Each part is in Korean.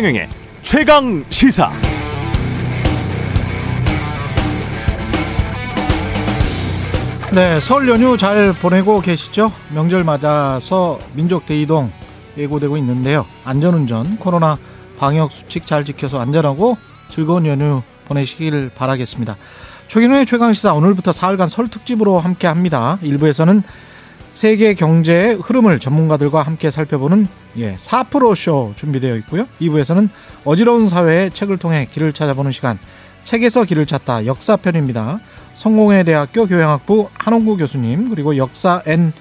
최경영의 최강 시사. 네, 설 연휴 잘 보내고 계시죠? 명절 맞아서 민족 대이동 예고되고 있는데요. 안전운전, 코로나 방역 수칙 잘 지켜서 안전하고 즐거운 연휴 보내시길 바라겠습니다. 최근의 최강시사 오늘부터 사흘간 설 특집으로 함께 합니다. 일부에서는 세계 경제의 흐름을 전문가들과 함께 살펴보는 예, 4프로쇼 준비되어 있고요. 2부에서는 어지러운 사회의 책을 통해 길을 찾아보는 시간, 책에서 길을 찾다 역사편입니다. 성공회 대학교 교양학부 한홍구 교수님 그리고 역사 N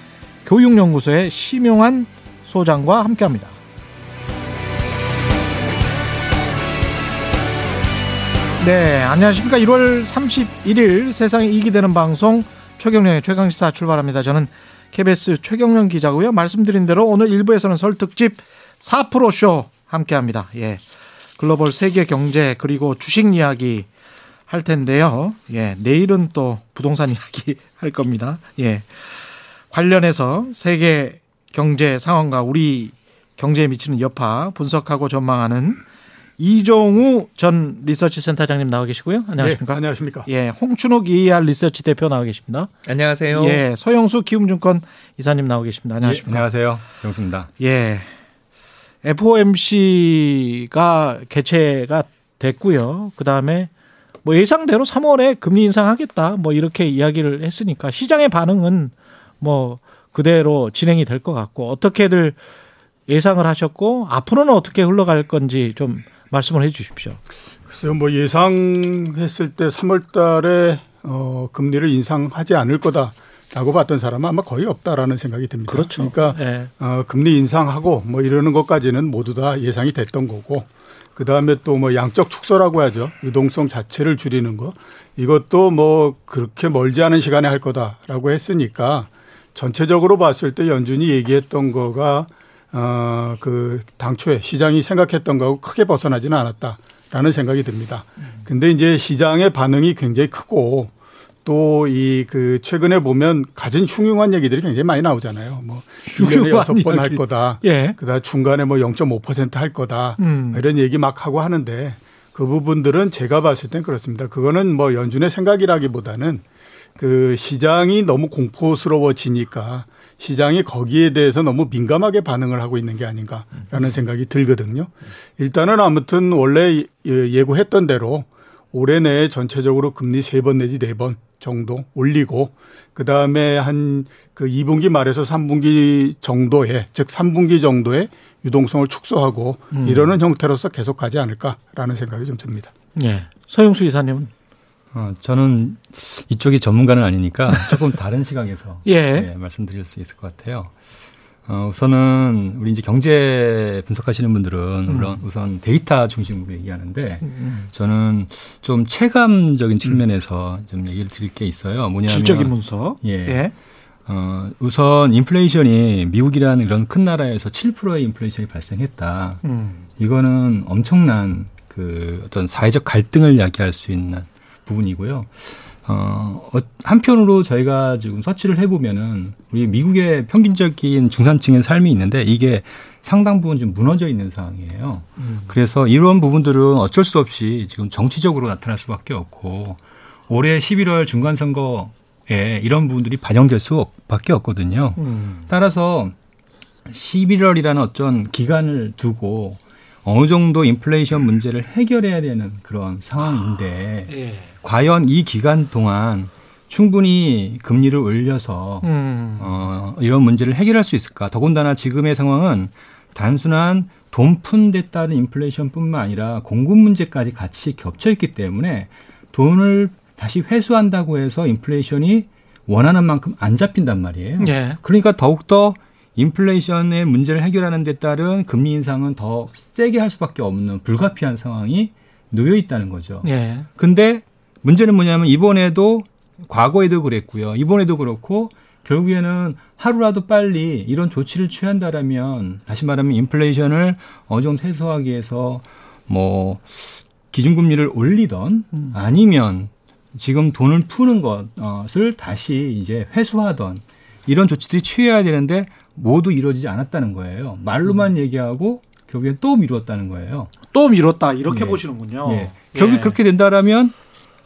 교육연구소의 심용한 소장과 함께합니다. 네, 안녕하십니까. 1월 31일 세상에 이기 되는 방송 최경령의 최강시사 출발합니다. 저는 KBS 최경령 기자고요. 말씀드린 대로 오늘 1부에서는 설 특집 4프로쇼 함께합니다. 예. 글로벌 세계 경제 그리고 주식 이야기 할 텐데요. 예, 내일은 또 부동산 이야기 할 겁니다. 예. 관련해서 세계 경제 상황과 우리 경제에 미치는 여파 분석하고 전망하는 이종우 전 리서치 센터장님 나와 계시고요. 안녕하십니까? 네, 안녕하십니까? 예, 홍춘욱 ER 리서치 대표 나와 계십니다. 안녕하세요. 예, 서영수 기움증권 이사님 나와 계십니다. 안녕하십니까? 예, 안녕하세요. 정수입니다. 예. FOMC가 개최가 됐고요. 그다음에 뭐 예상대로 3월에 금리 인상하겠다. 뭐 이렇게 이야기를 했으니까 시장의 반응은 뭐 그대로 진행이 될 것 같고 어떻게들 예상을 하셨고 앞으로는 어떻게 흘러갈 건지 좀 말씀을 해 주십시오. 글쎄요, 뭐 예상했을 때 3월 달에 어, 금리를 인상하지 않을 거다라고 봤던 사람은 아마 거의 없다라는 생각이 듭니다. 그렇죠. 그러니까 네. 어, 금리 인상하고 뭐 이러는 것까지는 모두 다 예상이 됐던 거고 그 다음에 또 뭐 양적 축소라고 하죠. 유동성 자체를 줄이는 거. 이것도 뭐 그렇게 멀지 않은 시간에 할 거다라고 했으니까 전체적으로 봤을 때 연준이 얘기했던 거가 어, 그 당초에 시장이 생각했던 거하고 크게 벗어나지는 않았다라는 생각이 듭니다. 근데 이제 시장의 반응이 굉장히 크고 또 이 그 최근에 보면 가진 흉흉한 얘기들이 굉장히 많이 나오잖아요. 뭐 1년에 여섯 번 할 거다. 예. 그다음 중간에 뭐 0.5%할 거다. 음. 이런 얘기 막 하고 하는데 그 부분들은 제가 봤을 땐 그렇습니다. 그거는 뭐 연준의 생각이라기보다는 그 시장이 너무 공포스러워지니까 시장이 거기에 대해서 너무 민감하게 반응을 하고 있는 게 아닌가라는 생각이 들거든요. 일단은 아무튼 원래 예, 예고했던 대로 올해 내에 전체적으로 금리 세 번 내지 네 번 정도 올리고 그 다음에 한 그 2분기 말에서 3분기 정도에 즉 3분기 정도에 유동성을 축소하고 음. 이러는 형태로서 계속 가지 않을까라는 생각이 좀 듭니다. 예. 서영수 이사님은 어, 저는 이쪽이 전문가는 아니니까 조금 다른 시각에서 예. 예, 말씀드릴 수 있을 것 같아요. 어, 우선은 우리 이제 경제 분석하시는 분들은 물론 우선 데이터 중심으로 얘기하는데 음. 저는 좀 체감적인 측면에서 좀 얘기를 드릴 게 있어요. 뭐냐면 질적인 문서. 예. 예. 어, 우선 인플레이션이 미국이라는 이런 큰 나라에서 7%의 인플레이션이 발생했다. 음. 이거는 엄청난 그 어떤 사회적 갈등을 야기할 수 있는 부분이고요. 어, 어, 한편으로 저희가 지금 서치를 해보면은 우리 미국의 평균적인 중산층의 삶이 있는데 이게 상당 부분 좀 무너져 있는 상황이에요. 음. 그래서 이런 부분들은 어쩔 수 없이 지금 정치적으로 나타날 수밖에 없고 올해 11월 중간 선거에 이런 부분들이 반영될 수밖에 없거든요. 음. 따라서 11월이라는 어떤 기간을 두고 어느 정도 인플레이션 문제를 해결해야 되는 그런 상황인데 예. 과연 이 기간 동안 충분히 금리를 올려서 음. 어, 이런 문제를 해결할 수 있을까? 더군다나 지금의 상황은 단순한 돈 푼데 따른 인플레이션뿐만 아니라 공급 문제까지 같이 겹쳐 있기 때문에 돈을 다시 회수한다고 해서 인플레이션이 원하는 만큼 안 잡힌단 말이에요. 예. 그러니까 더욱더 인플레이션의 문제를 해결하는 데 따른 금리 인상은 더 세게 할 수밖에 없는 불가피한 상황이 놓여 있다는 거죠. 예. 근데 문제는 뭐냐면 이번에도 과거에도 그랬고요. 이번에도 그렇고 결국에는 하루라도 빨리 이런 조치를 취한다라면 다시 말하면 인플레이션을 어느 정도 해소하기 위해서 뭐 기준금리를 올리던 음. 아니면 지금 돈을 푸는 것을 다시 이제 회수하던 이런 조치들이 취해야 되는데 모두 이루어지지 않았다는 거예요. 말로만 얘기하고 결국엔 또 미뤘다는 거예요. 또 미뤘다 이렇게 예. 보시는군요. 예. 결국 예. 그렇게 된다라면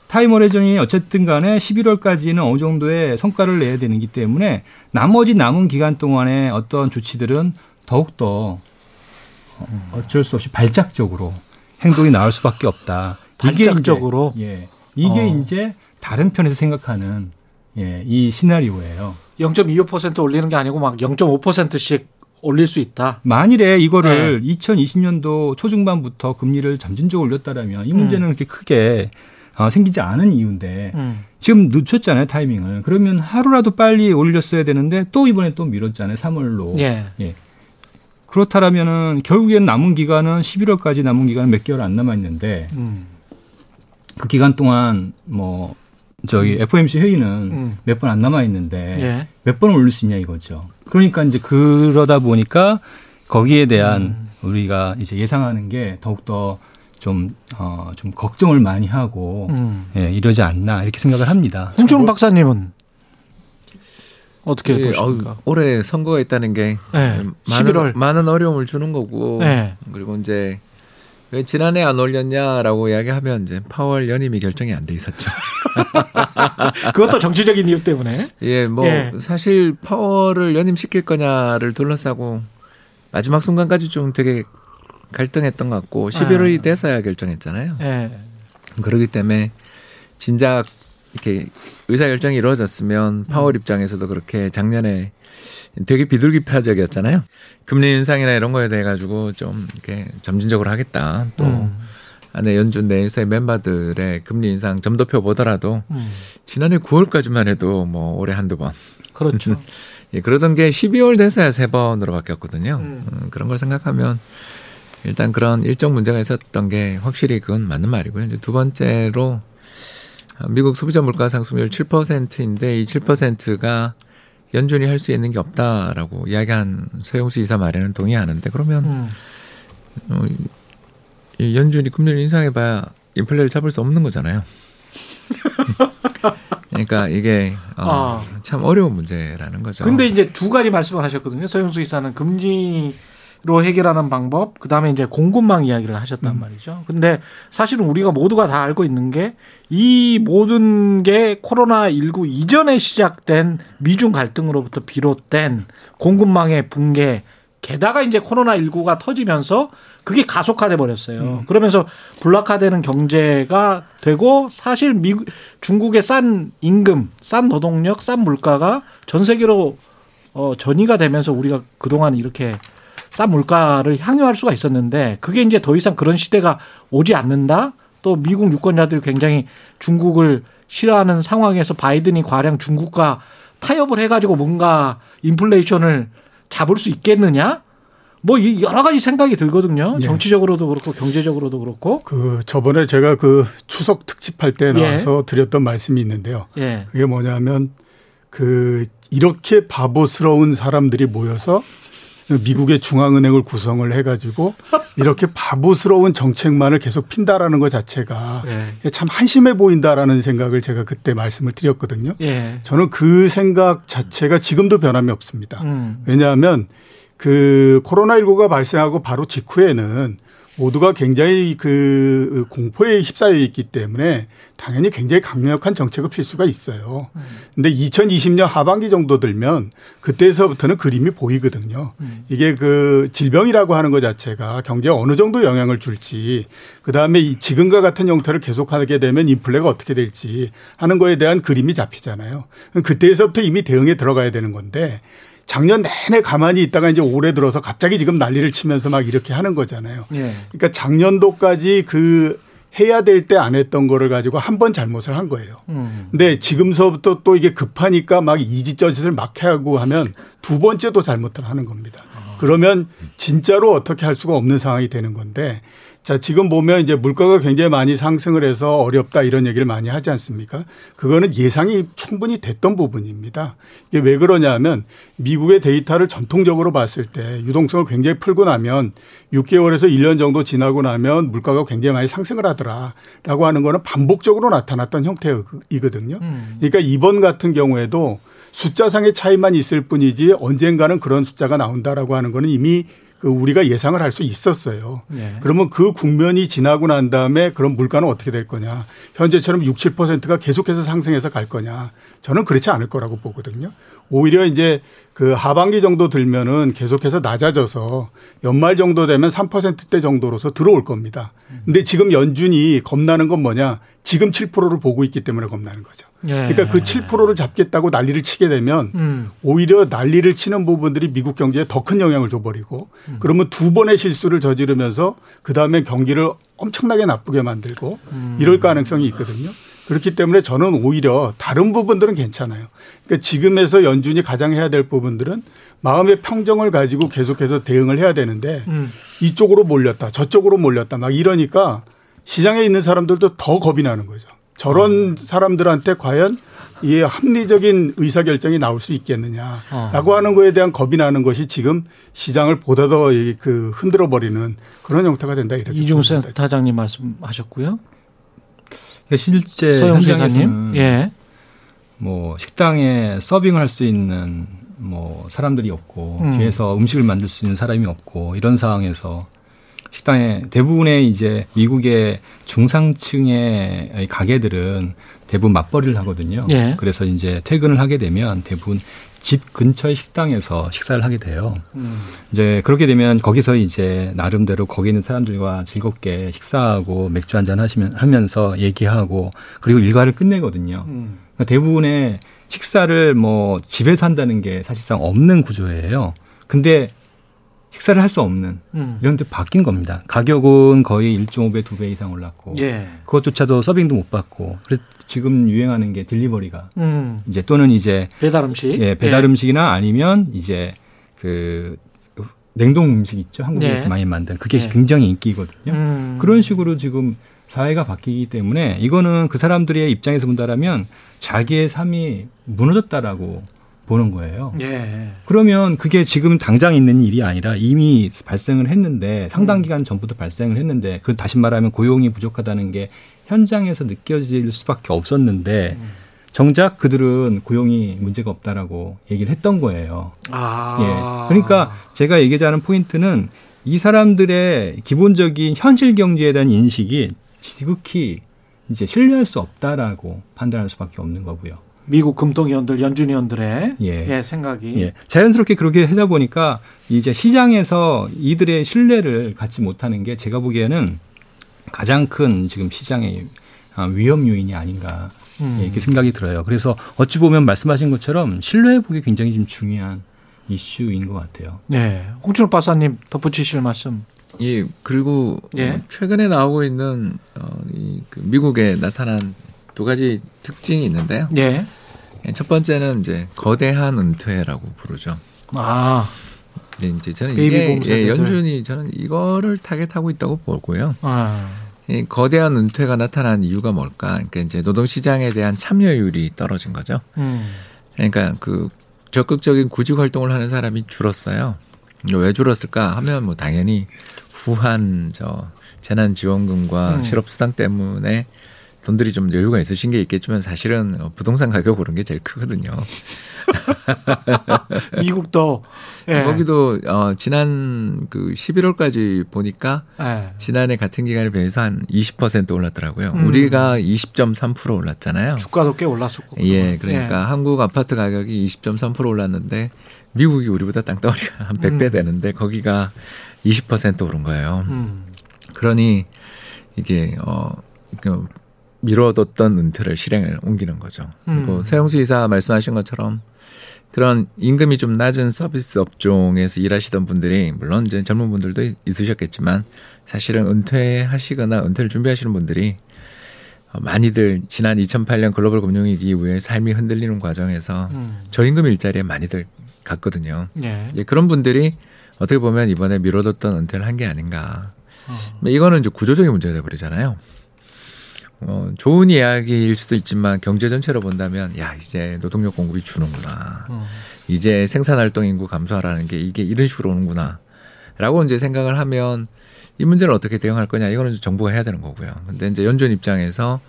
타이머 레전이 어쨌든 간에 11월까지는 어느 정도의 성과를 내야 되는기 때문에 나머지 남은 기간 동안에 어떤 조치들은 더욱더 어, 어쩔 수 없이 발작적으로 행동이 나올 수밖에 없다. 이게 발작적으로? 이제, 예. 이게 어. 이제 다른 편에서 생각하는 예, 이 시나리오예요. 0.25% 올리는 게 아니고 막 0.5%씩 올릴 수 있다. 만일에 이거를 네. 2020년도 초중반부터 금리를 점진적으로 올렸다라면 이 음. 문제는 그렇게 크게 어, 생기지 않은 이유인데 음. 지금 늦췄잖아요 타이밍을. 그러면 하루라도 빨리 올렸어야 되는데 또 이번에 또 미뤘잖아요 3월로. 예. 그렇다라면은 결국엔 남은 기간은 11월까지 남은 기간 몇 개월 안 남아 있는데 음. 그 기간 동안 뭐 저기 FOMC 회의는 음. 몇번 안 남아 있는데 예. 몇번 올릴 수 있냐 이거죠. 그러니까 이제 그러다 보니까 거기에 대한 음. 우리가 이제 예상하는 게 더욱더 좀, 어, 좀 걱정을 많이 하고, 음. 예, 이러지 않나, 이렇게 생각을 합니다. 홍준호 박사님은 어떻게 예, 보십니까? 어우, 올해 선거가 있다는 게 네. 많은, 11월. 많은 어려움을 주는 거고 네. 그리고 이제 왜 지난해 안 올렸냐라고 이야기하면 이제 파월 연임이 결정이 안 돼 있었죠. 그것도 정치적인 이유 때문에. 예, 뭐 예. 사실 파월을 연임시킬 거냐를 둘러싸고 마지막 순간까지 좀 되게 갈등했던 것 같고 11월이 아. 돼서야 결정했잖아요. 예. 그렇기 때문에 진작 이렇게 의사 결정이 이루어졌으면 파월 입장에서도 그렇게 작년에 되게 비둘기파적이었잖아요. 금리 인상이나 이런 거에 대해 가지고 좀 이렇게 점진적으로 하겠다. 또 음. 안에 연준 내에서의 멤버들의 금리 인상 점도표 보더라도 음. 지난해 9월까지만 해도 뭐 올해 한두 번. 그렇죠. 예, 그러던 게 12월 돼서야 세 번으로 바뀌었거든요. 음. 음, 그런 걸 생각하면 일단 그런 일정 문제가 있었던 게 확실히 그건 맞는 말이고요. 이제 두 번째로 미국 소비자 물가 상승률 7%인데 이 7%가 연준이 할 수 있는 게 없다라고 이야기한 서영수 이사 말에는 동의하는데 그러면 음. 어, 이- 이 연준이 금리를 인상해봐야 인플레를 잡을 수 없는 거잖아요. 그러니까 이게 어, 아. 참 어려운 문제라는 거죠. 근데 이제 두 가지 말씀을 하셨거든요. 서영수 이사는 금리 로 해결하는 방법, 그 다음에 이제 공급망 이야기를 하셨단 말이죠. 근데 사실은 우리가 모두가 다 알고 있는 게 이 모든 게 코로나19 이전에 시작된 미중 갈등으로부터 비롯된 공급망의 붕괴, 게다가 이제 코로나19가 터지면서 그게 가속화돼 버렸어요. 그러면서 불락화되는 경제가 되고 사실 미국 중국의 싼 임금, 싼 노동력, 싼 물가가 전 세계로 어, 전이가 되면서 우리가 그동안 이렇게 싼 물가를 향유할 수가 있었는데 그게 이제 더 이상 그런 시대가 오지 않는다. 또 미국 유권자들이 굉장히 중국을 싫어하는 상황에서 바이든이 과량 중국과 타협을 해가지고 뭔가 인플레이션을 잡을 수 있겠느냐? 뭐이 여러 가지 생각이 들거든요. 예. 정치적으로도 그렇고 경제적으로도 그렇고. 그 저번에 제가 그 추석 특집할 때 예. 나와서 드렸던 말씀이 있는데요. 예. 그게 뭐냐면 그 이렇게 바보스러운 사람들이 모여서 미국의 중앙은행을 구성을 해가지고 이렇게 바보스러운 정책만을 계속 핀다라는 것 자체가 예. 참 한심해 보인다라는 생각을 제가 그때 말씀을 드렸거든요. 예. 저는 그 생각 자체가 지금도 변함이 없습니다. 음. 왜냐하면 그 코로나19가 발생하고 바로 직후에는 모두가 굉장히 그 공포에 휩싸여 있기 때문에 당연히 굉장히 강력한 정책을 필 수가 있어요. 근데 2020년 하반기 정도 들면 그때서부터는 그림이 보이거든요. 이게 그 질병이라고 하는 것 자체가 경제에 어느 정도 영향을 줄지 그다음에 이 지금과 같은 형태를 계속하게 되면 인플레가 어떻게 될지 하는 거에 대한 그림이 잡히잖아요. 그때에서부터 이미 대응에 들어가야 되는 건데 작년 내내 가만히 있다가 이제 올해 들어서 갑자기 지금 난리를 치면서 막 이렇게 하는 거잖아요. 예. 그러니까 작년도까지 그 해야 될 때 안 했던 거를 가지고 한 번 잘못을 한 거예요. 음. 근데 지금서부터 또 이게 급하니까 막 이지저짓을 막 하고 하면 두 번째도 잘못을 하는 겁니다. 그러면 진짜로 어떻게 할 수가 없는 상황이 되는 건데 자, 지금 보면 이제 물가가 굉장히 많이 상승을 해서 어렵다 이런 얘기를 많이 하지 않습니까? 그거는 예상이 충분히 됐던 부분입니다. 이게 왜 그러냐면 미국의 데이터를 전통적으로 봤을 때 유동성을 굉장히 풀고 나면 6개월에서 1년 정도 지나고 나면 물가가 굉장히 많이 상승을 하더라라고 하는 거는 반복적으로 나타났던 형태이거든요. 음. 그러니까 이번 같은 경우에도 숫자상의 차이만 있을 뿐이지 언젠가는 그런 숫자가 나온다라고 하는 거는 이미 그 우리가 예상을 할 수 있었어요. 네. 그러면 그 국면이 지나고 난 다음에 그럼 물가는 어떻게 될 거냐. 현재처럼 6, 7%가 계속해서 상승해서 갈 거냐. 저는 그렇지 않을 거라고 보거든요. 오히려 이제 그 하반기 정도 들면은 계속해서 낮아져서 연말 정도 되면 3%대 정도로서 들어올 겁니다. 근데 지금 연준이 겁나는 건 뭐냐? 지금 7%를 보고 있기 때문에 겁나는 거죠. 예. 그러니까 그 7%를 잡겠다고 난리를 치게 되면 음. 오히려 난리를 치는 부분들이 미국 경제에 더 큰 영향을 줘버리고 음. 그러면 두 번의 실수를 저지르면서 그 다음에 경기를 엄청나게 나쁘게 만들고 음. 이럴 가능성이 있거든요. 그렇기 때문에 저는 오히려 다른 부분들은 괜찮아요. 그러니까 지금에서 연준이 가장 해야 될 부분들은 마음의 평정을 가지고 계속해서 대응을 해야 되는데 음. 이쪽으로 몰렸다 저쪽으로 몰렸다 막 이러니까 시장에 있는 사람들도 더 겁이 나는 거죠. 저런 사람들한테 과연 이 합리적인 의사결정이 나올 수 있겠느냐라고 하는 거에 대한 겁이 나는 것이 지금 시장을 보다 더 그 흔들어 버리는 그런 형태가 된다 이렇게 이중수 봅니다. 센터장님 말씀하셨고요. 그러니까 실제 현장에서는. 예. 뭐 식당에 서빙을 할 수 있는 뭐 사람들이 없고 음. 뒤에서 음식을 만들 수 있는 사람이 없고 이런 상황에서 식당에 대부분의 이제 미국의 중상층의 가게들은 대부분 맞벌이를 하거든요. 예. 그래서 이제 퇴근을 하게 되면 대부분 집 근처의 식당에서 식사를 하게 돼요. 음. 이제 그렇게 되면 거기서 이제 나름대로 거기 있는 사람들과 즐겁게 식사하고 맥주 한잔 하시면 하면서 얘기하고 그리고 일과를 끝내거든요. 음. 그러니까 대부분의 식사를 뭐 집에서 한다는 게 사실상 없는 구조예요. 근데 식사를 할 수 없는 음. 이런 데 바뀐 겁니다. 가격은 거의 1.5배, 2배 이상 올랐고 예. 그것조차도 서빙도 못 받고 그래서 지금 유행하는 게 딜리버리가 음. 이제 또는 이제 배달 음식. 예, 배달 음식이나 아니면 이제 그 냉동 음식 있죠. 한국에서 네. 많이 만든 그게 네. 굉장히 인기거든요. 음. 그런 식으로 지금 사회가 바뀌기 때문에 이거는 그 사람들의 입장에서 본다라면 자기의 삶이 무너졌다라고 보는 거예요. 예. 그러면 그게 지금 당장 있는 일이 아니라 이미 발생을 했는데 상당 음. 기간 전부터 발생을 했는데 그 다시 말하면 고용이 부족하다는 게 현장에서 느껴질 수밖에 없었는데 음. 정작 그들은 고용이 문제가 없다라고 얘기를 했던 거예요. 아. 예. 그러니까 제가 얘기하자는 포인트는 이 사람들의 기본적인 현실 경제에 대한 인식이 지극히 이제 신뢰할 수 없다라고 판단할 수밖에 없는 거고요. 미국 금통 위원들, 연준 위원들의 예. 예, 생각이. 예. 자연스럽게 그렇게 하다 보니까 이제 시장에서 이들의 신뢰를 갖지 못하는 게 제가 보기에는 가장 큰 지금 시장의 아, 위험 요인이 아닌가 음. 예, 이렇게 생각이 들어요. 그래서 어찌 보면 말씀하신 것처럼 신뢰 회복이 굉장히 좀 중요한 이슈인 것 같아요. 네. 홍춘호 박사님 덧붙이실 말씀. 예, 그리고 예. 어, 최근에 나오고 있는 어, 이 그 미국에 나타난 두 가지 특징이 있는데요. 예. 예, 첫 번째는 이제 거대한 은퇴라고 부르죠. 아. 네, 이제 저는 이게 붐 예. 연준이 저는 이거를 타겟하고 있다고 보고요. 아. 이 거대한 은퇴가 나타난 이유가 뭘까? 그러니까 이제 노동 시장에 대한 참여율이 떨어진 거죠. 음. 그러니까 그 적극적인 구직 활동을 하는 사람이 줄었어요. 왜 줄었을까 하면 뭐 당연히 후한 저 재난 지원금과 음. 실업 수당 때문에 돈들이 좀 여유가 있으신 게 있겠지만 사실은 어, 부동산 가격 오른 게 제일 크거든요. 미국도 예. 거기도 어 지난 그 11월까지 보니까 예. 지난해 같은 기간에 비해서 한 20% 올랐더라고요. 음. 우리가 20.3% 올랐잖아요. 주가도 꽤 올랐었고. 예, 그러니까 한국 아파트 가격이 20.3% 올랐는데 미국이 우리보다 땅덩어리가 한 100배 음. 되는데 거기가 20% 오른 거예요. 음. 그러니 이게 어 그 미뤄뒀던 은퇴를 실행을 옮기는 거죠. 그리고 음. 세영수 이사 말씀하신 것처럼 그런 임금이 좀 낮은 서비스 업종에서 일하시던 분들이 물론 이제 젊은 분들도 있으셨겠지만 사실은 은퇴하시거나 은퇴를 준비하시는 분들이 어, 많이들 지난 2008년 글로벌 금융위기 이후에 삶이 흔들리는 과정에서 음. 저임금 일자리에 많이들 갔거든요. 예. 이제 그런 분들이 어떻게 보면 이번에 미뤄뒀던 은퇴를 한 게 아닌가. 어. 이거는 이제 구조적인 문제가 돼버리잖아요. 어, 좋은 이야기일 수도 있지만 경제 전체로 본다면 야 이제 노동력 공급이 주는구나. 음. 이제 생산 활동 인구 감소하라는 게 이게 이런 식으로 오는구나. 라고 이제 생각을 하면 이 문제를 어떻게 대응할 거냐 이거는 이제 정부가 해야 되는 거고요. 근데 이제 연준 입장에서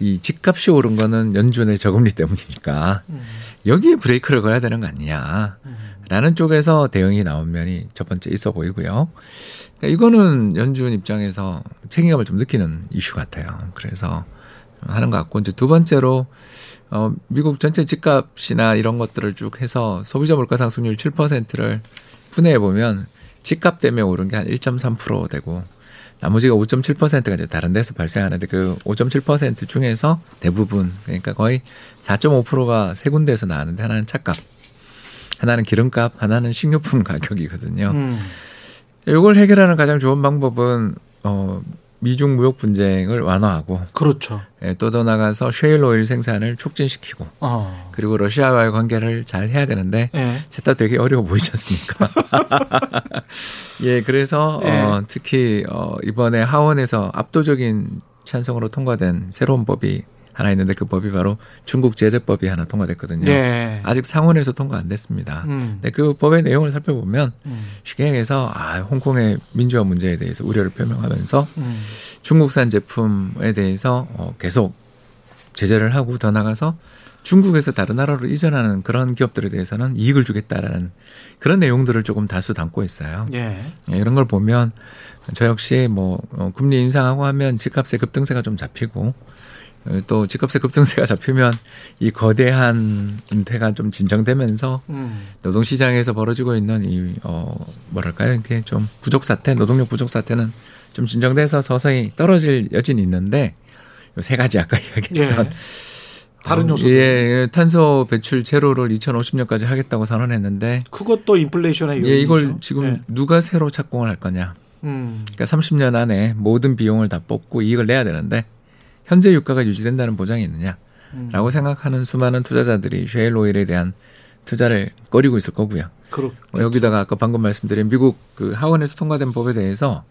이 집값이 오른 거는 연준의 저금리 때문이니까 음. 여기에 브레이크를 걸어야 되는 거 아니냐. 음. 라는 쪽에서 대응이 나온 면이 첫 번째 있어 보이고요. 그러니까 이거는 연준 입장에서 책임감을 좀 느끼는 이슈 같아요. 그래서 하는 것 같고 이제 두 번째로 어 미국 전체 집값이나 이런 것들을 쭉 해서 소비자 물가 상승률 7%를 분해해 보면 집값 때문에 오른 게 한 1.3% 되고 나머지가 5.7%가 이제 다른 데서 발생하는데 그 5.7% 중에서 대부분 그러니까 거의 4.5%가 세 군데에서 나왔는데 하나는 차값, 하나는 기름값, 하나는 식료품 가격이거든요. 음. 이걸 해결하는 가장 좋은 방법은 어 미중 무역 분쟁을 완화하고 그렇죠. 예, 또 더 나가서 쉐일 오일 생산을 촉진시키고 어. 그리고 러시아와의 관계를 잘 해야 되는데 예. 셋다 되게 어려워 보이지 않습니까? 예, 그래서 예. 어, 특히 어, 이번에 하원에서 압도적인 찬성으로 통과된 새로운 법이 하나 있는데 그 법이 바로 중국 제재법이 하나 통과됐거든요. 예. 아직 상원에서 통과 안 됐습니다. 음. 근데 그 법의 내용을 살펴보면 음. 쉽게 얘기해서 아, 홍콩의 민주화 문제에 대해서 우려를 표명하면서 음. 중국산 제품에 대해서 어, 계속 제재를 하고 더 나가서 중국에서 다른 나라로 이전하는 그런 기업들에 대해서는 이익을 주겠다라는 그런 내용들을 조금 다수 담고 있어요. 예. 예, 이런 걸 보면 저 역시 뭐 어, 금리 인상하고 하면 집값의 급등세가 좀 잡히고 어, 또 집값의 급등세가 잡히면 이 거대한 은퇴가 좀 진정되면서 음. 노동 시장에서 벌어지고 있는 이, 어, 뭐랄까요. 이게 좀 부족 사태, 노동력 부족 사태는 좀 진정돼서 서서히 떨어질 여진이 있는데 요 세 가지 아까 이야기했던 예. 다른 어, 요소들. 예, 예, 탄소 배출 제로를 2050년까지 하겠다고 선언했는데 그것도 인플레이션의 예, 요인이죠. 이걸 지금 예. 누가 새로 착공을 할 거냐. 음. 그러니까 30년 안에 모든 비용을 다 뽑고 이익을 내야 되는데 현재 유가가 유지된다는 보장이 있느냐. 음. 라고 생각하는 수많은 투자자들이 쉐일 오일에 대한 투자를 꺼리고 있을 거고요. 그렇. 뭐 여기다가 아까 방금 말씀드린 미국 그 하원에서 통과된 법에 대해서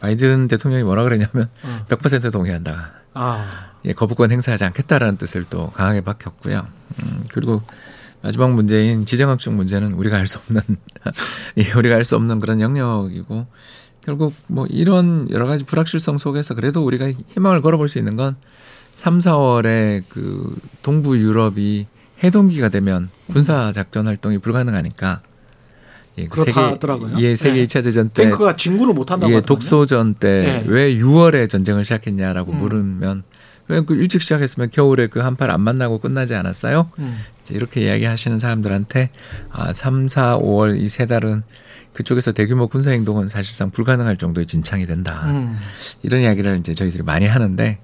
바이든 대통령이 뭐라 그랬냐면 어. 100% 동의한다. 아. 예, 거부권 행사하지 않겠다라는 뜻을 또 강하게 밝혔고요. 음, 그리고 마지막 문제인 지정학적 문제는 우리가 알 수 없는 예, 우리가 알 수 없는 그런 영역이고 결국 뭐 이런 여러 가지 불확실성 속에서 그래도 우리가 희망을 걸어볼 수 있는 건 3, 4월에 그 동부 유럽이 해동기가 되면 군사 작전 활동이 불가능하니까 예, 그 세계 하더라고요. 예, 세계 네. 2차 대전 때 탱크가 진구를 못 한다고 예. 독소전 때 네. 왜 6월에 전쟁을 시작했냐라고 음. 물으면 왜 그 일찍 시작했으면 겨울에 그 한팔 안 만나고 끝나지 않았어요? 음. 이제 이렇게 이야기하시는 사람들한테 아, 3, 4, 5월 이 세 달은 그쪽에서 대규모 군사 행동은 사실상 불가능할 정도의 진창이 된다. 음. 이런 이야기를 이제 저희들이 많이 하는데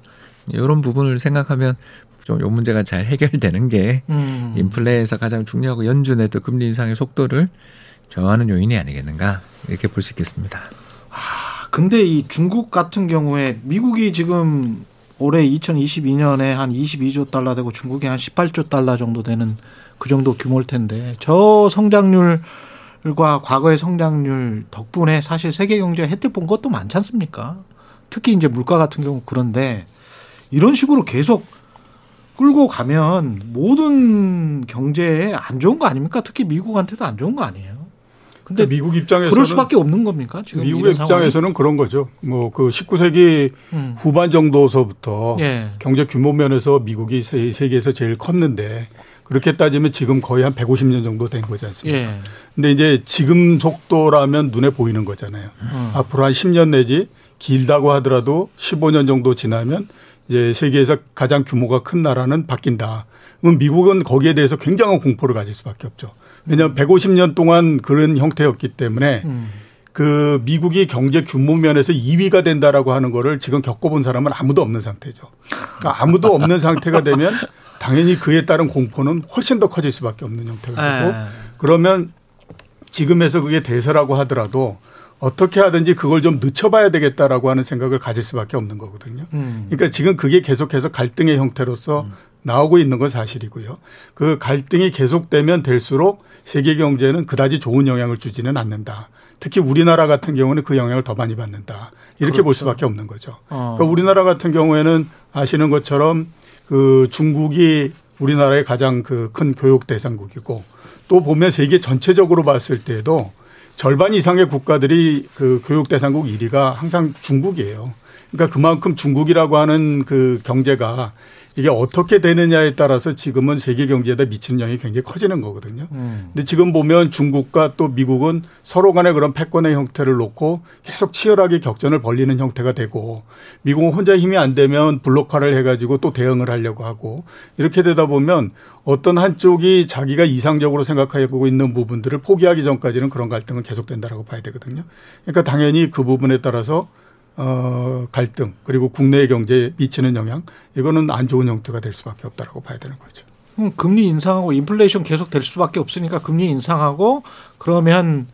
이런 부분을 생각하면 좀요 문제가 잘 해결되는 게 음. 인플레에서 가장 중요하고 연준의 또 금리 인상의 속도를 저하는 요인이 아니겠는가 이렇게 볼 수 있겠습니다. 근데 이 중국 같은 경우에 미국이 지금 올해 2022년에 한 22조 달러 되고 중국이 한 18조 달러 정도 되는 그 정도 규모일 텐데 저 성장률 과 과거의 성장률 덕분에 사실 세계 경제가 혜택 본 것도 많지 않습니까? 특히 이제 물가 같은 경우 그런데 이런 식으로 계속 끌고 가면 모든 경제에 안 좋은 거 아닙니까? 특히 미국한테도 안 좋은 거 아니에요? 근데 미국 입장에서는 그럴 수밖에 없는 겁니까? 지금 상황은? 입장에서는 그런 거죠. 뭐 그 19세기 음. 후반 정도서부터 예. 경제 규모 면에서 미국이 세- 세계에서 제일 컸는데 그렇게 따지면 지금 거의 한 150년 정도 된 거지 않습니까? 예. 근데 이제 지금 속도라면 눈에 보이는 거잖아요. 음. 앞으로 한 10년 내지 길다고 하더라도 15년 정도 지나면 이제 세계에서 가장 규모가 큰 나라는 바뀐다. 그럼 미국은 거기에 대해서 굉장한 공포를 가질 수밖에 없죠. 왜냐하면 150년 동안 그런 형태였기 때문에 음. 그 미국이 경제 규모 면에서 2위가 된다라고 하는 거를 지금 겪어본 사람은 아무도 없는 상태죠. 그러니까 아무도 없는 상태가 되면 당연히 그에 따른 공포는 훨씬 더 커질 수밖에 없는 형태가 되고 예. 그러면 지금에서 그게 대세라고 하더라도 어떻게 하든지 그걸 좀 늦춰봐야 되겠다라고 하는 생각을 가질 수밖에 없는 거거든요. 음. 그러니까 지금 그게 계속해서 갈등의 형태로서 나오고 있는 건 사실이고요. 그 갈등이 계속되면 될수록 세계 경제는 그다지 좋은 영향을 주지는 않는다. 특히 우리나라 같은 경우는 그 영향을 더 많이 받는다. 이렇게 볼 그렇죠. 수밖에 없는 거죠. 어. 그러니까 우리나라 같은 경우에는 아시는 것처럼 그 중국이 우리나라의 가장 그 큰 교육 대상국이고 또 보면 세계 전체적으로 봤을 때도 절반 이상의 국가들이 그 교육 대상국 1위가 항상 중국이에요. 그러니까 그만큼 중국이라고 하는 그 경제가 이게 어떻게 되느냐에 따라서 지금은 세계 경제에다 미치는 영향이 굉장히 커지는 거거든요. 음. 근데 지금 보면 중국과 또 미국은 서로 간에 그런 패권의 형태를 놓고 계속 치열하게 격전을 벌리는 형태가 되고 미국은 혼자 힘이 안 되면 블록화를 해가지고 또 대응을 하려고 하고 이렇게 되다 보면 어떤 한쪽이 자기가 이상적으로 생각하고 있는 부분들을 포기하기 전까지는 그런 갈등은 계속된다라고 봐야 되거든요. 그러니까 당연히 그 부분에 따라서 어, 갈등 그리고 국내 경제에 미치는 영향 이거는 안 좋은 형태가 될 수밖에 없다라고 봐야 되는 거죠. 음, 금리 인상하고 인플레이션 계속 될 수밖에 없으니까 금리 인상하고 그러면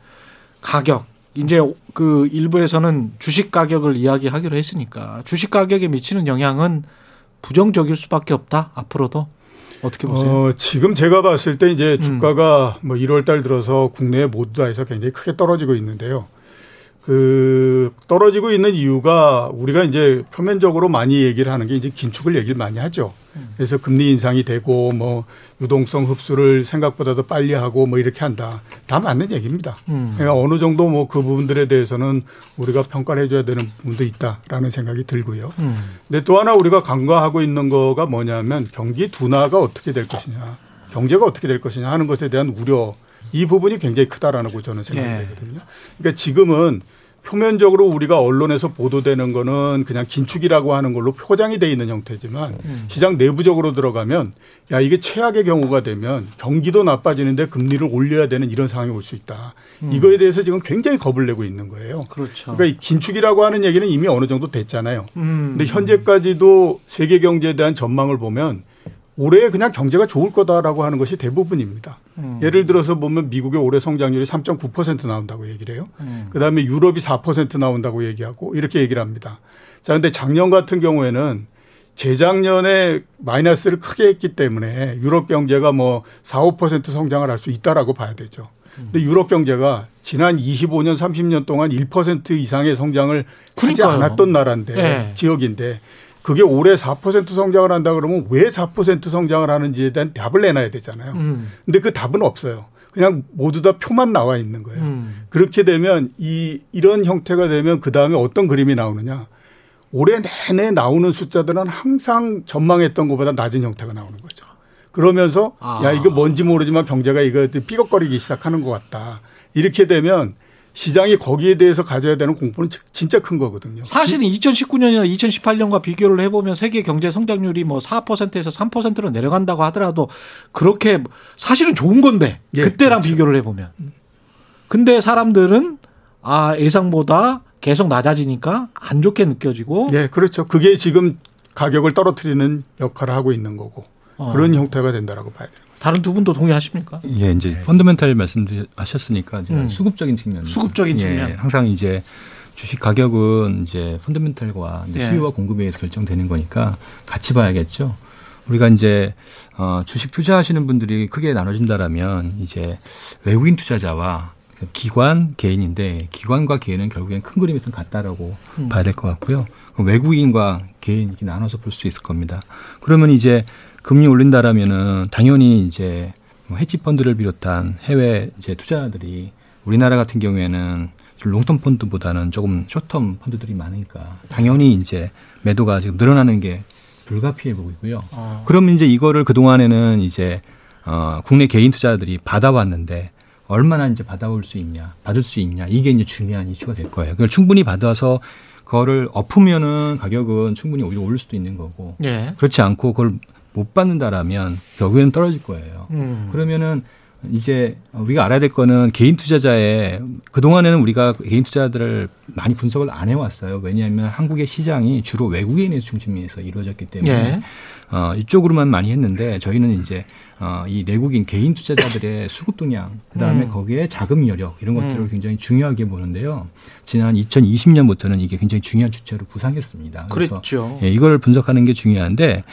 가격 이제 그 일부에서는 주식 가격을 이야기하기로 했으니까 주식 가격에 미치는 영향은 부정적일 수밖에 없다 앞으로도 어떻게 보세요? 어, 지금 제가 봤을 때 이제 음. 주가가 뭐 1월 달 들어서 국내 모두 다해서 굉장히 크게 떨어지고 있는데요. 그 떨어지고 있는 이유가 우리가 이제 표면적으로 많이 얘기를 하는 게 이제 긴축을 얘기를 많이 하죠. 그래서 금리 인상이 되고 뭐 유동성 흡수를 생각보다도 빨리 하고 뭐 이렇게 한다. 다 맞는 얘기입니다. 음. 그러니까 어느 정도 뭐 그 부분들에 대해서는 우리가 평가를 해줘야 되는 부분도 있다라는 생각이 들고요. 음. 근데 또 하나 우리가 간과하고 있는 거가 뭐냐면 경기 둔화가 어떻게 될 것이냐, 경제가 어떻게 될 것이냐 하는 것에 대한 우려 이 부분이 굉장히 크다라고 저는 생각이 예. 되거든요. 그러니까 지금은 표면적으로 우리가 언론에서 보도되는 거는 그냥 긴축이라고 하는 걸로 포장이 돼 있는 형태지만 음. 시장 내부적으로 들어가면 야 이게 최악의 경우가 되면 경기도 나빠지는데 금리를 올려야 되는 이런 상황이 올 수 있다. 이거에 대해서 지금 굉장히 겁을 내고 있는 거예요. 그렇죠. 그러니까 이 긴축이라고 하는 얘기는 이미 어느 정도 됐잖아요. 음. 근데 현재까지도 세계 경제에 대한 전망을 보면 올해 그냥 경제가 좋을 거다라고 하는 것이 대부분입니다. 음. 예를 들어서 보면 미국의 올해 성장률이 3.9% 나온다고 얘기를 해요. 음. 그 다음에 유럽이 4% 나온다고 얘기하고 이렇게 얘기를 합니다. 자, 근데 작년 같은 경우에는 재작년에 마이너스를 크게 했기 때문에 유럽 경제가 뭐 4, 5% 성장을 할 수 있다라고 봐야 되죠. 근데 유럽 경제가 지난 25년, 30년 동안 1% 이상의 성장을 하지 그러니까요. 않았던 나라인데 네. 지역인데 그게 올해 4% 성장을 한다 그러면 왜 4% 성장을 하는지에 대한 답을 내놔야 되잖아요. 음. 근데 그 답은 없어요. 그냥 모두 다 표만 나와 있는 거예요. 음. 그렇게 되면 이 이런 형태가 되면 그 다음에 어떤 그림이 나오느냐? 올해 내내 나오는 숫자들은 항상 전망했던 것보다 낮은 형태가 나오는 거죠. 그러면서 아. 야 이거 뭔지 모르지만 경제가 이거 삐걱거리기 시작하는 것 같다. 이렇게 되면 시장이 거기에 대해서 가져야 되는 공포는 진짜 큰 거거든요. 사실은 2019년이나 2018년과 비교를 해보면 세계 경제 성장률이 뭐 4%에서 3%로 내려간다고 하더라도 그렇게 사실은 좋은 건데 예, 그때랑 그렇죠. 비교를 해보면. 근데 사람들은 아 예상보다 계속 낮아지니까 안 좋게 느껴지고 예, 그렇죠. 그게 지금 가격을 떨어뜨리는 역할을 하고 있는 거고 어. 그런 형태가 된다라고 봐야 돼요. 다른 두 분도 동의하십니까? 예, 이제 펀더멘탈 말씀하셨으니까 제가 음. 수급적인 측면, 수급적인 예, 측면. 항상 이제 주식 가격은 이제 펀더멘탈과 이제 예. 수요와 공급에 의해서 결정되는 거니까 같이 봐야겠죠. 우리가 이제 어, 주식 투자하시는 분들이 크게 나눠진다라면 이제 외국인 투자자와 기관 개인인데 기관과 개인은 결국엔 큰 그림에서는 같다라고 음. 봐야 될 것 같고요. 외국인과 개인 이렇게 나눠서 볼 수 있을 겁니다. 그러면 이제 금리 올린다라면은 당연히 이제 뭐 헤지 펀드를 비롯한 해외 이제 투자들이 우리나라 같은 경우에는 롱텀 펀드보다는 조금 쇼텀 펀드들이 많으니까 당연히 이제 매도가 지금 늘어나는 게 불가피해 보이고요. 어. 그러면 이제 이거를 그 동안에는 이제 어 국내 개인 투자들이 받아왔는데 얼마나 이제 받아올 수 있냐, 받을 수 있냐 이게 이제 중요한 이슈가 될 거예요. 그걸 충분히 받아서 그거를 엎으면은 가격은 충분히 오히려 오를 수도 있는 거고 예. 그렇지 않고 그걸 못 받는다라면 결국에는 떨어질 거예요. 음. 그러면은 이제 우리가 알아야 될 거는 개인 투자자의 그동안에는 우리가 개인 투자들을 많이 분석을 안 해왔어요. 왜냐하면 한국의 시장이 주로 외국인의 중심에서 이루어졌기 때문에 예. 어, 이쪽으로만 많이 했는데 저희는 이제 어, 이 내국인 개인 투자자들의 수급 동향, 그 다음에 음. 거기에 자금 여력 이런 것들을 음. 굉장히 중요하게 보는데요. 지난 2020년부터는 이게 굉장히 중요한 주체로 부상했습니다. 그래서 그랬죠. 예, 이걸 분석하는 게 중요한데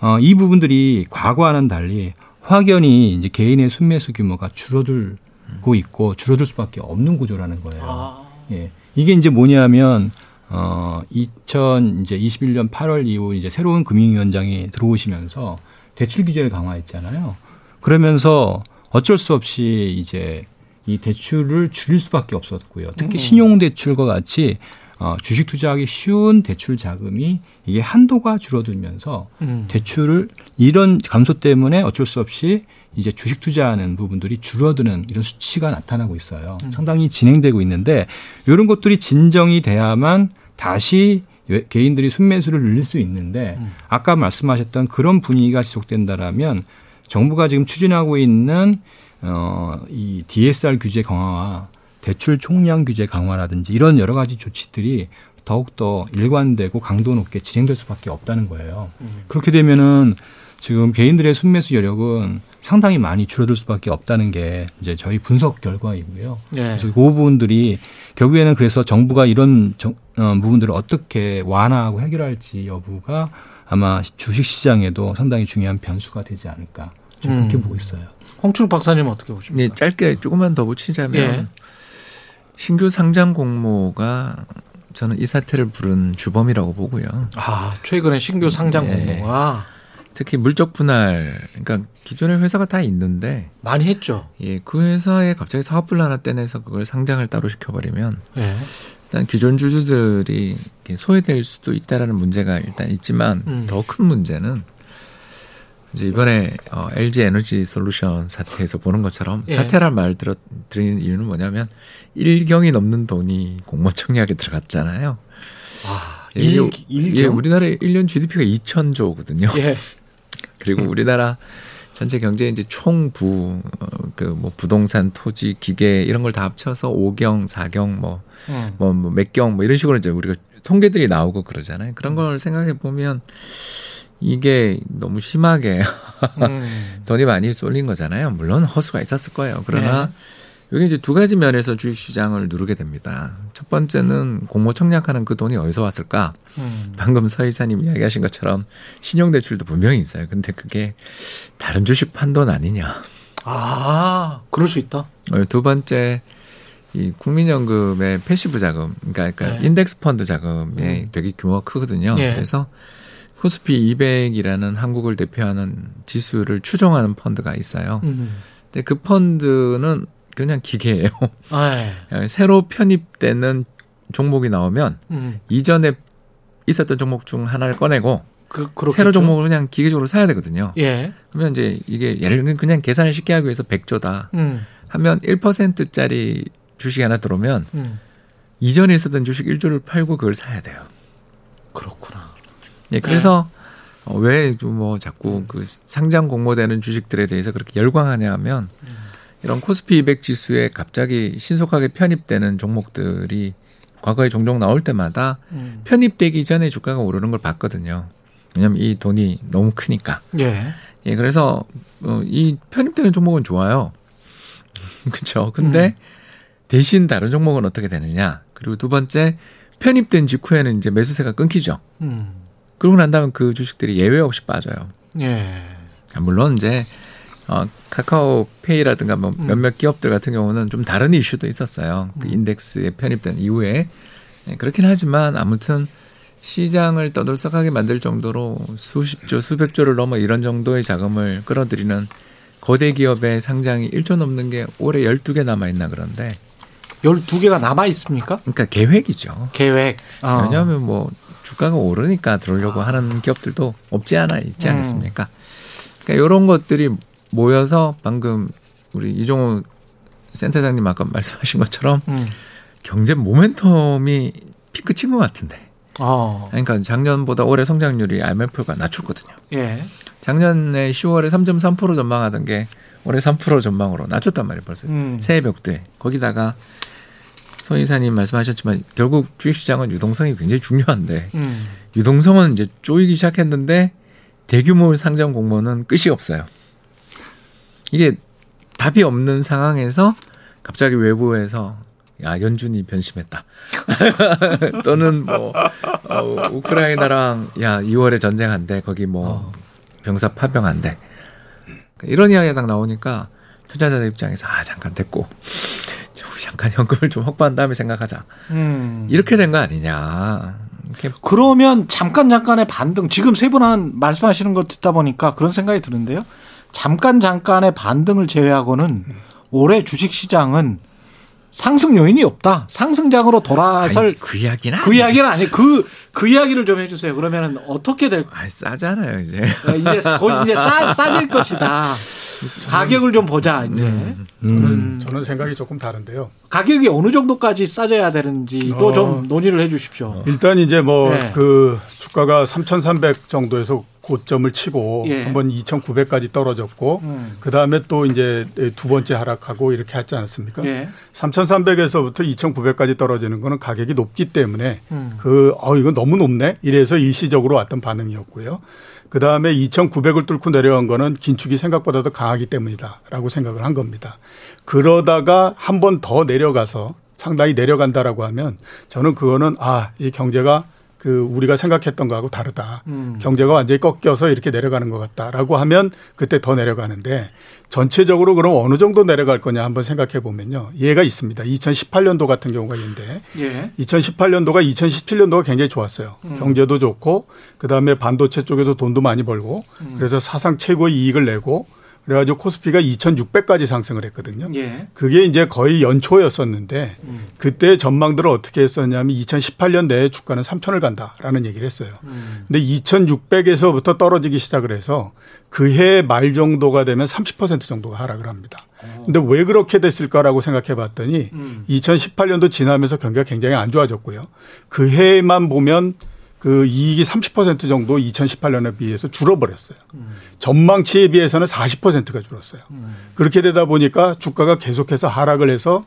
어, 이 부분들이 과거와는 달리 확연히 이제 개인의 순매수 규모가 줄어들고 있고 줄어들 수밖에 없는 구조라는 거예요. 아. 예. 이게 이제 뭐냐면 어 2000 이제 21년 8월 이후 이제 새로운 금융위원장이 들어오시면서 대출 규제를 강화했잖아요. 그러면서 어쩔 수 없이 이제 이 대출을 줄일 수밖에 없었고요. 특히 음. 신용 대출과 같이 어, 주식 투자하기 쉬운 대출 자금이 이게 한도가 줄어들면서 음. 대출을 이런 감소 때문에 어쩔 수 없이 이제 주식 투자하는 부분들이 줄어드는 이런 수치가 나타나고 있어요. 상당히 진행되고 있는데 이런 것들이 진정이 돼야만 다시 외- 개인들이 순매수를 늘릴 수 있는데 아까 말씀하셨던 그런 분위기가 지속된다라면 정부가 지금 추진하고 있는 어, 이 DSR 규제 강화와 대출 총량 규제 강화라든지 이런 여러 가지 조치들이 더욱더 일관되고 강도 높게 진행될 수밖에 없다는 거예요. 그렇게 되면은 지금 개인들의 순매수 여력은 상당히 많이 줄어들 수밖에 없다는 게 이제 저희 분석 결과이고요. 예. 그래서 그 부분들이 결국에는 그래서 정부가 이런 정- 어, 부분들을 어떻게 완화하고 해결할지 여부가 아마 주식 시장에도 상당히 중요한 변수가 되지 않을까 저는 그렇게 음. 보고 있어요. 홍춘 박사님 어떻게 보십니까? 네, 짧게 조금만 더 붙이자면 예. 신규 상장 공모가 저는 이 사태를 부른 주범이라고 보고요. 아 최근에 신규 상장 예. 공모가 특히 물적 분할, 그러니까 기존의 회사가 다 있는데, 많이 했죠. 예, 그 회사에 갑자기 사업불 하나 떼내서 그걸 상장을 따로 시켜버리면 예. 일단 기존 주주들이 소외될 수도 있다라는 문제가 일단 있지만 음. 더큰 문제는 이제 이번에 어, LG 에너지 솔루션 사태에서 보는 것처럼 예. 사태란 말 들어 드리는 이유는 뭐냐면 일경이 넘는 돈이 공모 청약에 들어갔잖아요. 아, 예, 일, 이게- 일경? 예, 우리나라의 1년 GDP가 2천조거든요. 예. 그리고 우리나라 전체 경제 이제 총부 그뭐 부동산, 토지, 기계 이런 걸 다 합쳐서 5경, 4경 뭐 음. 뭐, 뭐, 몇 경, 뭐, 이런 식으로 이제 우리가 통계들이 나오고 그러잖아요. 그런 걸 생각해 보면 이게 너무 심하게 음. 돈이 많이 쏠린 거잖아요. 물론 허수가 있었을 거예요. 그러나 네. 여기 이제 두 가지 면에서 주식 시장을 누르게 됩니다. 첫 번째는 공모 청약하는 그 돈이 어디서 왔을까? 음. 방금 서 이사님 이야기하신 것처럼 신용 대출도 분명히 있어요. 근데 그게 다른 주식 판돈 아니냐. 아, 그럴 수 있다. 어, 두 번째 이 국민연금의 passive 자금, 그러니까, 그러니까 네. 인덱스 펀드 자금이 음. 되게 규모가 크거든요. 예. 그래서 코스피 200이라는 한국을 대표하는 지수를 추종하는 펀드가 있어요. 음. 근데 그 펀드는 그냥 기계예요. 아, 예. 새로 편입되는 종목이 나오면 음. 이전에 있었던 종목 중 하나를 꺼내고 그. 새로 종목을 그냥 기계적으로 사야 되거든요. 예. 그러면 이제 이게 예를 들면 그냥 계산을 쉽게 하기 위해서 100조다 음. 하면 1%짜리 주식이 하나 들어오면 음. 이전에 있었던 주식 1조를 팔고 그걸 사야 돼요. 그렇구나. 예, 그래서 어, 왜뭐 자꾸 그 상장 공모되는 주식들에 대해서 그렇게 열광하냐 하면 이런 코스피 200 지수에 갑자기 신속하게 편입되는 종목들이 과거에 종종 나올 때마다 음. 편입되기 전에 주가가 오르는 걸 봤거든요. 왜냐하면 이 돈이 너무 크니까. 예. 예, 그래서 어, 이 편입되는 종목은 좋아요. 그렇죠. 근데 대신 다른 종목은 어떻게 되느냐? 그리고 두 번째 편입된 직후에는 이제 매수세가 끊기죠. 음. 그러고 난 다음에 그 주식들이 예외 없이 빠져요. 예. 아, 물론 이제 어, 카카오페이라든가 뭐 음. 몇몇 기업들 같은 경우는 좀 다른 이슈도 있었어요. 그 음. 인덱스에 편입된 이후에 예, 그렇긴 하지만 아무튼 시장을 떠들썩하게 만들 정도로 수십조, 수백조를 넘어 이런 정도의 자금을 끌어들이는 거대 기업의 상장이 1조 넘는 게 올해 12개 남아 있나 그런데 12개가 남아 있습니까? 그러니까 계획이죠. 계획. 어. 왜냐하면 뭐 주가가 오르니까 들어오려고 하는 기업들도 없지 않아 있지 음. 않겠습니까? 그러니까 이런 것들이 모여서 방금 우리 이종호 센터장님 아까 말씀하신 것처럼 음. 경제 모멘텀이 피크 친 것 같은데. 어. 그러니까 작년보다 올해 성장률이 IMF가 낮췄거든요. 예. 작년에 10월에 3.3% 전망하던 게 올해 3% 전망으로 낮췄단 말이에요, 벌써. 음. 새해 벽두에. 거기다가 서 이사님 말씀하셨지만 결국 주식시장은 유동성이 굉장히 중요한데 음. 유동성은 이제 쪼이기 시작했는데 대규모 상장 공모는 끝이 없어요. 이게 답이 없는 상황에서 갑자기 외부에서 야 연준이 변심했다. 또는 뭐 어, 우크라이나랑 야 2월에 전쟁한대 거기 뭐 어. 병사 파병한대. 이런 이야기가 딱 나오니까 투자자들 입장에서 아 잠깐 됐고 잠깐 현금을 좀 확보한 다음에 생각하자. 음. 이렇게 된 거 아니냐. 이렇게 그러면 잠깐 잠깐의 반등 지금 세 분 한 말씀하시는 거 듣다 보니까 그런 생각이 드는데요. 잠깐 잠깐의 반등을 제외하고는 올해 주식 시장은 상승 요인이 없다. 상승장으로 돌아설 아니, 그 이야기는 그 이야기는 아니 그, 그 이야기를 좀 해주세요. 그러면은 어떻게 될, 아 싸잖아요 이제. 이제 곧 이제 싸, 싸질 것이다. 가격을 좀 보자, 이제. 음. 저는 저는 생각이 조금 다른데요. 가격이 어느 정도까지 싸져야 되는지도 어. 좀 논의를 해 주십시오. 일단 이제 뭐 네. 그 주가가 3,300 정도에서 고점을 치고 예. 한번 2,900까지 떨어졌고 음. 그 다음에 또 이제 두 번째 하락하고 이렇게 했지 않았습니까? 예. 3,300에서부터 2,900까지 떨어지는 거는 가격이 높기 때문에 음. 그, 어, 이건 너무 높네? 이래서 일시적으로 왔던 반응이었고요. 그 다음에 2,900을 뚫고 내려간 거는 긴축이 생각보다 더 강하기 때문이다. 라고 생각을 한 겁니다. 그러다가 한 번 더 내려가서 상당히 내려간다라고 하면 저는 그거는 아, 이 경제가 그 우리가 생각했던 거하고 다르다. 음. 경제가 완전히 꺾여서 이렇게 내려가는 것 같다라고 하면 그때 더 내려가는데 전체적으로 그럼 어느 정도 내려갈 거냐 한번 생각해 보면요. 예가 있습니다. 2018년도 같은 경우가 있는데 예. 2018년도가 2017년도가 굉장히 좋았어요. 경제도 좋고 그다음에 반도체 쪽에도 돈도 많이 벌고 그래서 사상 최고의 이익을 내고 그래가지고 코스피가 2,600까지 상승을 했거든요. 예. 그게 이제 거의 연초였었는데 음. 그때 전망들을 어떻게 했었냐면 2018년 내에 주가는 3천을 간다라는 얘기를 했어요. 음. 근데 2,600에서부터 떨어지기 시작을 해서 그해 말 정도가 되면 30% 정도가 하락을 합니다. 근데 왜 그렇게 됐을까라고 생각해 봤더니 음. 2018년도 지나면서 경기가 굉장히 안 좋아졌고요. 그 해만 보면 그 이익이 30% 정도 2018년에 비해서 줄어버렸어요. 전망치에 비해서는 40%가 줄었어요. 그렇게 되다 보니까 주가가 계속해서 하락을 해서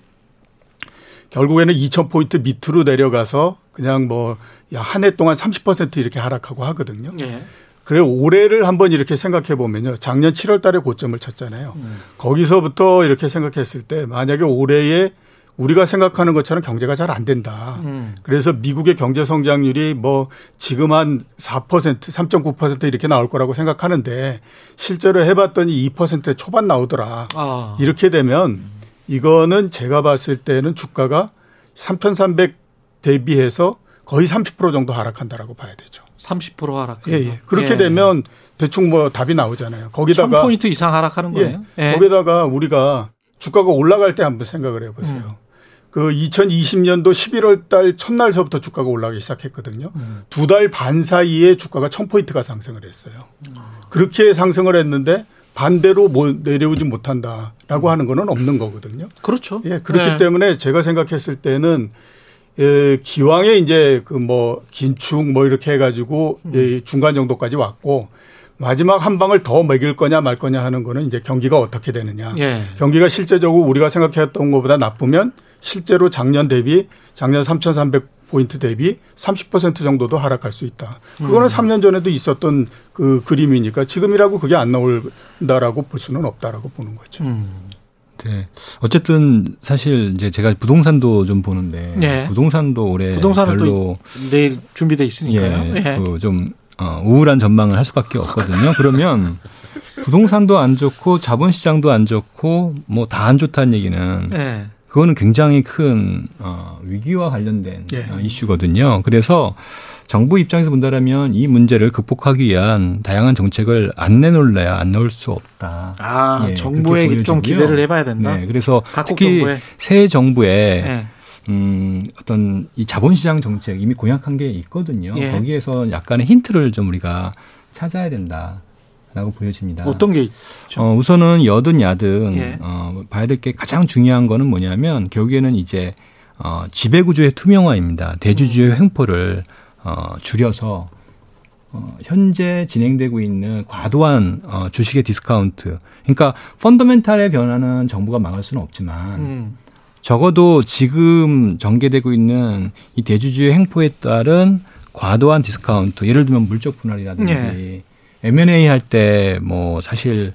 결국에는 2,000포인트 밑으로 내려가서 그냥 뭐 한 해 동안 30% 이렇게 하락하고 하거든요. 예. 그래 올해를 한번 이렇게 생각해 보면요. 작년 7월 달에 고점을 쳤잖아요. 음. 거기서부터 이렇게 생각했을 때 만약에 올해에 우리가 생각하는 것처럼 경제가 잘 안 된다. 음. 그래서 미국의 경제 성장률이 뭐 지금 한 4%, 3.9% 이렇게 나올 거라고 생각하는데 실제로 해봤더니 2% 초반 나오더라. 아. 이렇게 되면 이거는 제가 봤을 때는 주가가 3,300 대비해서 거의 30% 정도 하락한다라고 봐야 되죠. 30% 하락. 예, 예. 그렇게 되면 대충 뭐 답이 나오잖아요. 거기다가 1000포인트 이상 하락하는 거예요. 예. 거기다가 우리가 주가가 올라갈 때 한번 생각을 해보세요. 음. 그 2020년도 11월 달 첫날서부터 주가가 올라가기 시작했거든요. 음. 두달 반 사이에 주가가 1000포인트가 상승을 했어요. 그렇게 상승을 했는데 반대로 뭐 내려오지 못한다라고 하는 거는 없는 거거든요. 그렇죠. 예, 그렇기 네. 때문에 제가 생각했을 때는 예, 기왕에 이제 그 뭐 긴축 뭐 이렇게 해가지고 음. 예, 중간 정도까지 왔고 마지막 한 방을 더 먹일 거냐 말 거냐 하는 거는 이제 경기가 어떻게 되느냐. 예. 경기가 실제적으로 우리가 생각했던 것보다 나쁘면 실제로 작년 대비 작년 3,300 포인트 대비 30% 정도도 하락할 수 있다. 그거는 음. 3년 전에도 있었던 그 그림이니까 지금이라고 그게 안 나올다라고 볼 수는 없다라고 보는 거죠. 음. 네. 어쨌든 사실 이제 제가 부동산도 좀 보는데 예. 부동산도 올해 부동산은 별로 또 내일 준비돼 있으니까요. 예, 예. 그좀 어, 우울한 전망을 할 수밖에 없거든요. 그러면 부동산도 안 좋고 자본시장도 안 좋고 뭐 다 안 좋다는 얘기는 예. 그거는 굉장히 큰 어, 위기와 관련된 예. 어, 이슈거든요. 그래서 정부 입장에서 본다면 이 문제를 극복하기 위한 다양한 정책을 안 내놓을래야 안 넣을 수 없다. 아, 예, 정부에 좀. 기대를 해봐야 된다. 네, 그래서 특히 정부에. 새 정부에 예. 음, 어떤 이 자본시장 정책 이미 공약한 게 있거든요. 예. 거기에서 약간의 힌트를 좀 우리가 찾아야 된다 라고 보여집니다. 어떤 게 있죠? 어, 우선은 여든 야든 예. 어, 봐야 될 게 가장 중요한 거는 뭐냐면 결국에는 이제 어, 지배구조의 투명화입니다. 대주주의 횡포를 어, 줄여서 어, 현재 진행되고 있는 과도한 어, 주식의 디스카운트. 그러니까 펀더멘탈의 변화는 정부가 막을 수는 없지만 음. 적어도 지금 전개되고 있는 이 대주주의 횡포에 따른 과도한 디스카운트, 예를 들면 물적 분할이라든지 예. M&A 할 때 뭐 사실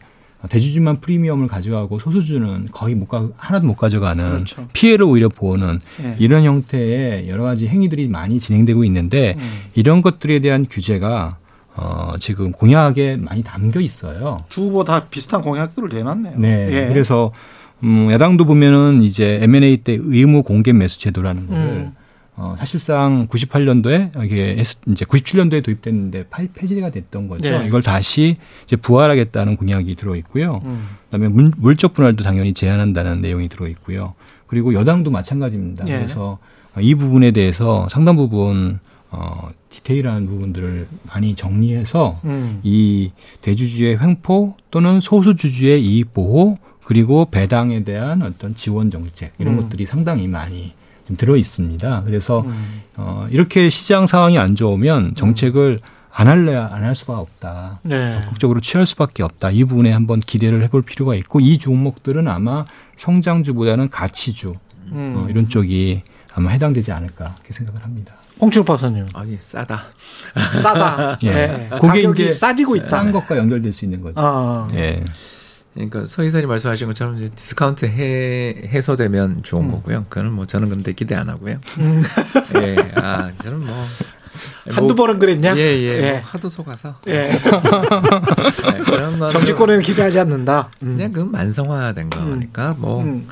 대주주만 프리미엄을 가져가고 소수 주주는 거의 못 가, 하나도 못 가져가는 그렇죠. 피해를 오히려 보는 예. 이런 형태의 여러 가지 행위들이 많이 진행되고 있는데 음. 이런 것들에 대한 규제가 어, 지금 공약에 많이 담겨 있어요. 두 후보 다 비슷한 공약들을 내놨네요. 네. 예. 그래서 음, 야당도 보면은 이제 M&A 때 의무 공개 매수 제도라는 거를 음. 어, 사실상 98년도에 이게 했- 이제 97년도에 도입됐는데 파- 폐지가 됐던 거죠. 네. 이걸 다시 이제 부활하겠다는 공약이 들어 있고요. 음. 그다음에 물, 물적 분할도 당연히 제한한다는 내용이 들어 있고요. 그리고 여당도 마찬가지입니다. 예. 그래서 이 부분에 대해서 상당 부분 어, 디테일한 부분들을 많이 정리해서 음. 이 대주주의 횡포 또는 소수주주의 이익 보호 그리고 배당에 대한 어떤 지원 정책 이런 음. 것들이 상당히 많이 좀 들어 있습니다. 그래서 음. 어, 이렇게 시장 상황이 안 좋으면 정책을 안 할래야 안할 수가 없다. 네. 적극적으로 취할 수밖에 없다. 이 부분에 한번 기대를 해볼 필요가 있고 이 종목들은 아마 성장주보다는 가치주 음. 어, 이런 쪽이 아마 해당되지 않을까 이렇게 생각을 합니다. 홍춘 박사님 아, 예, 싸다. 싸다. 예. 네. 그게 가격이 이제 싸지고 있다. 싼 것과 연결될 수 있는 거죠. 아. 예. 그러니까 서 이사님 말씀하신 것처럼 이제 디스카운트 해, 해소되면 좋은 음. 거고요. 그거는 뭐 저는 근데 기대 안 하고요. 음. 예, 아 저는 뭐 한두 번은 그랬냐? 예, 예, 예. 뭐 하도 속아서. 예. 네, 그런 거는 정치권에는 기대하지 않는다. 음. 그냥 그건 만성화된 거니까 뭐. 음.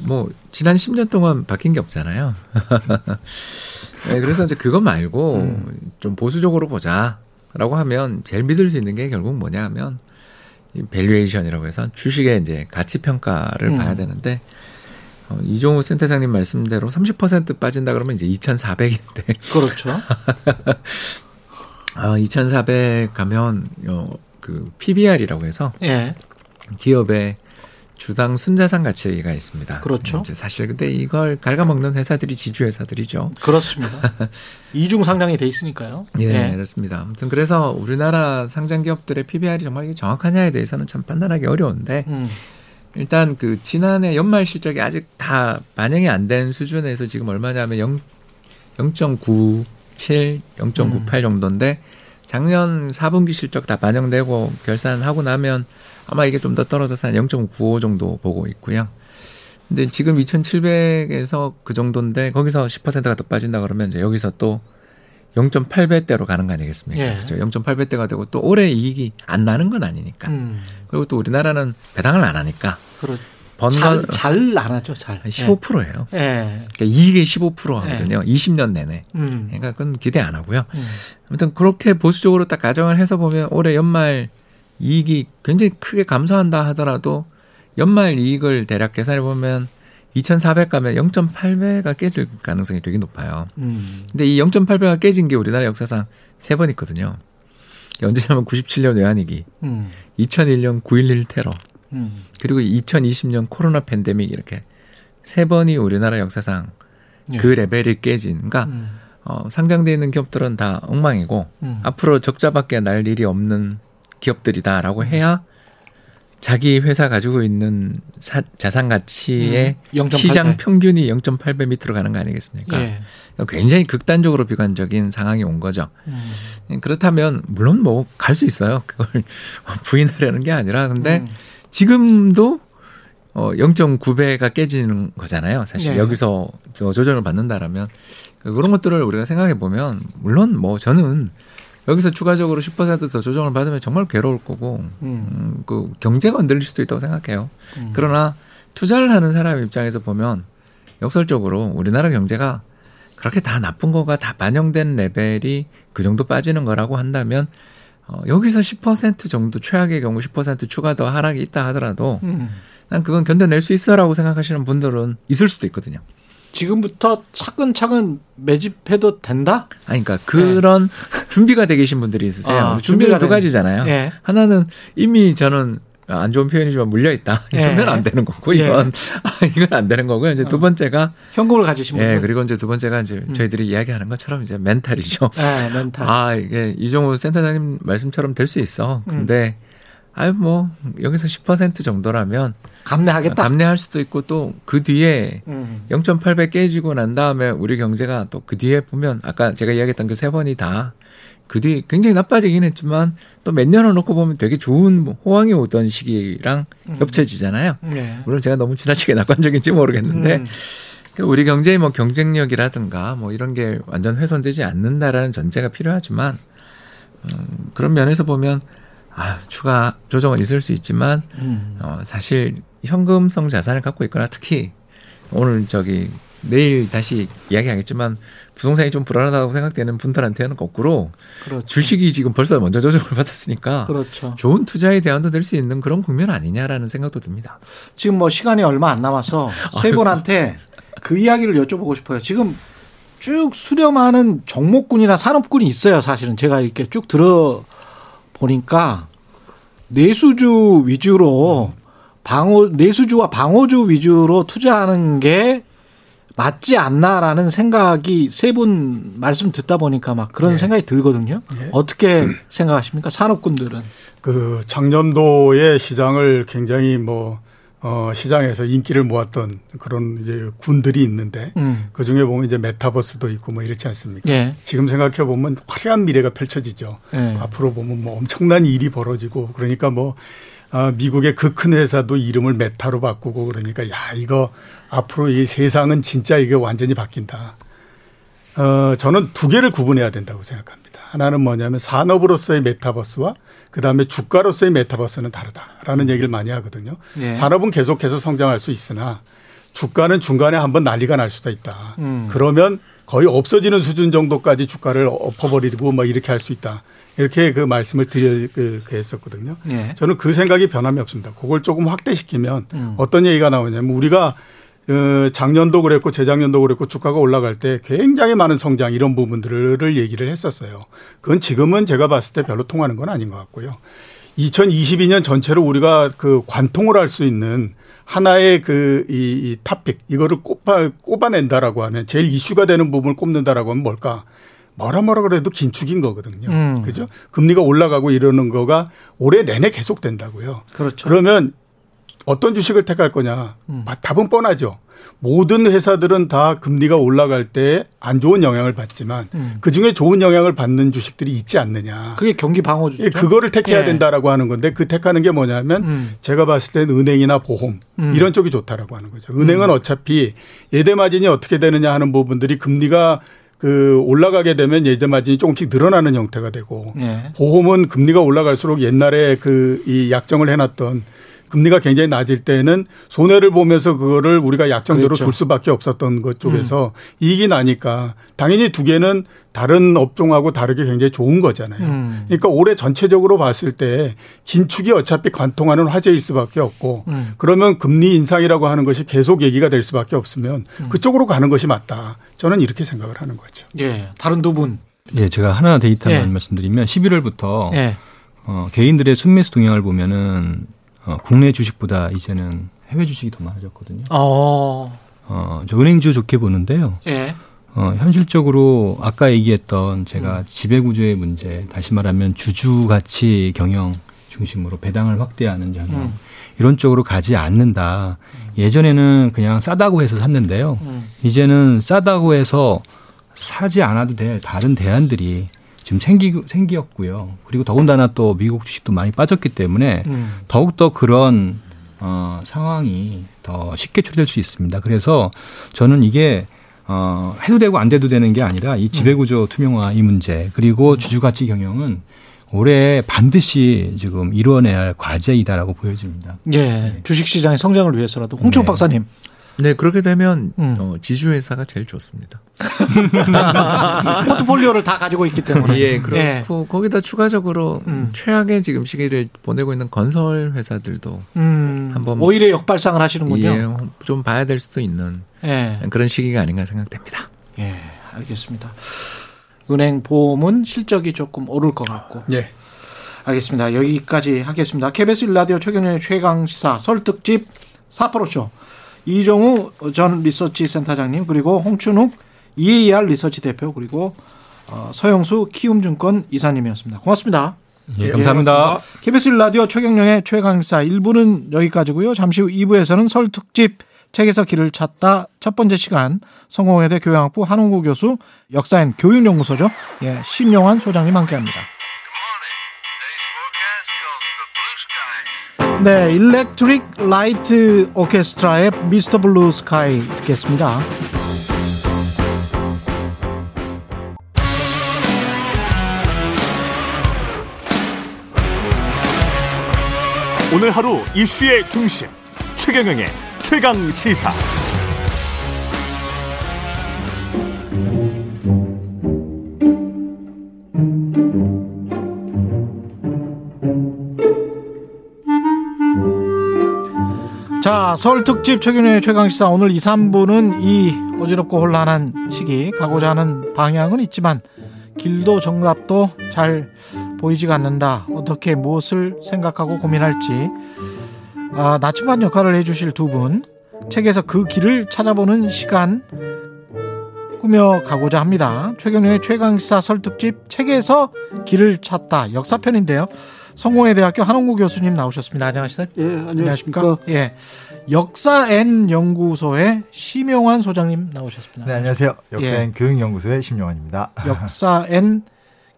뭐 지난 10년 동안 바뀐 게 없잖아요. 네, 그래서 이제 그거 말고 음. 좀 보수적으로 보자 라고 하면 제일 믿을 수 있는 게 결국 뭐냐면 이 valuation이라고 해서 주식의 이제 가치 평가를 음. 봐야 되는데 어, 이종우 센터장님 말씀대로 30% 빠진다 그러면 이제 2,400인데 그렇죠. 아, 2,400 가면 어, 그 PBR이라고 해서 예. 기업의 주당 순자산 가치가 있습니다. 그렇죠. 사실 근데 이걸 갉아먹는 회사들이 지주 회사들이죠. 그렇습니다. 이중 상장이 돼 있으니까요. 예, 그렇습니다. 아무튼 그래서 우리나라 상장 기업들의 PBR이 정말 이게 정확하냐에 대해서는 참 판단하기 어려운데 음. 일단 그 지난해 연말 실적이 아직 다 반영이 안 된 수준에서 지금 얼마냐면 0 0.97, 0.98 정도인데 작년 4분기 실적 다 반영되고 결산하고 나면 아마 이게 좀 더 떨어져서 한 0.95 정도 보고 있고요. 근데 지금 2,700에서 그 정도인데 거기서 10%가 더 빠진다 그러면 이제 여기서 또 0.8배대로 가는 거 아니겠습니까? 예. 그렇죠. 0.8배대가 되고 또 올해 이익이 안 나는 건 아니니까. 음. 그리고 또 우리나라는 배당을 안 하니까 그렇. 번 잘, 건 잘안 하죠, 잘. 15%예요. 예. 그러니까 이익의 15% 하거든요. 20년 내내. 음. 그러니까 그건 기대 안 하고요. 음. 아무튼 그렇게 보수적으로 딱 가정을 해서 보면 올해 연말 이익이 굉장히 크게 감소한다 하더라도 연말 이익을 대략 계산해 보면 2,400 가면 0.8배가 깨질 가능성이 되게 높아요. 음. 근데 이 0.8배가 깨진 게 우리나라 역사상 세 번 있거든요. 언제냐면 97년 외환위기, 음. 2001년 9.11 테러, 음. 그리고 2020년 코로나 팬데믹 이렇게 세 번이 우리나라 역사상 예. 그 레벨이 깨진. 그러니까 음. 어, 상장돼 있는 기업들은 다 엉망이고 음. 앞으로 적자밖에 날 일이 없는 기업들이다라고 해야 자기 회사 가지고 있는 사, 자산 가치의 음. 0.8 배. 시장 평균이 0.8배 밑으로 가는 거 아니겠습니까? 예. 굉장히 극단적으로 비관적인 상황이 온 거죠. 음. 그렇다면 물론 뭐 갈 수 있어요. 그걸 부인하려는 게 아니라 근데 음. 지금도 어 0.9배가 깨지는 거잖아요. 사실 네. 여기서 저 조정을 받는다라면 그런 것들을 우리가 생각해 보면 물론 뭐 저는 여기서 추가적으로 10%더 조정을 받으면 정말 괴로울 거고 음. 음, 그 경제가 흔들릴 수도 있다고 생각해요. 음. 그러나 투자를 하는 사람 입장에서 보면 역설적으로 우리나라 경제가 그렇게 다 나쁜 거가 다 반영된 레벨이 그 정도 빠지는 거라고 한다면 어, 여기서 10% 정도 최악의 경우 10% 추가 더 하락이 있다 하더라도 음. 난 그건 견뎌낼 수 있어라고 생각하시는 분들은 있을 수도 있거든요. 지금부터 차근차근 매집해도 된다? 아니, 그러니까 그런 준비가 되 계신 분들이 있으세요. 네. 아, 준비는 두 된- 가지잖아요. 예. 하나는 이미 저는 안 좋은 표현이지만 물려 있다. 예. 이러면 안 되는 거고 예. 이건 이건 안 되는 거고요. 이제 두 어. 번째가 현금을 가지신 분들. 예 그리고 이제 두 번째가 이제 음. 저희들이 이야기하는 것처럼 이제 멘탈이죠. 예, 멘탈. 아 이게 이종호 센터장님 말씀처럼 될 수 있어. 음. 근데 아유 뭐 여기서 10% 정도라면 감내하겠다. 감내할 수도 있고 또 그 뒤에 음. 0.8배 깨지고 난 다음에 우리 경제가 또 그 뒤에 보면 아까 제가 이야기했던 그 세 번이 다 그 뒤 굉장히 나빠지긴 했지만 또 몇 년을 놓고 보면 되게 좋은 호황이 오던 시기랑 음. 겹쳐지잖아요. 예. 물론 제가 너무 지나치게 낙관적인지 모르겠는데 음. 그 우리 경제의 뭐 경쟁력이라든가 뭐 이런 게 완전 훼손되지 않는다라는 전제가 필요하지만 음, 그런 면에서 보면 아 추가 조정은 있을 수 있지만 음. 어, 사실 현금성 자산을 갖고 있거나 특히 오늘 저기 내일 다시 이야기하겠지만 부동산이 좀 불안하다고 생각되는 분들한테는 거꾸로 그렇죠. 주식이 지금 벌써 먼저 조정을 받았으니까 그렇죠. 좋은 투자의 대안도 될 수 있는 그런 국면 아니냐라는 생각도 듭니다. 지금 뭐 시간이 얼마 안 남아서 세 분한테 그 이야기를 여쭤보고 싶어요. 지금 쭉 수렴하는 종목군이나 산업군이 있어요. 사실은 제가 이렇게 쭉 들어 보니까 내수주 위주로 방어 내수주와 방어주 위주로 투자하는 게 맞지 않나라는 생각이 세 분 말씀 듣다 보니까 막 그런 네. 생각이 들거든요. 예. 어떻게 생각하십니까? 산업군들은. 그 작년도에 시장을 굉장히 뭐 어, 시장에서 인기를 모았던 그런 이제 군들이 있는데 음. 그 중에 보면 이제 메타버스도 있고 뭐 이렇지 않습니까? 예. 지금 생각해 보면 화려한 미래가 펼쳐지죠. 예. 앞으로 보면 뭐 엄청난 일이 벌어지고 그러니까 뭐 아, 미국의 그 큰 회사도 이름을 메타로 바꾸고 그러니까 야 이거 앞으로 이 세상은 진짜 이게 완전히 바뀐다. 어, 저는 두 개를 구분해야 된다고 생각합니다. 하나는 뭐냐면 산업으로서의 메타버스와 그 다음에 주가로서의 메타버스는 다르다라는 얘기를 많이 하거든요. 예. 산업은 계속해서 성장할 수 있으나 주가는 중간에 한번 난리가 날 수도 있다. 음. 그러면 거의 없어지는 수준 정도까지 주가를 엎어버리고 뭐 이렇게 할 수 있다. 이렇게 그 말씀을 드려 그, 그 했었거든요. 예. 저는 그 생각이 변함이 없습니다. 그걸 조금 확대시키면 음. 어떤 얘기가 나오냐면 우리가 어, 작년도 그랬고 재작년도 그랬고 주가가 올라갈 때 굉장히 많은 성장 이런 부분들을 얘기를 했었어요. 그건 지금은 제가 봤을 때 별로 통하는 건 아닌 것 같고요. 2022년 전체로 우리가 그 관통을 할 수 있는 하나의 그 이 이 탑픽 이거를 꼽아 꼽아낸다라고 하면 제일 이슈가 되는 부분을 꼽는다라고 하면 뭘까? 뭐라 뭐라 그래도 긴축인 거거든요. 음. 그죠? 금리가 올라가고 이러는 거가 올해 내내 계속 된다고요. 그렇죠. 그러면 어떤 주식을 택할 거냐? 음. 답은 뻔하죠. 모든 회사들은 다 금리가 올라갈 때 안 좋은 영향을 받지만 음. 그 중에 좋은 영향을 받는 주식들이 있지 않느냐. 그게 경기 방어주죠. 예, 그거를 택해야 예. 된다라고 하는 건데 그 택하는 게 뭐냐면 음. 제가 봤을 때는 은행이나 보험 음. 이런 쪽이 좋다라고 하는 거죠. 은행은 어차피 예대 마진이 어떻게 되느냐 하는 부분들이 금리가 그 올라가게 되면 예대 마진이 조금씩 늘어나는 형태가 되고 예. 보험은 금리가 올라갈수록 옛날에 그 이 약정을 해놨던 금리가 굉장히 낮을 때는 손해를 보면서 그거를 우리가 약정대로 그렇죠. 줄 수밖에 없었던 것 쪽에서 이익이 나니까 당연히 두 개는 다른 업종하고 다르게 굉장히 좋은 거잖아요. 음. 그러니까 올해 전체적으로 봤을 때 긴축이 어차피 관통하는 화제일 수밖에 없고 음. 그러면 금리 인상이라고 하는 것이 계속 얘기가 될 수밖에 없으면 음. 그쪽으로 가는 것이 맞다. 저는 이렇게 생각을 하는 거죠. 예. 다른 두 분. 예, 제가 하나 데이터만 예. 말씀드리면 11월부터 예. 어, 개인들의 순매수 동향을 보면은 어, 국내 주식보다 이제는 해외 주식이 더 많아졌거든요. 어. 어, 저 은행주 좋게 보는데요. 예. 어, 현실적으로 아까 얘기했던 제가 지배구조의 문제, 다시 말하면 주주 가치 경영 중심으로 배당을 확대하는 경영 음. 이런 쪽으로 가지 않는다. 예전에는 그냥 싸다고 해서 샀는데요. 음. 이제는 싸다고 해서 사지 않아도 될 다른 대안들이 지금 생기, 생기었고요. 그리고 더군다나 또 미국 주식도 많이 빠졌기 때문에 음. 더욱더 그런 어, 상황이 더 쉽게 처리될 수 있습니다. 그래서 저는 이게 어, 해도 되고 안 돼도 되는 게 아니라 이 지배구조 투명화 이 문제 그리고 주주가치 경영은 올해 반드시 지금 이뤄내야 할 과제이다라고 보여집니다. 예. 주식 시장의 성장을 위해서라도 홍춘 네. 박사님. 네, 그렇게 되면 음. 어, 지주회사가 제일 좋습니다. 포트폴리오를 다 가지고 있기 때문에. 예, 그렇고 거기다 추가적으로 음. 최악의 지금 시기를 보내고 있는 건설 회사들도 음. 한번 오히려 역발상을 하시는군요. 예, 좀 봐야 될 수도 있는 예. 그런 시기가 아닌가 생각됩니다. 예. 알겠습니다. 은행 보험은 실적이 조금 오를 것 같고. 예. 알겠습니다. 여기까지 하겠습니다. KBS 일라디오 최경영의 최강 시사 설특집 4프로쇼 이종우 전 리서치 센터장님 그리고 홍춘욱 EAR 리서치 대표 그리고 어, 서영수 키움증권 이사님이었습니다. 고맙습니다. 예, 감사합니다. KBS 라디오 최경영의 최강사 1부는 여기까지고요. 잠시 후 2부에서는 설 특집 책에서 길을 찾다 첫 번째 시간 성공회대 교양학부 한홍구 교수 역사인 교육연구소죠. 예, 심용환 소장님 함께합니다. 네, Electric Light Orchestra의 Mr. Blue Sky 듣겠습니다. 오늘 하루 이슈의 중심 최경영의 최강 시사 자, 설 특집 최근의 최강시사 오늘 2, 3부는 이 어지럽고 혼란한 시기 가고자 하는 방향은 있지만 길도 정답도 잘 보이지가 않는다. 어떻게 무엇을 생각하고 고민할지 아, 나침반 역할을 해주실 두 분 책에서 그 길을 찾아보는 시간 꾸며 가고자 합니다. 최경영의 최강시사 설 특집 책에서 길을 찾다 역사편인데요. 성공회대학교 한홍구 교수님 나오셨습니다. 안녕하세요. 예, 안녕하십니까. 예. 역사 N 연구소의 심용환 소장님 나오셨습니다. 네, 안녕하세요. 예. 역사인 교육연구소의 심용환입니다. 역사 N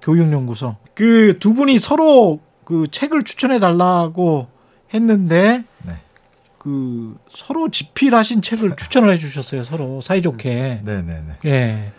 교육연구소. 그 두 분이 서로 그 책을 추천해 달라고 했는데 네. 그 서로 집필하신 책을 추천을 해 주셨어요. 서로 사이좋게. 네, 네, 네. 예.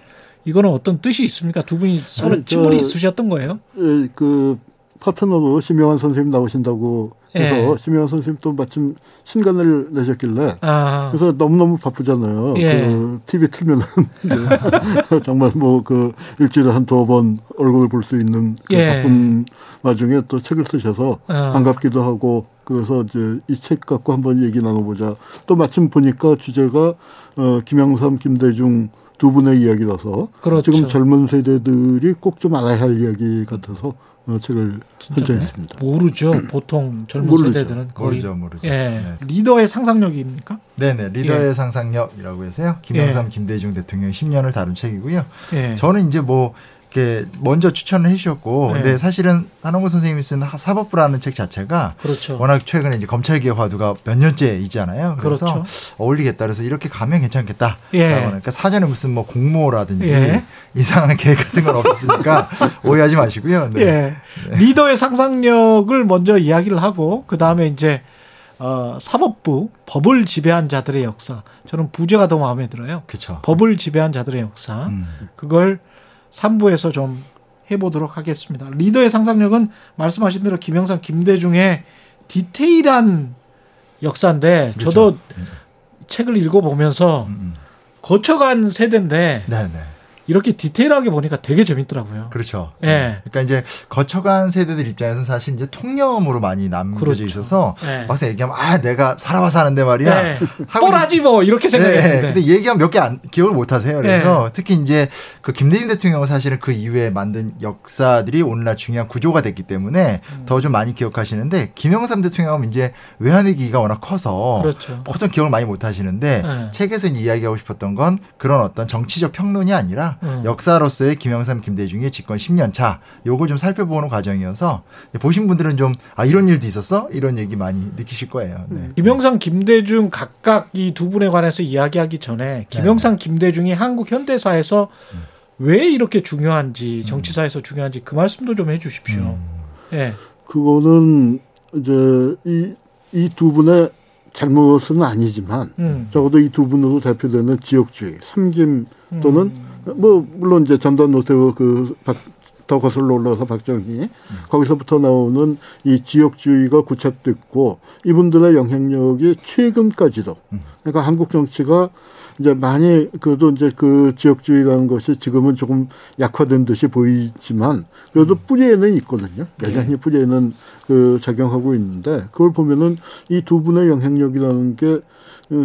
이거는 어떤 뜻이 있습니까? 두 분이 서로 저- 친분이 있으셨던 거예요? 예, 그 파트너로 심영환 선생님 나오신다고 해서 예. 심영환 선생님 또 마침 신간을 내셨길래 아. 그래서 너무너무 바쁘잖아요. 예. 그 TV 틀면은 정말 뭐 그 일주일에 한 두 번 얼굴을 볼수 있는 그 예. 바쁜 와중에 또 책을 쓰셔서 아. 반갑기도 하고 그래서 이제 이 책 갖고 한번 얘기 나눠보자. 또 마침 보니까 주제가 어, 김영삼, 김대중 두 분의 이야기라서 그렇죠. 지금 젊은 세대들이 꼭 좀 알아야 할 이야기 같아서 어, 책을 선정했습니다. 모르죠. 보통 젊은 모르죠. 세대들은 거의 모르죠, 모르죠. 예. 네. 리더의 상상력입니까? 네, 네. 리더의 예. 상상력이라고 해서요. 김영삼, 김대중 대통령 10년을 다룬 책이고요. 예. 저는 이제 뭐 이렇게 먼저 추천을 해주셨고, 네. 근데 사실은 한홍구 선생님이 쓴 하- 사법부라는 책 자체가 그렇죠. 워낙 최근에 이제 검찰개혁 화두가 몇 년째 있잖아요. 그래서 그렇죠. 어울리겠다. 그래서 이렇게 가면 괜찮겠다. 예. 그러니까 사전에 무슨 뭐 공모라든지 예. 이상한 계획 같은 건 없었으니까 오해하지 마시고요. 네. 예. 리더의 상상력을 먼저 이야기를 하고 그 다음에 이제 어, 사법부 법을 지배한 자들의 역사. 저는 부제가 더 마음에 들어요. 그렇죠. 법을 지배한 자들의 역사. 음. 그걸 3부에서 좀 해보도록 하겠습니다. 리더의 상상력은 말씀하신 대로 김영삼, 김대중의 디테일한 역사인데 저도 책을 읽어보면서 음. 거쳐간 세대인데 네, 네. 이렇게 디테일하게 보니까 되게 재밌더라고요. 그렇죠. 예. 그러니까 이제 거쳐간 세대들 입장에서는 사실 이제 통념으로 많이 남겨져 그렇죠. 있어서 예. 막상 얘기하면 아 내가 살아와서 하는데 말이야. 네. 하고 뽀라지 뭐 이렇게 네, 생각했는데. 근데 얘기하면 몇 개 안 기억을 못 하세요. 그래서 특히 이제 그 김대중 대통령은 사실은 그 이후에 만든 역사들이 오늘날 중요한 구조가 됐기 때문에 음. 더좀 많이 기억하시는데 김영삼 대통령은 이제 외환 위기가 워낙 커서 그렇죠. 보통 기억을 많이 못 하시는데 네. 책에서 이야기하고 싶었던 건 그런 어떤 정치적 평론이 아니라 음. 역사로서의 김영삼 김대중의 집권 10년 차 요걸 좀 살펴보는 과정이어서 보신 분들은 좀 아 이런 일도 있었어 이런 얘기 많이 느끼실 거예요. 네. 김영삼, 김대중 각각 이 두 분에 관해서 이야기하기 전에 김영삼, 김대중이 한국 현대사에서 왜 이렇게 중요한지 정치사에서 중요한지 그 말씀도 좀 해주십시오. 음. 예, 그거는 이제 이 이 두 분의 잘못은 아니지만 음. 적어도 이 두 분으로 대표되는 지역주의, 삼김 음. 또는 뭐 물론 이제 전두환 노태우 그더 거슬러 올라서 박정희. 거기서부터 나오는 이 지역주의가 고착됐고 이분들의 영향력이 최근까지도. 그러니까 한국 정치가 이제 많이 그래도 이제 그 지역주의라는 것이 지금은 조금 약화된 듯이 보이지만 그래도 뿌리에는 있거든요. 여전히 뿌리에는 그 작용하고 있는데 그걸 보면은 이 두 분의 영향력이라는 게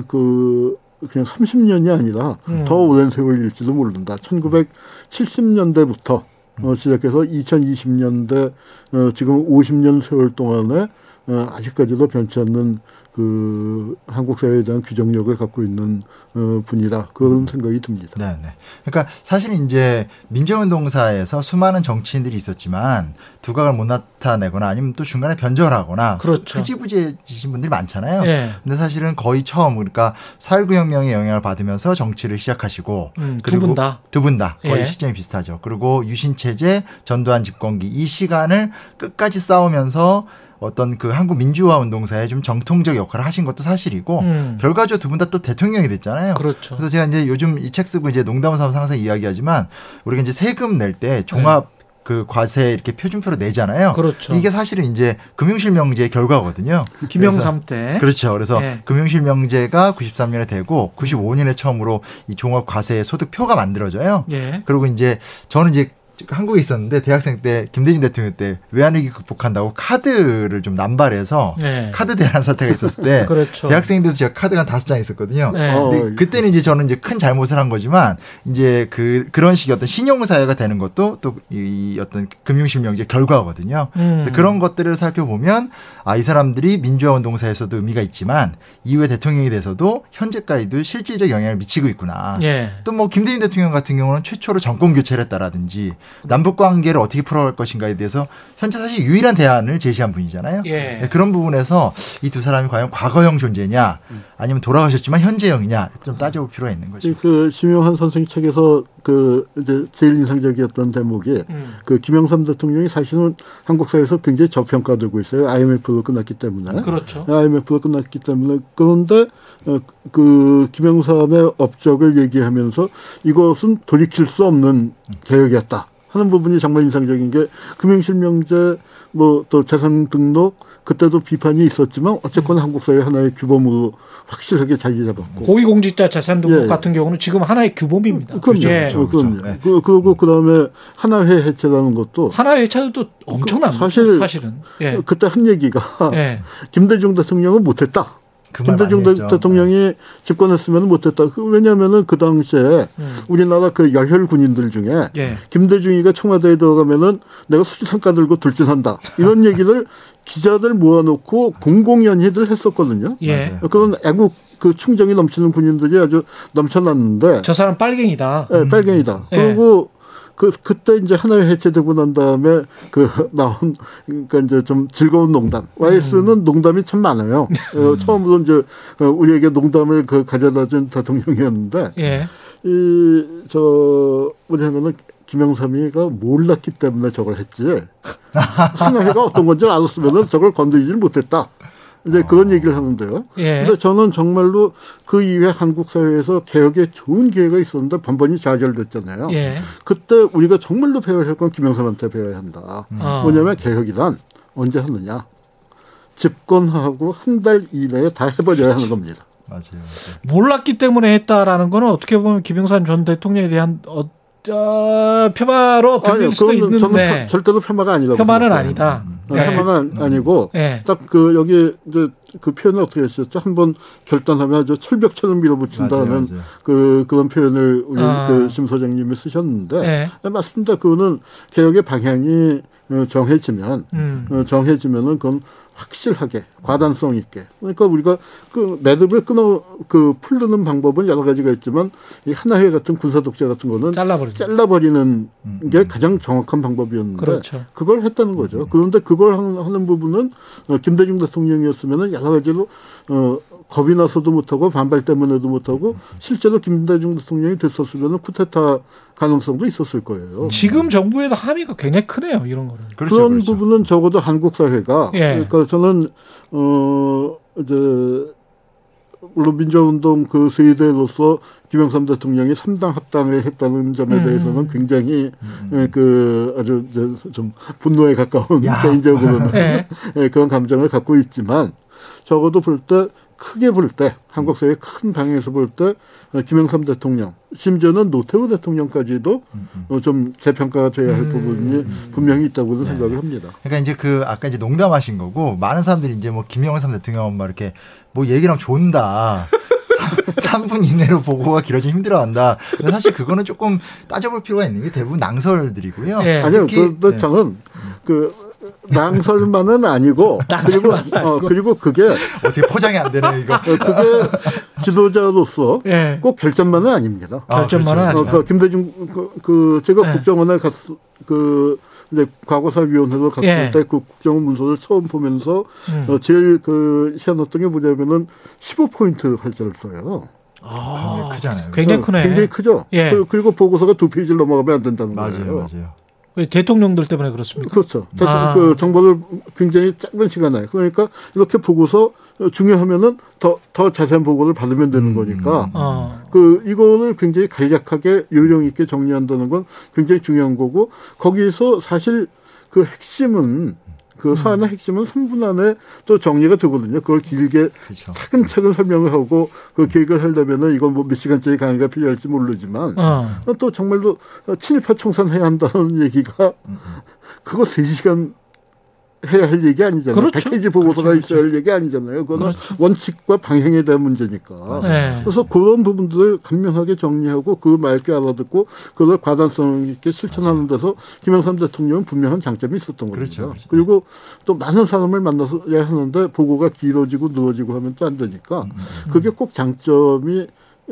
그 그냥 30년이 아니라 음. 더 오랜 세월일지도 모른다. 1970년대부터 어, 시작해서 2020년대 어, 지금 50년 세월 동안에 어, 아직까지도 변치 않는 그 한국 사회에 대한 규정력을 갖고 있는 어, 분이다 그런 생각이 듭니다. 네, 네. 그러니까 사실 이제 민주운동사에서 수많은 정치인들이 있었지만 두각을 못 나타내거나 아니면 또 중간에 변절하거나 그렇죠. 흐지부지해지신 분들이 많잖아요. 예. 근데 사실은 거의 처음 그러니까 4.19 혁명의 영향을 받으면서 정치를 시작하시고 음, 두 그리고 분 다. 두 분 다 거의 예. 시점이 비슷하죠. 그리고 유신 체제, 전두환 집권기 이 시간을 끝까지 싸우면서 어떤 그 한국 민주화 운동사에 좀 정통적 역할을 하신 것도 사실이고 음. 결과적으로 두 분 다 또 대통령이 됐잖아요. 그렇죠. 그래서 제가 이제 요즘 이 책 쓰고 이제 농담을 삼아서 항상 이야기하지만 우리가 이제 세금 낼 때 종합 그 과세 이렇게 표준표로 내잖아요. 네. 그렇죠. 이게 사실은 이제 금융실명제의 결과거든요. 김영삼 때. 그렇죠. 그래서 예. 금융실명제가 93년에 되고 95년에 처음으로 이 종합과세 소득표가 만들어져요. 예. 그리고 이제 저는 이제 한국에 있었는데 대학생 때 김대중 대통령 때 외환위기 극복한다고 카드를 좀 남발해서 네. 카드 대란 사태가 있었을 때 그렇죠. 대학생인데도 제가 카드가 한 다섯 장 있었거든요. 네. 어, 근데 그때는 이제 저는 이제 큰 잘못을 한 거지만 이제 그 그런 식의 어떤 신용 사회가 되는 것도 또 이 어떤 금융실명제 결과거든요. 음. 그런 것들을 살펴보면 아 이 사람들이 민주화 운동사에서도 의미가 있지만 이후에 대통령이 돼서도 현재까지도 실질적 영향을 미치고 있구나. 예. 또뭐 김대중 대통령 같은 경우는 최초로 정권 교체를 했다라든지 남북 관계를 어떻게 풀어갈 것인가에 대해서 현재 사실 유일한 대안을 제시한 분이잖아요. 예. 네, 그런 부분에서 이 두 사람이 과연 과거형 존재냐 아니면 돌아가셨지만 현재형이냐 좀 따져볼 필요가 있는 거죠. 그 심영환 선생 책에서 그 이제 제일 인상적이었던 대목이 음. 그 김영삼 대통령이 사실은 한국 사회에서 굉장히 저평가되고 있어요. IMF가 끝났기 때문에. 그렇죠. IMF가 끝났기 때문에 그런데 어, 그 김영삼의 업적을 얘기하면서 이것은 돌이킬 수 없는 개혁이었다 하는 부분이 정말 인상적인 게 금융실명제 뭐 또 재산 등록 그때도 비판이 있었지만 어쨌거나 한국 사회 하나의 규범으로 확실하게 자리 잡았고 고위공직자 재산 등록 예. 같은 경우는 지금 하나의 규범입니다. 그럼요. 예. 그렇죠. 그럼요. 네. 그, 그리고 그다음에 하나회 해체라는 것도 하나의 차도 엄청납니다. 사실- 사실은. 예. 그때 한 얘기가 예. 김대중 대통령은 못했다. 김대중. 대통령이 집권했으면 못했다. 그 왜냐하면은 그 당시에 음. 우리나라 그 열혈 군인들 중에 예. 김대중이가 청와대에 들어가면은 내가 수지상가 들고 돌진한다. 이런 얘기를 기자들 모아놓고 공공연히들 했었거든요. 예. 맞아요. 그런 애국 그 충정이 넘치는 군인들이 아주 넘쳐났는데 저 사람 빨갱이다. 예, 빨갱이다. 예. 그리고 그 그때 이제 하나의 해체되고 난 다음에 그 나온 그러니까 이제 좀 즐거운 농담. 와이스는 농담이 참 많아요. 어, 처음으로 이제 어, 우리에게 농담을 그 가져다준 대통령이었는데 예. 이저 뭐냐면은 김영삼이가 몰랐기 때문에 저걸 했지. 하나회가 어떤 건지 알았으면은 저걸 건드리질 못했다. 이제 그런 얘기를 하는데요. 예. 근데 저는 정말로 그 이후에 한국 사회에서 개혁에 좋은 기회가 있었는데 번번이 좌절됐잖아요. 예. 그때 우리가 정말로 배워야 할 건 김영삼한테 배워야 한다. 어. 뭐냐면 개혁이란 언제 하느냐. 집권하고 한 달 이내에 다 해버려야 하는 겁니다. 맞아요. 맞아요. 몰랐기 때문에 했다라는 거는 어떻게 보면 김영삼 전 대통령에 대한 어, 어, 폄하로 들릴 아니요, 수도 저는 있는데 표- 절대로 폄하가 아니라고. 폄하는 생각해요. 아니다. 어, 예. 폄하가 아니- 아니고 예. 딱그 여기 이제 그 표현을 어떻게 하셨죠? 한번 결단하면 아주 철벽처럼 밀어붙인다는 맞아요, 맞아요. 그 그런 표현을 우리 아. 그심 소장님이 쓰셨는데 예. 네, 맞습니다. 그거는 개혁의 방향이 어, 정해지면 음. 어, 정해지면은 그건 확실하게 과단성 있게 그러니까 우리가 그 매듭을 끊어 그 풀르는 방법은 여러 가지가 있지만 이 하나회 같은 군사 독재 같은 거는 잘라버리죠. 잘라버리는 게 가장 정확한 방법이었는데 그렇죠. 그걸 했다는 거죠. 그런데 그걸 하는, 하는 부분은 어, 김대중 대통령이었으면 여러 가지로 어, 겁이 나서도 못하고 반발 때문에도 못하고 실제로 김대중 대통령이 됐었으면 쿠데타 가능성도 있었을 거예요. 지금 정부에도 함의가 굉장히 크네요. 이런 거는. 그렇죠, 그런 그렇죠. 부분은 적어도 한국 사회가 예. 그러니까 저는 어 이제 물론 민주화운동 그 세대로서 김영삼 대통령이 삼당 합당을 했다는 점에 음. 대해서는 굉장히 예, 그 아주 좀 분노에 가까운 야. 개인적으로는 예. 예, 그런 감정을 갖고 있지만 적어도 볼 때 크게 볼 때 한국 사회 큰 방향에서 볼 때 김영삼 대통령 심지어는 노태우 대통령까지도 어, 좀 재평가가 돼야 할 음. 부분이 분명히 있다고는 생각을 합니다. 그러니까 이제 그 아까 이제 농담하신 거고 많은 사람들이 이제 뭐 김영삼 대통령 막 이렇게 뭐 얘기랑 존다. 3분 이내로 보고가 길어지면 힘들어한다. 근데 사실 그거는 조금 따져볼 필요가 있는 게 대부분 낭설들이고요. 예. 아니요, 특히- 그, 그 네. 저는 그 낭설만은 아니고 그리고 어, 그리고 그게 어, 어떻게 포장이 안 되네요, 이거. 그게 지도자로서 예. 꼭 결점만은 아닙니다. 아, 결점만은 그렇죠. 어, 아니죠. 그 김대중 그, 그 제가 네. 국정원에 갔그 이제 과거사위원회로 갔을 예. 때그 국정원 문서를 처음 보면서 음. 어, 제일 그 희한했던 게 뭐냐면은 15포인트 활자를 써요. 굉장히 크잖아요. 굉장히 어, 크네. 굉장히 크죠. 예. 그, 그리고 보고서가 두 페이지를 넘어가면 안 된다는 맞아요, 거예요. 맞아요. 왜 대통령들 때문에 그렇습니까? 그렇죠. 아. 그 정보를 굉장히 짧은 시간에 그러니까 이렇게 보고서 중요하면은 더, 더 자세한 보고를 받으면 되는 음, 거니까 어. 그 이거를 굉장히 간략하게 요령 있게 정리한다는 건 굉장히 중요한 거고 거기에서 사실 그 핵심은 그 사안의 핵심은 3분 안에 또 정리가 되거든요. 그걸 길게 그렇죠. 차근차근 설명을 하고 그 계획을 하려면은 이건 뭐 몇 시간짜리 강의가 필요할지 모르지만 어. 또 정말로 친일파 청산해야 한다는 얘기가 그거 3시간 해야 할 얘기 아니잖아요. 그렇죠. 100페이지 보고서가 그렇죠, 있어야 할 얘기 아니잖아요. 그거는 그렇죠. 원칙과 방향에 대한 문제니까. 네. 그래서 그런 부분들을 간명하게 정리하고 그 맑게 알아듣고 그걸 과단성 있게 실천하는 데서 김영삼 대통령은 분명한 장점이 있었던 겁니다. 그렇죠, 그렇죠. 리고 또 많은 사람을 만나서야 하는데 보고가 길어지고 늘어지고 하면 또 안 되니까 그게 꼭 장점이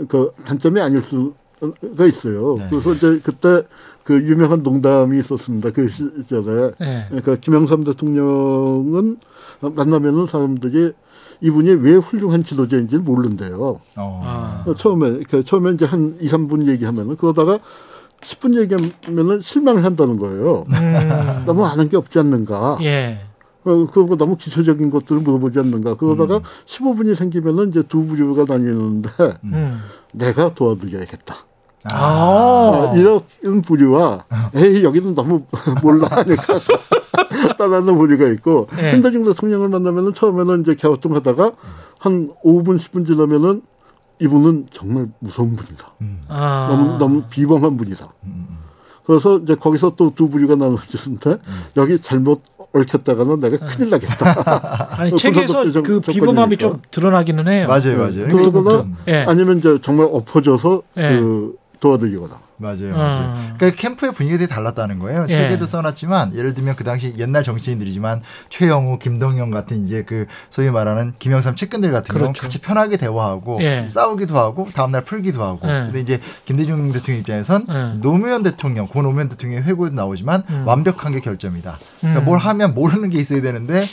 그 단점이 아닐 수가 있어요. 네. 그래서 이제 그때 그 유명한 농담이 있었습니다. 그 시절에 네. 그러니까 김영삼 대통령은 만나면은 사람들이 이분이 왜 훌륭한 지도자인지 를 모른대요. 어. 아. 처음에 그 처음에 이제 한 2, 3분 얘기하면은 그러다가 10분 얘기하면은 실망을 한다는 거예요. 음. 너무 아는 게 없지 않는가. 예. 어, 그거 너무 기초적인 것들을 물어보지 않는가. 그러다가 15분이 생기면은 이제 두 부류가 나뉘는데 음. 내가 도와드려야겠다. 아. 어, 이런 부류와 에이 여기는 너무 몰라 하니까 따라하는 부류가 있고 네. 김대중 대통령을 만나면은 처음에는 이제 갸우뚱하다가 한 5분 10분 지나면은 이분은 정말 무서운 분이다. 아. 너무 너무 비범한 분이다. 그래서 이제 거기서 또 두 부류가 나눠지는데 여기 잘못 얽혔다가는 내가 큰일 나겠다. 아니 그 책에서 그 비범함이. 좀 드러나기는 해요. 맞아요, 맞아요. 그- 그러거나 예. 아니면 이제 정말 엎어져서 네. 그 도와드리거나. 맞아요, 맞아요. 아. 그러니까 캠프의 분위기가 되게 달랐다는 거예요. 예. 책에도 써놨지만 예를 들면 그 당시 옛날 정치인들이지만 최영우, 김동영 같은 이제 그 소위 말하는 김영삼 측근들 같은 경우 는 그렇죠. 같이 편하게 대화하고 예. 싸우기도 하고 다음날 풀기도 하고. 예. 근데 이제 김대중 대통령 입장에선 예. 노무현 대통령, 고 노무현 대통령의 회고에도 나오지만 음. 완벽한 게 결점이다. 그러니까 음. 뭘 하면 모르는 게 있어야 되는데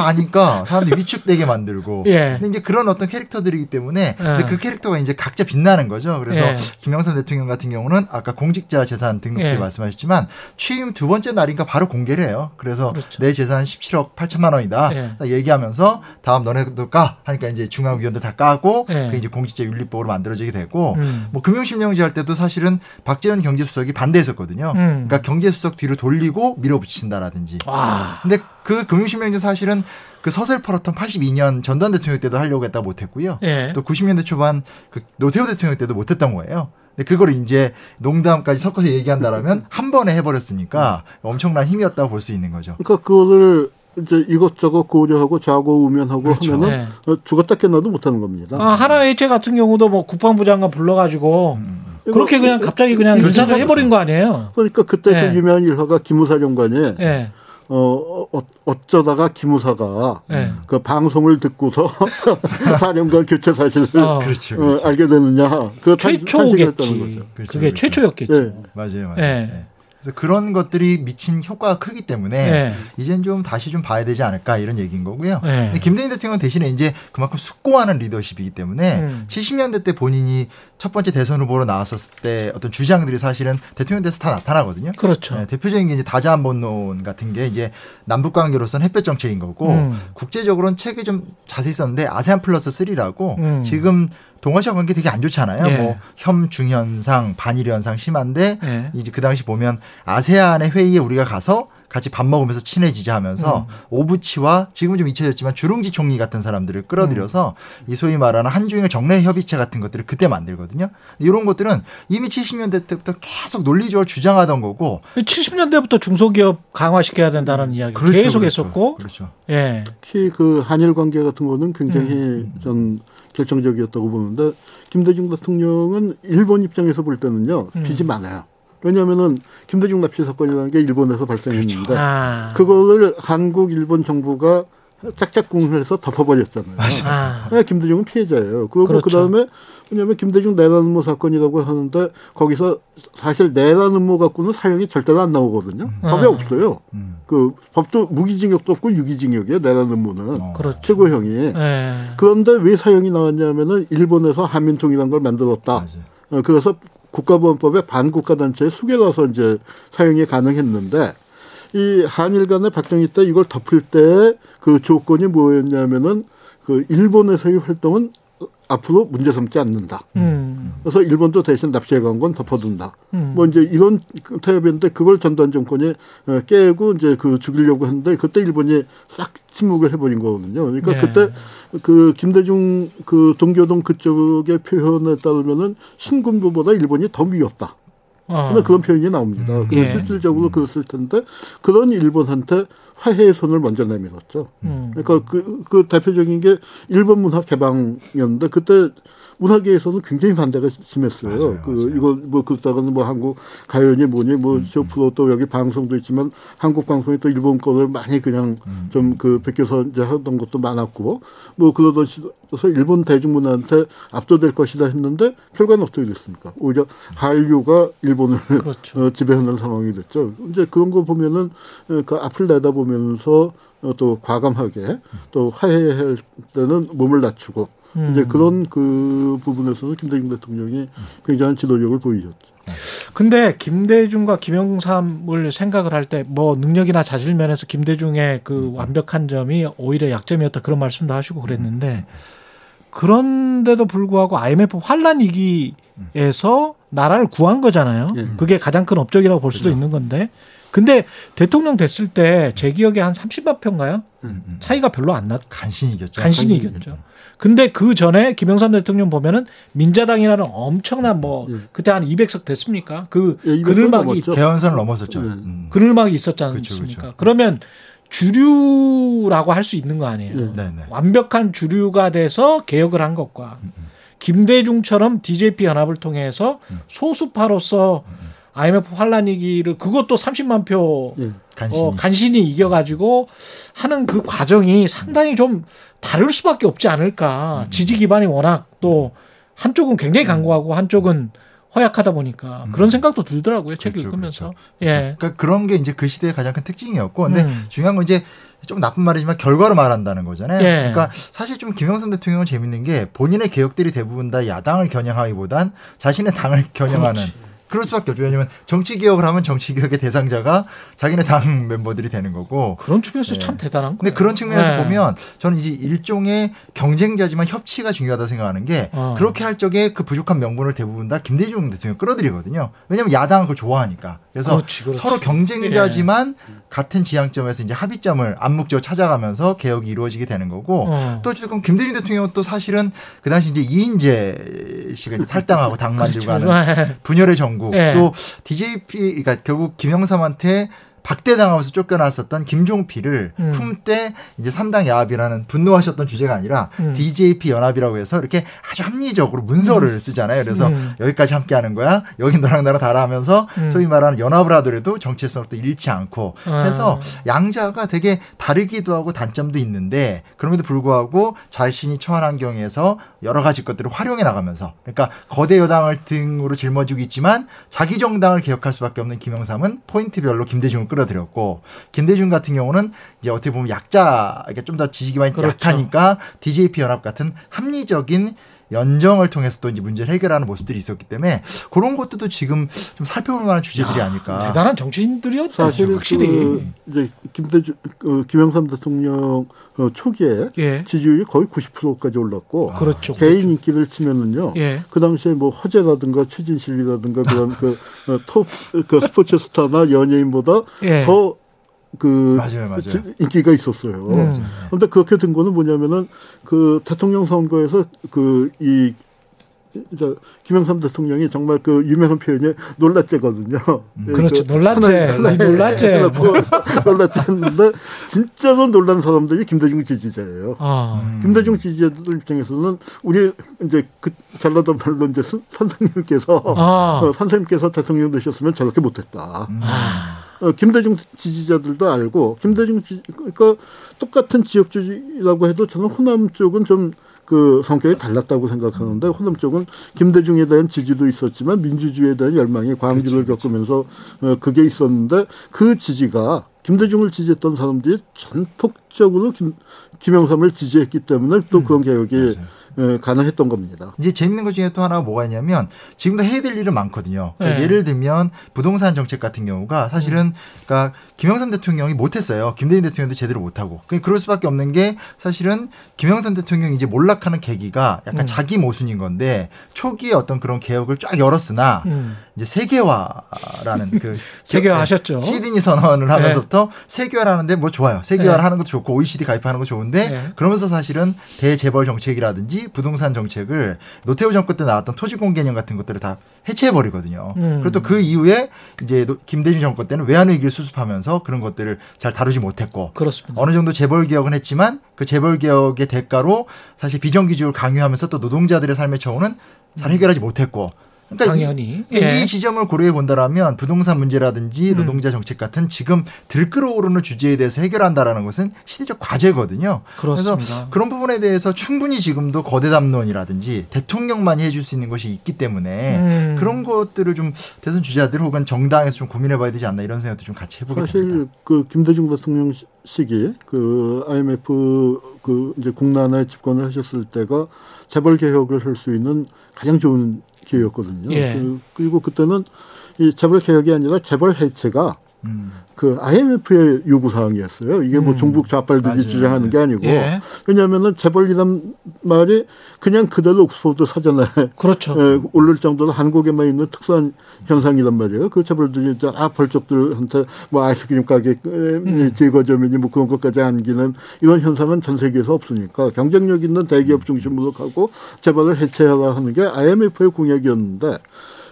다 아니까 사람들이 위축되게 만들고. 예. 근데 이제 그런 어떤 캐릭터들이기 때문에 근데 예. 그 캐릭터가 이제 각자 빛나는 거죠. 그래서 예. 김영삼 대통령 같은 경우는 아까 공직자 재산 등록제 예. 말씀하셨지만 취임 두 번째 날인가 바로 공개를 해요. 그래서 그렇죠. 내 재산 17억 8천만 원이다. 예. 딱 얘기하면서 다음 너네도 까 하니까 이제 중앙위원들 다 까고 예. 그 이제 공직자 윤리법으로 만들어지게 되고 음. 뭐 금융실명제 할 때도 사실은 박재현 경제수석이 반대했었거든요. 음. 그러니까 경제수석 뒤로 돌리고 밀어붙인다라든지. 와. 근데 그 금융실명제 사실은 그 서슬 팔았던 82년 전두환 대통령 때도 하려고 했다 못했고요. 예. 또 90년대 초반 그 노태우 대통령 때도 못했던 거예요. 근데 그거를 이제 농담까지 섞어서 얘기한다라면 한 번에 해버렸으니까 엄청난 힘이었다고 볼 수 있는 거죠. 그러니까 그거를 이제 이것저것 고려하고 좌고 우면하고 그렇죠. 하면은 네. 어, 죽었다 깨나도 못하는 겁니다. 아, 하나회체 같은 경우도 뭐 국방부 장관 불러가지고 그렇게 그냥 갑자기 그냥 그렇죠. 인사를 해버린 거 아니에요? 그러니까 그때 네. 그 유명한 일화가 기무사령관이 예. 어, 어 어쩌다가 기무사가 예. 그 방송을 듣고서 사령관 교체 사실을 어. 그렇죠. 어, 그렇죠. 알게 되느냐 그 탄- 탄식을 했다는 최초겠지. 거죠. 그렇죠, 그게 그렇죠. 최초였겠지. 예. 맞아요, 맞아요. 예. 네. 그래서 그런 것들이 미친 효과가 크기 때문에 예. 이젠 좀 다시 좀 봐야 되지 않을까 이런 얘기인 거고요. 예. 근데 김대중 대통령 대신에 이제 그만큼 숙고하는 리더십이기 때문에 음. 70년대 때 본인이 첫 번째 대선 후보로 나왔었을 때 어떤 주장들이 사실은 대통령 돼서 다 나타나거든요. 그렇죠. 네, 대표적인 게 이제 다자한번론 같은 게 이제 남북 관계로서는 햇볕 정책인 거고 음. 국제적으로는 책이 좀 자세히 썼는데 아세안 플러스 3라고 음. 지금 동아시아 관계 되게 안 좋잖아요. 예. 뭐 혐중현상, 반일 현상 심한데 예. 이제 그 당시 보면 아세안의 회의에 우리가 가서 같이 밥 먹으면서 친해지자 하면서 음. 오부치와 지금은 좀 잊혀졌지만 주룽지 총리 같은 사람들을 끌어들여서 음. 이 소위 말하는 한중일 정례 협의체 같은 것들을 그때 만들거든요. 이런 것들은 이미 70년대 때부터 계속 논리적으로 주장하던 거고 70년대부터 중소기업 강화시켜야 된다는 이야기 그렇죠, 계속 그렇죠. 했었고, 그렇죠. 예. 특히 그 한일 관계 같은 거는 굉장히 음. 전 결정적이었다고 보는데 김대중 대통령은 일본 입장에서 볼 때는요 음. 빚이 많아요. 왜냐하면은 김대중 납치 사건이라는 게 일본에서 발생했는데 아. 그거를 한국 일본 정부가 짝짝꿍을 해서 덮어버렸잖아요. 아. 네, 김대중은 피해자예요. 그리고 그렇죠. 그 다음에 왜냐하면 김대중 내란 음모 사건이라고 하는데 거기서 사실 내란 음모 갖고는 사형이 절대로 안 나오거든요. 법에 아. 없어요. 음. 그 법도 무기징역도 없고 유기징역이에요. 내란 음모는 어. 그렇죠. 최고형이. 예. 그런데 왜 사형이 나왔냐면은 일본에서 한민통이라는 걸 만들었다. 맞아요. 어, 그래서 국가보안법에 반국가 단체에 수개가서 이제 사용이 가능했는데 이 한일 간의 박정희 때 이걸 덮을 때 그 조건이 뭐였냐면은 그 일본에서의 활동은 앞으로 문제 삼지 않는다. 음. 그래서 일본도 대신 납치해간 건 덮어둔다. 음. 뭐 이제 이런 타협이었는데 그걸 전두환 정권이 어, 깨고 이제 그 죽이려고 했는데 그때 일본이 싹 침묵을 해버린 거거든요. 그러니까 네. 그때 그 김대중 그 동교동 그쪽의 표현에 따르면은 신군부보다 일본이 더 미웠다. 어. 근데 그런 표현이 나옵니다. 근데 예. 실질적으로 그랬을 텐데 그런 일본한테 화해의 손을 먼저 내밀었죠. 음. 그러니까 그, 그 대표적인 게 일본 문화 개방이었는데 그때 문화계에서는 굉장히 반대가 심했어요. 맞아요, 그 맞아요. 이거 뭐 그다가는 뭐 한국 가요니 뭐니 뭐저 프로 또 여기 방송도 있지만 한국 방송이 또 일본 거를 많이 그냥 좀그 베껴서 이제 하던 것도 많았고 뭐 그러던 시에서 일본 대중문화한테 압도될 것이다 했는데 결과는 어떻게 됐습니까? 오히려 한류가 일본을 그렇죠. 어, 지배하는 상황이 됐죠. 이제 그런 거 보면은 어, 그 앞을 내다보면서 어, 또 과감하게 또 화해할 때는 몸을 낮추고 음. 이제 그런 그 부분에서는 김대중 대통령이 굉장한 지도력을 보이셨죠. 근데 김대중과 김영삼을 생각을 할 때 뭐 능력이나 자질 면에서 김대중의 그 완벽한 점이 오히려 약점이었다 그런 말씀도 하시고 그랬는데 그런데도 불구하고 IMF 환란 위기에서 나라를 구한 거잖아요. 예. 그게 가장 큰 업적이라고 볼 수도 있는 건데. 근데 대통령 됐을 때 제 기억에 한 30만 표인가요? 음, 차이가 별로 안 났. 간신히 이겼죠. 간신히 이겼죠. 근데 그 전에 김영삼 대통령 보면은 민자당이라는 엄청난 뭐 예. 그때 한 200석 됐습니까? 그 예, 200석 그늘막이. 개헌선을 넘었었죠. 네. 음. 그늘막이 있었지 그렇죠, 않습니까? 그렇죠. 그러면 주류라고 할 수 있는 거 아니에요. 예. 네네. 완벽한 주류가 돼서 개혁을 한 것과 음, 김대중처럼 DJP 연합을 통해서 음. 소수파로서 IMF 환란 위기를 그것도 30만 표 예. 간신히. 어, 간신히 이겨가지고 하는 그 과정이 상당히 좀 다를 수밖에 없지 음. 않을까. 지지 기반이 워낙 또 한쪽은 굉장히 강고하고 한쪽은 허약하다 보니까 그런 생각도 들더라고요. 책 음. 그렇죠, 읽으면서. 그렇죠. 예. 그러니까 그런 게 이제 그 시대의 가장 큰 특징이었고, 근데 음. 중요한 건 이제 좀 나쁜 말이지만 결과로 말한다는 거잖아요. 예. 그러니까 사실 좀 김영삼 대통령은 재밌는 게 본인의 개혁들이 대부분 다 야당을 겨냥하기보단 자신의 당을 겨냥하는. 그 럴 수밖에 없죠. 왜냐하면 정치 개혁을 하면 정치 개혁의 대상자가 자기네 당 멤버들이 되는 거고. 그런 측면에서 예. 참 대단한 거예요. 근데 그런 측면에서 예. 보면 저는 이제 일종의 경쟁자지만 협치가 중요하다 생각하는 게 어. 그렇게 할 적에 그 부족한 명분을 대부분 다 김대중 대통령 이 끌어들이거든요. 왜냐하면 야당은 그걸 좋아하니까. 그래서 그렇지, 그렇지. 서로 경쟁자지만 같은 지향점에서 이제 합의점을 암묵적으로 찾아가면서 개혁이 이루어지게 되는 거고 어. 또 어쨌든 김대중 대통령은 또 사실은 그 당시 이제 이인재 씨가 이제 탈당하고 당 만들고 그렇죠. 하는 분열의 정국 예. 또 DJP 그러니까 결국 김영삼한테 박대당하면서 쫓겨났었던 김종필을 음. 품때 이제 삼당 야합이라는 분노하셨던 주제가 아니라 음. DJP 연합이라고 해서 이렇게 아주 합리적으로 문서를 쓰잖아요. 그래서 음. 여기까지 함께 하는 거야. 여기 너랑 나랑 다라 하면서 음. 소위 말하는 연합을 하더라도 정체성도 잃지 않고 아. 해서 양자가 되게 다르기도 하고 단점도 있는데 그럼에도 불구하고 자신이 처한 환경에서 여러 가지 것들을 활용해 나가면서 그러니까 거대 여당을 등으로 짊어지고 있지만 자기 정당을 개혁할 수밖에 없는 김영삼은 포인트별로 김대중을 끌어들였고 김대중 같은 경우는 이제 어떻게 보면 약자 이게 좀 더 지지 기반이 그렇죠. 약하니까 DJP 연합 같은 합리적인 연정을 통해서 또 이제 문제를 해결하는 모습들이 있었기 때문에 그런 것들도 지금 좀 살펴볼 만한 주제들이 아닐까. 대단한 정치인들이었죠. 사실 확실히. 그 이제 김대중 그 김영삼 대통령 어, 초기에 예. 지지율이 거의 90%까지 올랐고 그렇죠. 개인 인기를 치면은요. 예. 그 당시에 뭐 허재라든가 최진실이라든가 그런 그 톱 그 스포츠 스타나 연예인보다 예. 더 그 맞아요, 맞아요. 인기가 있었어요. 음. 그런데 그렇게 된 거는 뭐냐면은 그 대통령 선거에서 그 이 김영삼 대통령이 정말 그 유명한 표현이 놀랐제거든요. 그렇죠. 그 놀랐제. 하나의 놀랐제. 해놓고 놀랐제인데 진짜로 놀란 사람들이 김대중 지지자예요. 아. 김대중 지지자들 입장에서는 우리 이제 그 잘나던 말로 이제 선- 선생님께서 아. 어, 선생님께서 대통령 되셨으면 저렇게 못했다. 아. 어, 김대중 지지자들도 알고 김대중 지 그러니까 똑같은 지역주의라고 해도 저는 호남 쪽은 좀 그 성격이 달랐다고 생각하는데 호남 쪽은 김대중에 대한 지지도 있었지만 민주주의에 대한 열망이 광주를 겪으면서 어, 그게 있었는데 그 지지가 김대중을 지지했던 사람들이 전폭적으로 김, 김영삼을 지지했기 때문에 또 그런 개혁이 에, 가능했던 겁니다. 이제 재밌는 것 중에 또 하나가 뭐가 있냐면 지금도 해야 될 일은 많거든요. 그러니까 네. 예를 들면 부동산 정책 같은 경우가 사실은 그러니까 김영삼 대통령이 못했어요. 김대중 대통령도 제대로 못하고. 그러니까 그럴 수밖에 없는 게 사실은 김영삼 대통령이 이제 몰락하는 계기가 약간 음. 자기 모순인 건데 초기에 어떤 그런 개혁을 쫙 열었으나 음. 이제 세계화라는 그 세계화하셨죠. 시드니 선언을 하면서부터 세계화라는데 뭐 좋아요. 세계화를 네. 하는 것도 좋고 OECD 가입하는 거 좋은데 네. 그러면서 사실은 대재벌 정책이라든지 부동산 정책을 노태우 정권 때 나왔던 토지공 개념 같은 것들을 다 해체해 버리거든요. 음. 그리고 또 그 이후에 이제 노- 김대중 정권 때는 외환 위기를 수습하면서 그런 것들을 잘 다루지 못했고 그렇습니다. 어느 정도 재벌 개혁은 했지만 그 재벌 개혁의 대가로 사실 비정규직을 강요하면서 또 노동자들의 삶의 처우는 잘 해결하지 못했고 그러니까 이- 당연히. 그러니까 예. 이 지점을 고려해 본다라면 부동산 문제라든지 음. 노동자 정책 같은 지금 들끓어오르는 주제에 대해서 해결한다라는 것은 시대적 과제거든요. 그렇습니다. 래서 그런 부분에 대해서 충분히 지금도 거대 담론이라든지 대통령만이 해줄 수 있는 것이 있기 때문에 음. 그런 것들을 좀 대선 주자들 혹은 정당에서 좀 고민해봐야 되지 않나 이런 생각도 좀 같이 해보게 사실 됩니다. 그 김대중 대통령 시- 시기 그 IMF 그 이제 국난에 집권을 하셨을 때가 재벌 개혁을 할 수 있는 가장 좋은 기회였거든요. 예. 그, 그리고 그때는 이 재벌 개혁이 아니라 재벌 해체가 음. 그 IMF의 요구 사항이었어요. 이게 뭐 음. 중국 좌빨들이. 주장하는 게 아니고 예. 왜냐하면은 재벌이란 말이 그냥 그대로 옥스퍼드 사전에 그렇죠. 예, 오를 정도로 한국에만 있는 특수한 현상이란 말이에요. 그 재벌들이 이제 아 벌적들한테 뭐 아이스크림 가게 음. 제거점이니 뭐 그런 것까지 안기는 이런 현상은 전 세계에서 없으니까 경쟁력 있는 대기업 중심으로 가고 재벌을 해체하라 하는 게 IMF의 공약이었는데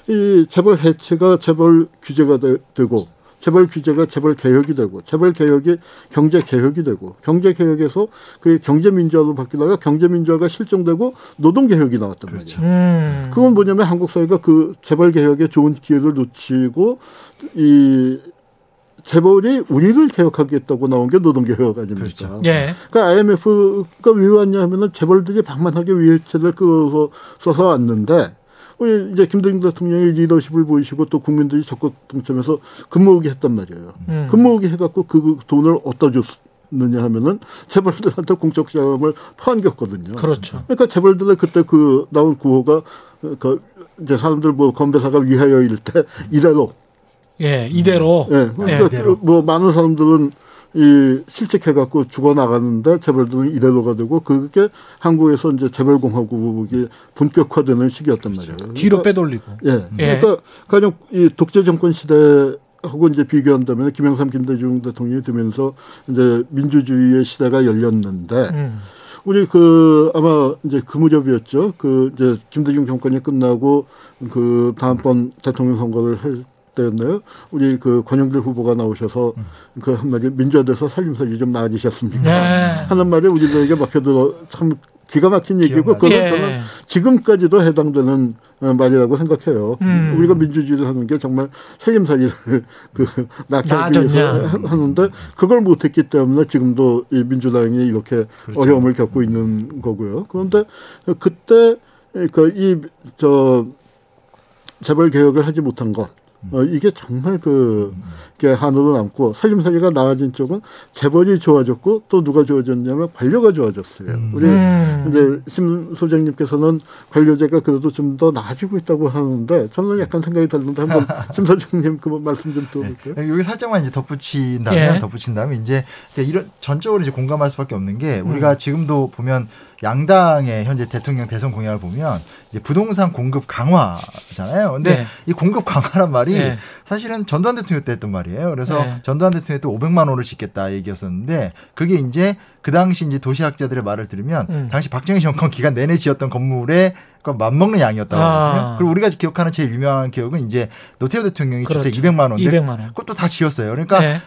이 재벌 해체가 재벌 규제가 되, 고 재벌 규제가 재벌 개혁이 되고 재벌 개혁이 경제 개혁이 되고 경제 개혁에서 그 경제 민주화로 바뀌다가 경제 민주화가 실종되고 노동 개혁이 나왔단 말이에요. 음. 그건 뭐냐면 한국 사회가 그 재벌 개혁에 좋은 기회를 놓치고 이 재벌이 우리를 개혁하겠다고 나온 게 노동 개혁 아닙니까? 예. 그러니까 IMF가 왜 왔냐 하면은 재벌들이 방만하게 위해체를 끌어서 써서 왔는데 이제 김대중 대통령이 리더십을 보이시고 또 국민들이 적극 동참해서 근무오기 했단 말이에요. 음. 근무오기 해갖고 그 돈을 어디다 줬느냐 하면은 재벌들한테 공적 자금을 퍼안겼거든요. 그렇죠. 그러니까 재벌들의 그때 그 나온 구호가 그 이제 사람들 뭐 건배사가 위하여일 때 이대로 예, 이대로. 예. 그러니까 이대로. 그뭐 많은 사람들은 이 실직해갖고 죽어 나가는데 재벌들은 이대로가 되고 그게 한국에서 이제 재벌공화국이 본격화되는 시기였단 말이에요. 뒤로 그러니까, 빼돌리고. 예. 예. 그러니까 가령 이 독재 정권 시대 하고 이제 비교한다면 김영삼 김대중 대통령이 되면서 이제 민주주의의 시대가 열렸는데 음. 우리 그 아마 이제 그 무렵이었죠. 그 이제 김대중 정권이 끝나고 그 다음번 대통령 선거를 할 때였나요? 우리 그 권영길 후보가 나오셔서 그 한마디 민주화돼서 살림살이 좀 나아지셨습니까? 네. 하는 말이 우리들에게 막혀들어 참 기가 막힌 얘기고 그건 예. 저는 지금까지도 해당되는 어, 말이라고 생각해요. 음. 우리가 민주주의를 하는 게 정말 살림살이를 그 나아졌냐. 위해서 하- 하는데 그걸 못했기 때문에 지금도 이 민주당이 이렇게 그렇죠. 어려움을 겪고 있는 거고요. 그런데 그때 그 이 저 재벌 개혁을 하지 못한 것. 어, 이게 정말 그, 게 한으로 남고, 살림살이가 나아진 쪽은 재벌이 좋아졌고, 또 누가 좋아졌냐면 관료가 좋아졌어요. 우리, 음. 이제, 심 소장님께서는 관료제가 그래도 좀 더 나아지고 있다고 하는데, 저는 약간 생각이 다른데, 한번 심 소장님 그 말씀 좀 들어볼까요? 여기 살짝만 이제 덧붙인다면 예. 덧붙인다면 이제 이런 전적으로 이제 공감할 수 밖에 없는 게 음. 우리가 지금도 보면 양당의 현재 대통령 대선 공약을 보면 이제 부동산 공급 강화잖아요. 근데 네. 이 공급 강화란 말이 네. 사실은 전두환 대통령 때 했던 말이에요. 그래서 네. 전두환 대통령이 또 500만 원을 짓겠다 얘기였었는데 그게 이제 그 당시 이제 도시학자들의 말을 들으면 음. 당시 박정희 정권 기간 내내 지었던 건물에 그 맞먹는 양이었다고 아. 하거든요. 그리고 우리가 기억하는 제일 유명한 기억은 이제 노태우 대통령이 그렇죠. 주택 200만 원인데 200만 원. 그것도 다 지었어요. 그러니까 네.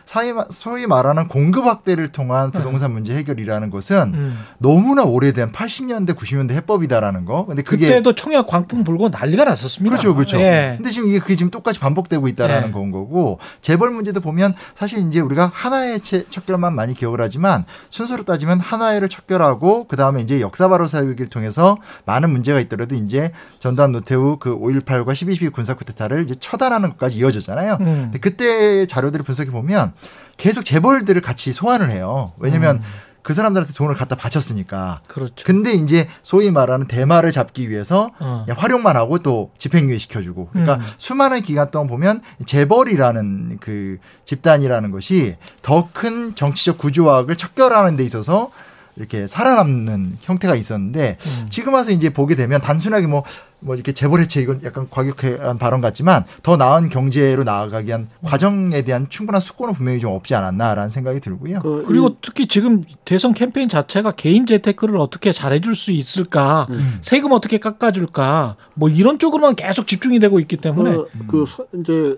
소위 말하는 공급 확대를 통한 부동산 문제 해결이라는 것은 음. 너무나 오래된 80년대 90년대 해법이다라는 거. 근데 그게 그때도 청약 광풍 불고 난리가 났었습니다. 그렇죠, 그렇죠. 예. 근데 지금 이게 그게 지금 똑같이 반복되고 있다라는 네. 건 거고 재벌 문제도 보면 사실 이제 우리가 하나의 채- 척결만 많이 기억을 하지만 순서로 따지면 하나의를 척결하고 그 다음에 이제 역사 바로 사육을 통해서 많은 문제가 있더라도 이제 전두환 노태우 그 5.18과 12.12 군사 쿠데타를 이제 처단하는 것까지 이어졌잖아요. 음. 근데 그때 자료들을 분석해 보면 계속 재벌들을 같이 소환을 해요. 왜냐면 음. 그 사람들한테 돈을 갖다 바쳤으니까. 그렇죠. 근데 이제 소위 말하는 대마를 잡기 위해서 어. 활용만 하고 또 집행유예 시켜주고. 그러니까 음. 수많은 기간 동안 보면 재벌이라는 그 집단이라는 것이 더 큰 정치적 구조학을 척결하는 데 있어서 이렇게 살아남는 형태가 있었는데 음. 지금 와서 이제 보게 되면 단순하게 뭐, 뭐 이렇게 재벌 해체 이건 약간 과격한 발언 같지만 더 나은 경제로 나아가기 위한 과정에 대한 충분한 숙고는 분명히 좀 없지 않았나라는 생각이 들고요. 그 그리고 이- 특히 지금 대선 캠페인 자체가 개인 재테크를 어떻게 잘해줄 수 있을까, 음. 세금 어떻게 깎아줄까, 뭐 이런 쪽으로만 계속 집중이 되고 있기 때문에 그, 그 서- 이제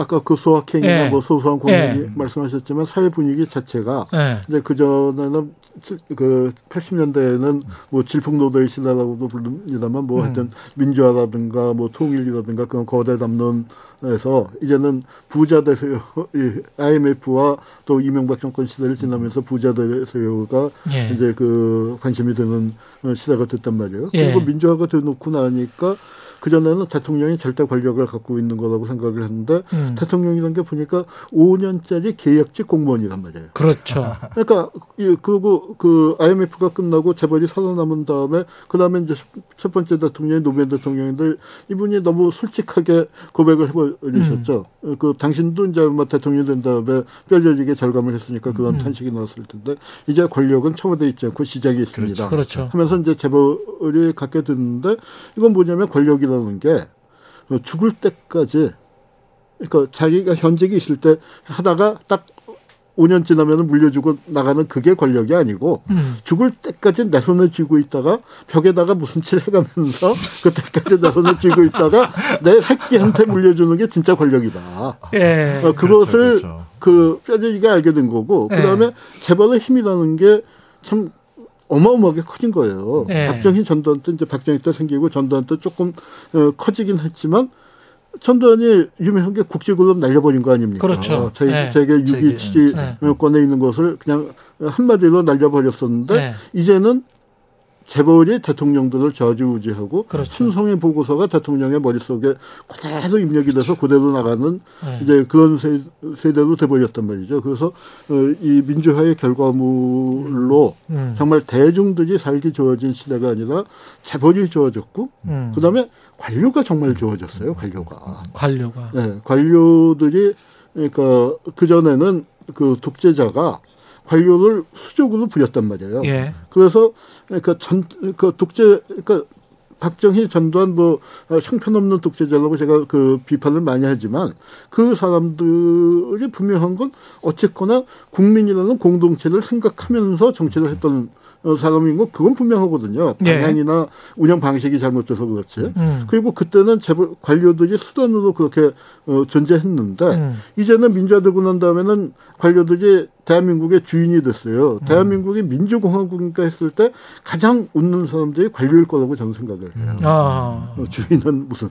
아까 그 소확행이나 예. 뭐 소소한 공약이 예. 말씀하셨지만 사회 분위기 자체가 예. 이제 그 전에는 그 80년대에는 뭐 질풍노도의 시대라고도 부릅니다만 뭐 음. 하여튼 민주화라든가 뭐 통일이라든가 그런 거대 담론에서 이제는 부자 대세요 이 IMF와 또 이명박 정권 시대를 지나면서 부자 대세요가 예. 이제 그 관심이 드는 어, 시대가 됐단 말이에요. 예. 그리고 민주화가 되놓고 나니까 그 전에는 대통령이 절대 권력을 갖고 있는 거라고 생각을 했는데 음. 대통령이란 게 보니까 5년짜리 계약직 공무원이란 말이에요. 그렇죠. 그러니까 이 그리고 그 IMF가 끝나고 재벌이 살아남은 다음에 그 다음에 이제 첫 번째 대통령이 노무현 대통령인데 이분이 너무 솔직하게 고백을 해버리셨죠. 음. 그 당신도 이제 아마 대통령 된 다음에 뼈저리게 절감을 했으니까 음. 그런 탄식이 나왔을 텐데 이제 권력은 청와대에 있지 않고 시작이 있습니다. 그렇죠. 하면서 이제 재벌이 갖게 됐는데 이건 뭐냐면 권력이 라는 게 어, 죽을 때까지 그러니까 자기가 현직이 있을 때 하다가 딱 5년 지나면 물려주고 나가는 그게 권력이 아니고 음. 죽을 때까지 내 손을 쥐고 있다가 벽에다가 무슨 칠 해가면서 그때까지 내 손을 쥐고 있다가 내 새끼한테 물려주는 게 진짜 권력이다. 예. 어, 그것을 그렇죠. 그 뼈저리게 알게 된 거고 예. 그다음에 재벌의 힘이라는 게 참 어마어마하게 커진 거예요. 예. 박정희 전두환 때 이제 박정희 때 생기고 전두환 때 조금 어, 커지긴 했지만 전두환이 유명한 게 국제그룹 날려버린 거 아닙니까? 그렇죠. 어, 제, 예. 세계 세계, 6위치권에 있는 것을 그냥 한마디로 날려버렸었는데 예. 이제는 재벌이 대통령들을 저지우지하고 그렇죠. 순성의 보고서가 대통령의 머릿속에 그대로 입력이 돼서 그대로 나가는 예. 이제 그런 세, 세대로 돼버렸단 말이죠. 그래서 어, 이 민주화의 결과물로 음. 정말 대중들이 살기 좋아진 시대가 아니라 재벌이 좋아졌고 음. 그다음에 관료가 정말 좋아졌어요. 관료가. 관료가. 네, 관료들이 그러니까 그 전에는 그 독재자가 관료를 수적으로 부렸단 말이에요. 예. 그래서 전그 독재 그러니까 박정희 전두환 뭐 어, 형편없는 독재자라고 제가 그 비판을 많이 하지만 그 사람들이 분명한 건 어쨌거나 국민이라는 공동체를 생각하면서 정치를 했던 어, 사람인 거 그건 분명하거든요. 예. 방향이나 운영 방식이 잘못돼서 그렇지. 음. 그리고 그때는 재벌 관료들이 수단으로 그렇게 어, 존재했는데 음. 이제는 민주화되고 난 다음에는 관료들이 대한민국의 주인이 됐어요. 음. 대한민국이 민주공화국인가 했을 때 가장 웃는 사람들이 관료일 거라고 저는 생각을 해요. 아. 어, 주인은 무슨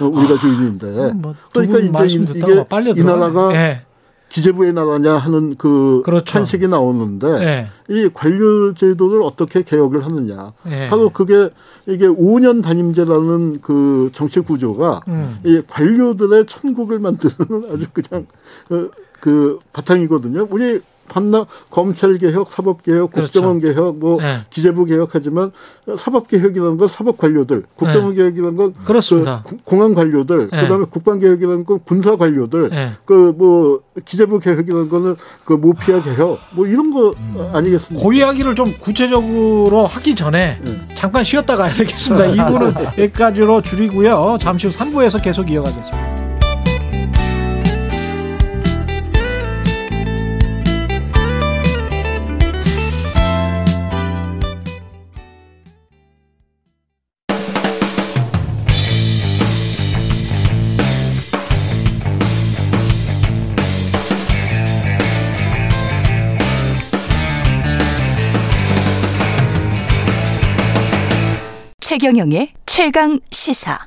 어, 우리가 주인인데 뭐, 그러니까 이제 이게 이. 나라가 예. 기재부의 나라냐 하는 그 그렇죠. 탄식이 나오는데 예. 이 관료 제도를 어떻게 개혁을 하느냐. 예. 바로 그게 이게 5년 단임제라는 그 정치 구조가 음. 이 관료들의 천국을 만드는 아주 그냥 그, 그 바탕이거든요. 우리 반나 검찰 개혁, 사법 개혁, 그렇죠. 국정원 개혁, 뭐 네. 기재부 개혁하지만 사법 개혁이라는 건 사법 관료들, 국정원 개혁이라는 건 네. 그렇습니다. 그 구- 공안 관료들, 네. 그다음에 국방 개혁이라는 건 군사 관료들, 예. 그뭐 기재부 개혁이라는 거는 그 모피아 개혁, 뭐 이런 거 아니겠습니까? 그 이야기를 좀 구체적으로 하기 전에 네. 잠깐 쉬었다 가야 되겠습니다. 2부는 여기까지로 줄이고요. 잠시 후 3부에서 계속 이어가겠습니다. 최경영의 최강 시사.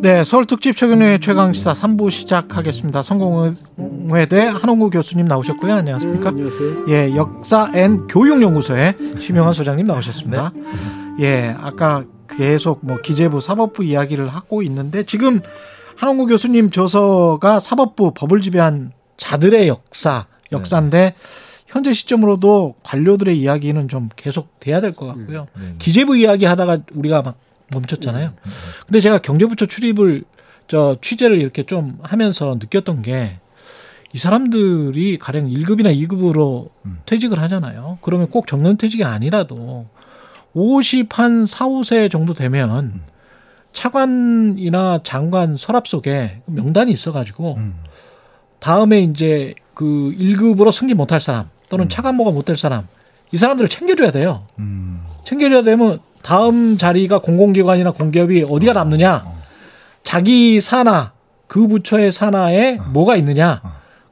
네, 설 특집 최경영의 최강 시사 3부 시작하겠습니다. 성공회대 한홍구 교수님 나오셨고요. 안녕하십니까? 안녕하세요. 예, 역사N 교육 연구소의 심용환 소장님 나오셨습니다. 예, 아까 계속 뭐 기재부 사법부 이야기를 하고 있는데 지금 한홍구 교수님 저서가 사법부 법을 지배한 자들의 역사 역사인데 현재 시점으로도 관료들의 이야기는 좀 계속 돼야 될 것 같고요. 네. 기재부 이야기 하다가 우리가 막 멈췄잖아요. 근데 제가 경제부처 출입을 저 취재를 이렇게 좀 하면서 느꼈던 게 이 사람들이 가령 1급이나 2급으로 퇴직을 하잖아요. 그러면 꼭 정년 퇴직이 아니라도 50 한 4, 5세 정도 되면 차관이나 장관 서랍 속에 명단이 있어 가지고 음. 다음에 이제 그 1급으로 승진 못할 사람 또는 차관모가 못 될 사람 이 사람들을 챙겨줘야 돼요. 음. 챙겨줘야 되면 다음 자리가 공공기관이나 공기업이 어디가 남느냐? 자기 산하 그 부처의 산하에 뭐가 있느냐?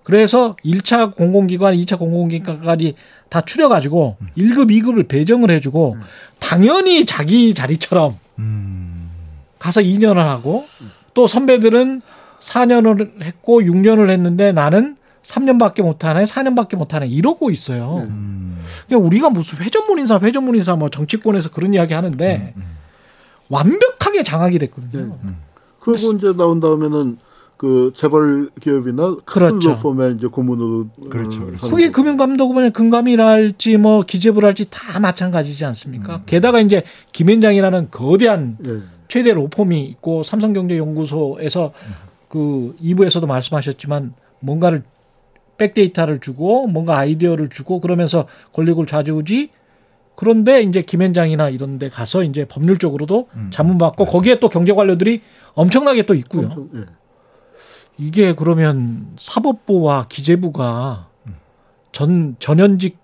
그래서 1차 공공기관, 2차 공공기관까지 다 추려가지고 1급, 2급을 배정을 해주고 당연히 자기 자리처럼 음. 가서 2년을 하고 또 선배들은 4년을 했고 6년을 했는데 나는 3년밖에 못하네, 4년밖에 못하네 이러고 있어요. 음. 그러니까 우리가 무슨 회전문 인사, 회전문 인사 뭐 정치권에서 그런 이야기 하는데 음. 완벽하게 장악이 됐거든요. 그거 이제 나온 다음에는 그 재벌 기업이나 그렇죠. 큰 로펌에 이제 고문으로 그렇죠, 어, 그렇죠. 가는 그게. 금융감독원의 금감이랄지 뭐 기재부랄지 다 마찬가지지 않습니까? 게다가 이제 김현장이라는 거대한 예. 최대 로펌이 있고 삼성경제연구소에서 그 2부에서도 말씀하셨지만 뭔가를 백데이터를 주고 뭔가 아이디어를 주고 그러면서 권력을 좌지우지 그런데 이제 김현장이나 이런 데 가서 이제 법률적으로도 자문받고 거기에 또 경제 관료들이 엄청나게 또 있고요. 엄청, 예. 이게 그러면 사법부와 기재부가 전 전현직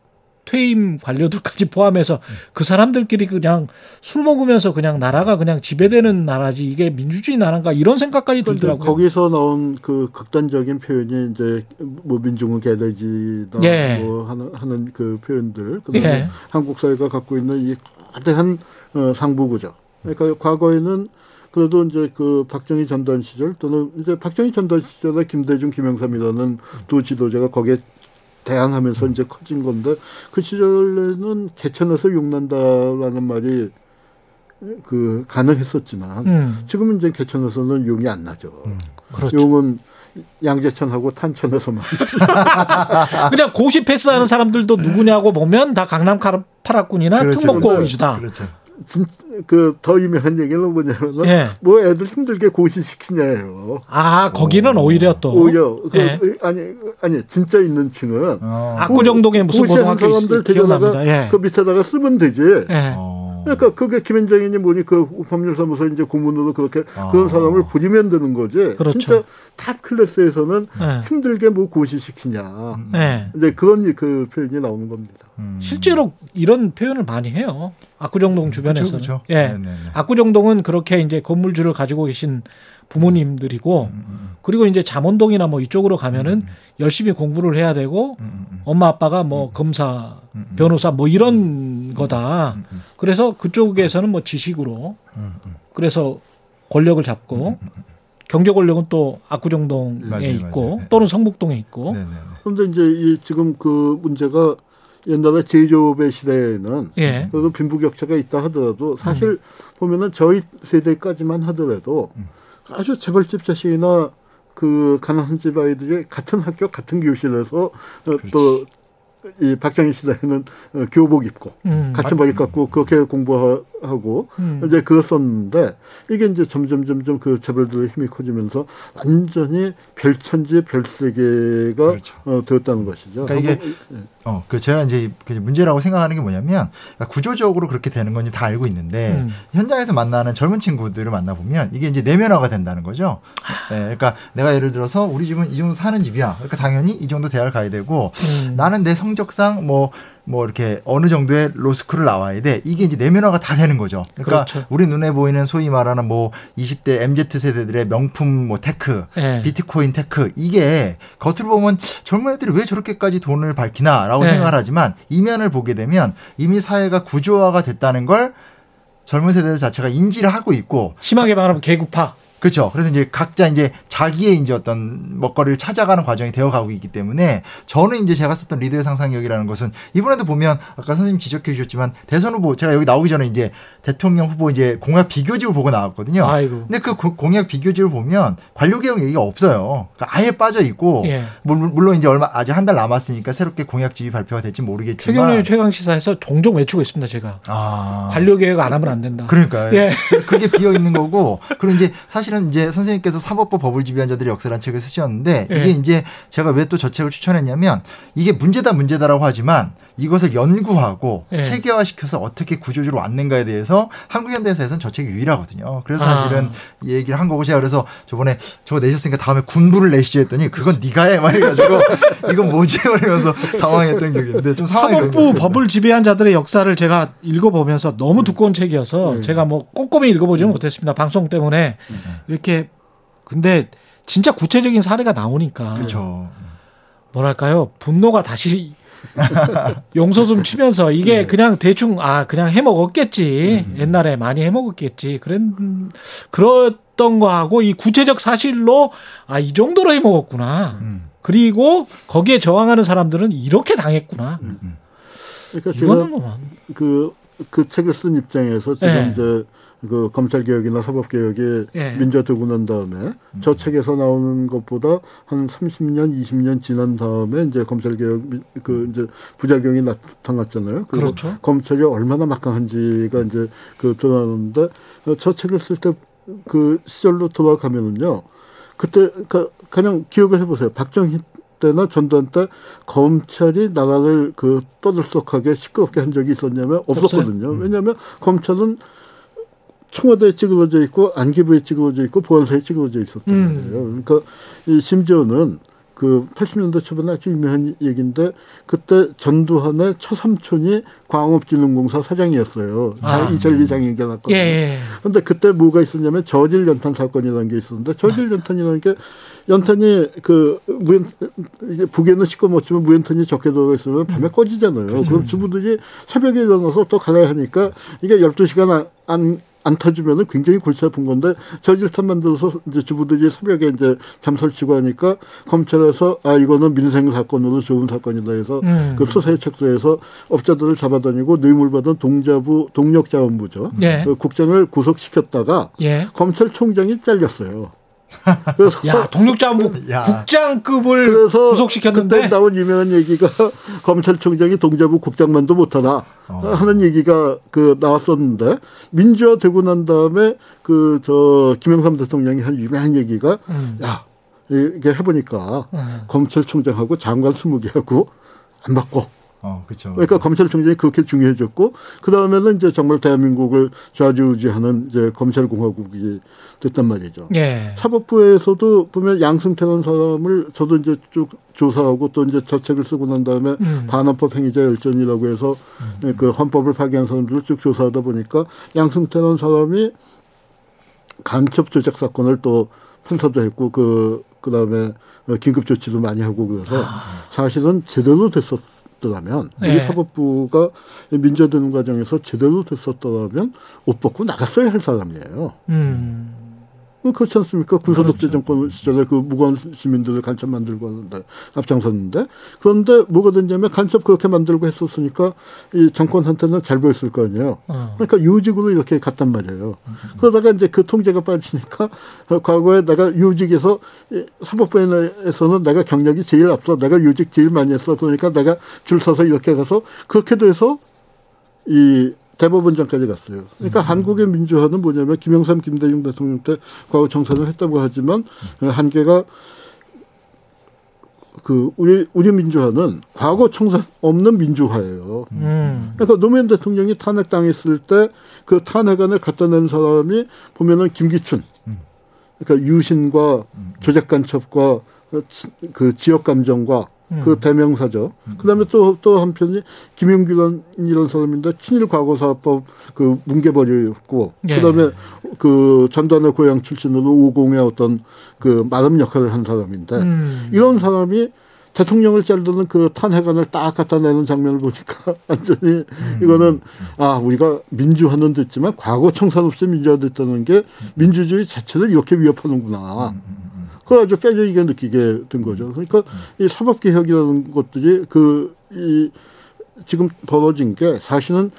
퇴임 관료들까지 포함해서 그 사람들끼리 그냥 술 먹으면서 그냥 나라가 그냥 지배되는 나라지 이게 민주주의 나라인가 이런 생각까지 그런데 들더라고요. 거기서 나온 그 극단적인 표현이 이제 뭐 민중은 개돼지다 예. 뭐 하는, 하는 그 표현들 그다음에 예. 한국 사회가 갖고 있는 이 거대한 어, 상부구조. 그러니까 과거에는 그래도 이제 그 박정희 전단 시절 또는 이제 박정희 전단 시절에 김대중, 김영삼이라는 두 지도자가 거기에 대항하면서 이제 커진 건데 그 시절에는 개천에서 용난다라는 말이 그 가능했었지만 음, 지금은 이제 개천에서는 용이 안 나죠. 그렇죠. 용은 양재천하고 탄천에서만. 그냥 고시 패스하는 사람들도 누구냐고 보면 다 강남 그렇죠, 특목고. 위주다. 그렇죠. 그더 유명한 얘기는 뭐냐면 예. 뭐 애들 힘들게 고시시키냐예요. 아 거기는 오히려 또 오히려 그, 예. 아니 아니 진짜 있는 층은 어. 압구정동에 무슨 고시하는 고등학교 사람들. 데려다가 예. 그 밑에다가 쓰면 되지. 예. 어. 그러니까 그게 김앤장이니 뭐니 그 법률사무소 이제 고문으로 그렇게 아. 그런 사람을 부리면 되는 거지. 그렇죠. 진짜 top class에서는 예. 힘들게 뭐 고시시키냐. 예. 이제 그런 그 표현이 나오는 겁니다. 음. 실제로 이런 표현을 많이 해요. 압구정동 주변에서는. 그렇죠, 그렇죠. 예. 네네네. 압구정동은 그렇게 이제 건물주를 가지고 계신 부모님들이고 음, 그리고 이제 잠원동이나 뭐 이쪽으로 가면은 열심히 공부를 해야 되고 음, 엄마 아빠가 뭐 검사, 변호사 뭐 이런 거다. 그래서 그쪽에서는 뭐 지식으로 그래서 권력을 잡고 경제 권력은 또 압구정동에 맞아요, 있고 맞아요. 네. 또는 성북동에 있고 네네네. 그런데 이제 이 지금 그 문제가 옛날에 제조업의 시대에는 예. 그래도 빈부격차가 있다 하더라도 사실 보면은 저희 세대까지만 하더라도 아주 재벌집 자식이나 그 가난한 집 아이들이 같은 학교 같은 교실에서 어, 또이 박정희 시대에는 어, 교복 입고 음. 같은 바지 갖고 그렇게 공부하 고 음. 이제 그랬었는데 이게 이제 점점 점점 그 재벌들의 힘이 커지면서 완전히 별천지 별세계가 그렇죠. 어, 되었다는 것이죠. 그러니까 이게 어, 그 제가 이제 그 문제라고 생각하는 게 뭐냐면 그러니까 구조적으로 그렇게 되는 건 다 알고 있는데 음. 현장에서 만나는 젊은 친구들을 만나 보면 이게 이제 내면화가 된다는 거죠. 예, 그러니까 내가 예를 들어서 우리 집은 이 정도 사는 집이야. 그러니까 당연히 이 정도 대학을 가야 되고 음. 나는 내 성적상 뭐 뭐 이렇게 어느 정도의 로스쿨을 나와야 돼. 이게 이제 내면화가 다 되는 거죠. 그러니까 그렇죠. 우리 눈에 보이는 소위 말하는 뭐 20대 MZ 세대들의 명품 뭐 테크, 예. 비트코인 테크 이게 겉으로 보면 젊은 애들이 왜 저렇게까지 돈을 밝히나라고 네. 생각을 하지만 이면을 보게 되면 이미 사회가 구조화가 됐다는 걸 젊은 세대 자체가 인지를 하고 있고 심하게 말하면 개구파. 그렇죠. 그래서 이제 각자 이제 자기의 이제 어떤 먹거리를 찾아가는 과정이 되어가고 있기 때문에 저는 이제 제가 썼던 리더의 상상력이라는 것은 이번에도 보면 아까 선생님 지적해 주셨지만 대선 후보 제가 여기 나오기 전에 이제 대통령 후보 이제 공약 비교집을 보고 나왔거든요. 아이고. 근데 그 고- 공약 비교집을 보면 관료개혁 얘기가 없어요. 그러니까 아예 빠져 있고 예. 물- 물론 이제 얼마 아직 한 달 남았으니까 새롭게 공약집이 발표가 될지 모르겠지만 최경영 최강 시사에서 종종 외치고 있습니다. 제가 아 관료 계획 안 하면 안 된다. 그러니까요. 예. 그게 비어 있는 거고 그리고 이제 사실은 이제 선생님께서 사법부 법을 지배한 자들의 역사라는 책을 쓰셨는데 예. 이게 이제 제가 왜 또 저 책을 추천했냐면 이게 문제다 문제다라고 하지만 이것을 연구하고 예. 체계화시켜서 어떻게 구조주로 왔는가에 대해서 한국 현대사에서는 저 책이 유일하거든요. 그래서 사실은 아. 이 얘기를 한 거고 제가 그래서 저번에 저거 내셨으니까 다음에 군부를 내시죠 했더니 그건 네가 해 말해가지고 이건 뭐지 말하면서 당황했던 기억이 있는데 좀 사법부. 법을 지배한 자들의 역사를 제가 읽어보면서 너무 두꺼운 책이어서 제가 뭐 꼼꼼히 읽어보지는 못했습니다. 방송 때문에 이렇게 근데 진짜 구체적인 사례가 나오니까 그렇죠. 뭐랄까요 분노가 다시 용소숨 치면서 이게 그냥 대충 아 그냥 해 먹었겠지. 옛날에 많이 해 먹었겠지. 그런 그랬던 거하고 이 구체적 사실로 아 이 정도로 해 먹었구나. 음. 그리고 거기에 저항하는 사람들은 이렇게 당했구나. 그러니까 이거는 제가 뭐 그, 그 책을 쓴 입장에서 지금 예. 이제 그 검찰 개혁이나 사법 개혁이 예. 민주화되고 난 다음에 저 책에서 나오는 것보다 한 30년, 20년 지난 다음에 이제 검찰 개혁 미- 그 이제 부작용이 나타났잖아요. 그렇죠. 검찰이 얼마나 막강한지가 이제 그 드러나는데 어, 저 책을 쓸 때 그 시절로 돌아가면은요. 그때 그 그냥 기억을 해보세요. 박정희 때나 전두환 때 검찰이 나라를 그 떠들썩하게 시끄럽게 한 적이 있었냐면 없었거든요. 왜냐하면 검찰은 청와대에 찌그러져 있고 안기부에 찌그러져 있고 보안소에 찌그러져 있었단 음. 말이에요. 그러니까 이 심지어는 그 80년대 초반에 아주 유명한 얘기인데 그때 전두환의 처삼촌이 광업진흥공사 사장이었어요. 아. 이철리 장인가 났거든요. 예, 예. 근데 그때 뭐가 있었냐면 저질 연탄 사건이라는 게 있었는데 저질 연탄이라는 게 연탄이 그 무연 이제 북에는 시꺼 먹지만 무연탄이 적게 들어가 있으면 밤에 꺼지잖아요. 그럼 주부들이 새벽에 일어나서 또 갈아야 하니까 이게 12시간 안, 안, 안 터지면은 굉장히 골치 아픈 건데 저질탄 만들어서 이제 주부들이 새벽에 이제 잠 설치고 하니까 검찰에서 아 이거는 민생 사건으로 좋은 사건이다 해서 음. 그 수사의 책소에서 업자들을 잡아다니고 뇌물받은 동자부 동력자원부죠. 예. 그 국장을 구속시켰다가 예. 검찰총장이 잘렸어요. 그래서 야 동력자원부 야. 국장급을 그래서 구속시켰는데 그때 나온 유명한 얘기가 검찰총장이 동자부 국장만도 못하다 어. 하는 얘기가 그 나왔었는데 민주화 되고 난 다음에 그 저 김영삼 대통령이 한 유명한 얘기가 음. 야 이게 해보니까 음. 검찰총장하고 장관 20개하고 안 바꿔. 어, 그렇죠. 그러니까 검찰총장이 그렇게 중요해졌고 그 다음에는 이제 정말 대한민국을 좌지우지하는 이제 검찰공화국이 됐단 말이죠. 예. 사법부에서도 보면 양승태라는 사람을 저도 이제 쭉 조사하고 또 이제 저 책을 쓰고 난 다음에 음. 반헌법 행위자 열전이라고 해서 그 헌법을 파기한 사람들을 쭉 조사하다 보니까 양승태라는 사람이 간첩 조작 사건을 또 판사도 했고 그 그다음에 긴급 조치도 많이 하고 그래서 사실은 제대로 됐었 더라면 네. 우리 사법부가 민주화 되는 과정에서 제대로 됐었더라면 옷 벗고 나갔어야 할 사람이에요. 음. 어, 그렇지 않습니까? 군사독재 정권 시절에 그 무고한 시민들을 간첩 만들고 하는데 앞장섰는데 그런데 뭐가 됐냐면 간첩 그렇게 만들고 했었으니까 이 정권 상태는 잘 보였을 거 아니에요. 어. 그러니까 유직으로 이렇게 갔단 말이에요. 그러다가 이제 그 통제가 빠지니까 어, 과거에 내가 유직에서 이 사법부에서는 내가 경력이 제일 앞서 내가 유직 제일 많이 했어. 그러니까 내가 줄 서서 이렇게 가서 그렇게 돼서 이 대법원장까지 갔어요. 그러니까 한국의 민주화는 뭐냐면 김영삼, 김대중 대통령 때 과거 정선을 했다고 하지만 한계가 그 우리 우리 민주화는 과거 청산 없는 민주화예요. 음. 그러니까 노무현 대통령이 탄핵당했을 때 그 탄핵안을 갖다 낸 사람이 보면은 김기춘. 그러니까 유신과 조작 간첩과 그 지역 감정과 그 대명사죠. 그다음에 또 또 한편이 김용규라는 사람인데 친일 과거사법 그 뭉개버렸고 예. 그다음에 그 전두환의 고향 출신으로 오공의 어떤 그 마름 역할을 한 사람인데 음. 이런 사람이 대통령을 자르는 그 탄핵안을 딱 갖다 내는 장면을 보니까 완전히 이거는 아 우리가 민주화는 됐지만 과거 청산 없이 민주화 됐다는 게 민주주의 자체를 이렇게 위협하는구나. 그걸 아주 뼈저리게 느끼게 된 거죠. 그러니까 이 사법개혁이라는 것들이 그, 이, 지금 벌어진 게 사실은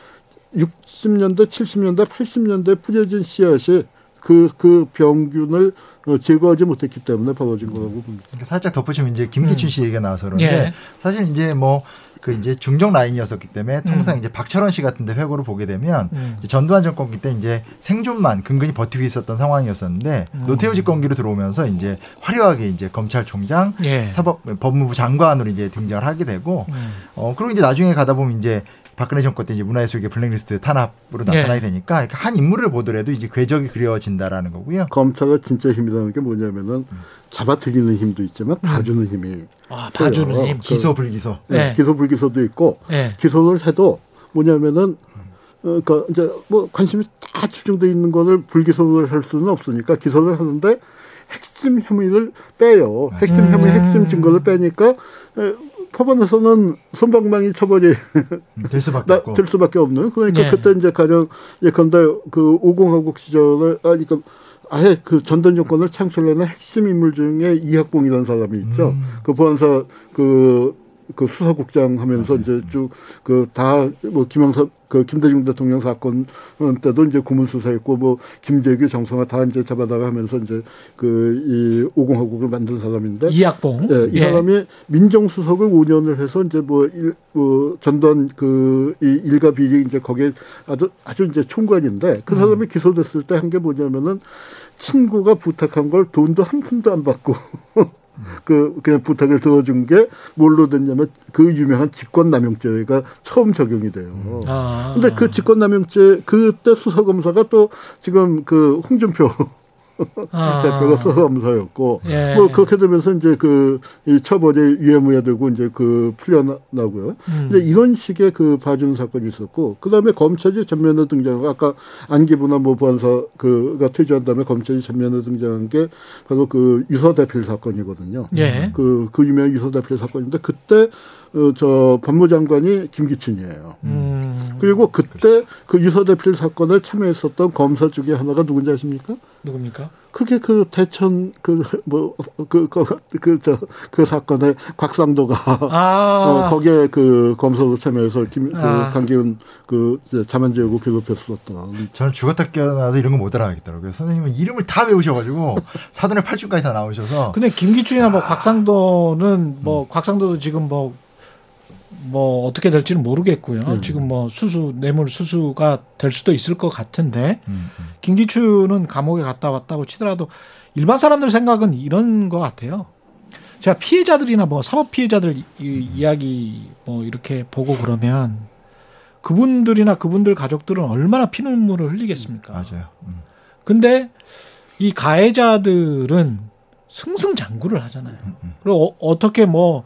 60년대, 70년대, 80년대 뿌려진 씨앗이 그, 그 병균을 어, 제거하지 못했기 때문에 벌어진 거라고 봅니다. 그러니까 살짝 덧붙이면 이제 김기춘 씨 얘기가 나와서 그런데 예. 사실 이제 뭐 그 이제 중정 라인이었었기 때문에 통상 음. 이제 박철원 씨 같은데 회고를 보게 되면 음. 이제 전두환 정권기 때 이제 생존만 근근히 버티고 있었던 상황이었었는데 음. 노태우 집권기로 들어오면서 이제 화려하게 이제 검찰총장, 예. 사법 법무부 장관으로 이제 등장을 하게 되고 음. 어 그리고 이제 나중에 가다 보면 이제 박근혜 정권 때 이제 문화예술계 블랙리스트 탄압으로 나타나게 예. 되니까 그러니까 한 인물을 보더라도 이제 궤적이 그려진다라는 거고요. 검찰의 진짜 힘이라는 게 뭐냐면은 잡아들이는 힘도 있지만 봐주는 힘이 아, 봐주는. 힘. 기소 불기소. 네, 네. 기소 불기소도 있고 예. 기소를 해도 뭐냐면은 어, 그러니까 이제 뭐 관심이 다 집중돼 있는 거를 불기소를 할 수는 없으니까 기소를 하는데 핵심 혐의를 빼요. 핵심 음. 혐의, 핵심 증거를 빼니까 에, 법원에서는 손방망이 처벌이 될 수밖에 나, 없고. 될 수밖에 없는. 그러니까 네. 그때 이제 가령 예컨대 그 오공화국 시절에 아니 그 아예 그 전단 정권을 창출하는 핵심 인물 중에 이학봉이라는 사람이 있죠. 음. 그 보안사 그, 그 수사국장 하면서 이제 쭉 그 다 뭐 김영삼 그 김대중 대통령 사건 때도 이제 고문수사했고 뭐 김재규 정성화 다 이제 잡아다가 하면서 이제 그 이 오공화국을 만든 사람인데 이학봉. 예, 이 사람이 민정수석을 5년을 해서 이제 뭐, 일, 뭐 전단 그, 이 일가 비리 이제 거기에 아주, 아주 이제 총괄인데 그 사람이 기소됐을 때 한 게 뭐냐면은 친구가 부탁한 걸 돈도 한 푼도 안 받고 그, 그냥 부탁을 들어준 게 뭘로 됐냐면 그 유명한 직권남용죄가 처음 적용이 돼요. 아. 근데 그 직권남용죄 그때 수사검사가 또 지금 그 홍준표 아. 대표가 수사검사였고 예. 뭐 그렇게 되면서 이제 그 이 처벌이 유예무예되고 이제 그 풀려나고요. 음. 이제 이런 식의 그 봐주는 사건이 있었고 그 다음에 검찰이 전면에 등장하고 아까 안기부나 뭐 보안사 그가 퇴주한 다음에 검찰이 전면에 등장한 게 바로 그 유서 대필 사건이거든요. 예. 그, 그 유명한 유서 대필 사건인데 그때 어, 저 법무장관이 김기춘이에요. 음. 그리고 그때 그 유서 대필 사건에 참여했었던 검사 중에 하나가 누군지 아십니까? 누굽니까? 그게 그 대천 그뭐그그저그 사건에 곽상도가 아. 어, 거기에 그 검사로 참여해서 김, 그 아. 강기훈 그 자만지하고 괴롭혔었던. 저는 죽었다 깨어나서 이런 거 못 알아가겠더라고요. 선생님은 이름을 다 외우셔가지고 사돈의 팔줄까지 다 나오셔서 근데 김기춘이나 뭐 곽상도는 뭐 곽상도도 지금 뭐 뭐 어떻게 될지는 모르겠고요. 음. 지금 뭐 수수 뇌물 수수가 될 수도 있을 것 같은데 음, 음. 김기춘은 감옥에 갔다 왔다고 치더라도 일반 사람들 생각은 이런 것 같아요. 제가 피해자들이나 뭐 사법 피해자들 이, 이야기 뭐 이렇게 보고 그러면 그분들이나 그분들 가족들은 얼마나 피눈물을 흘리겠습니까? 맞아요. 음. 근데 이 가해자들은 승승장구를 하잖아요. 그리고 어, 떻게 뭐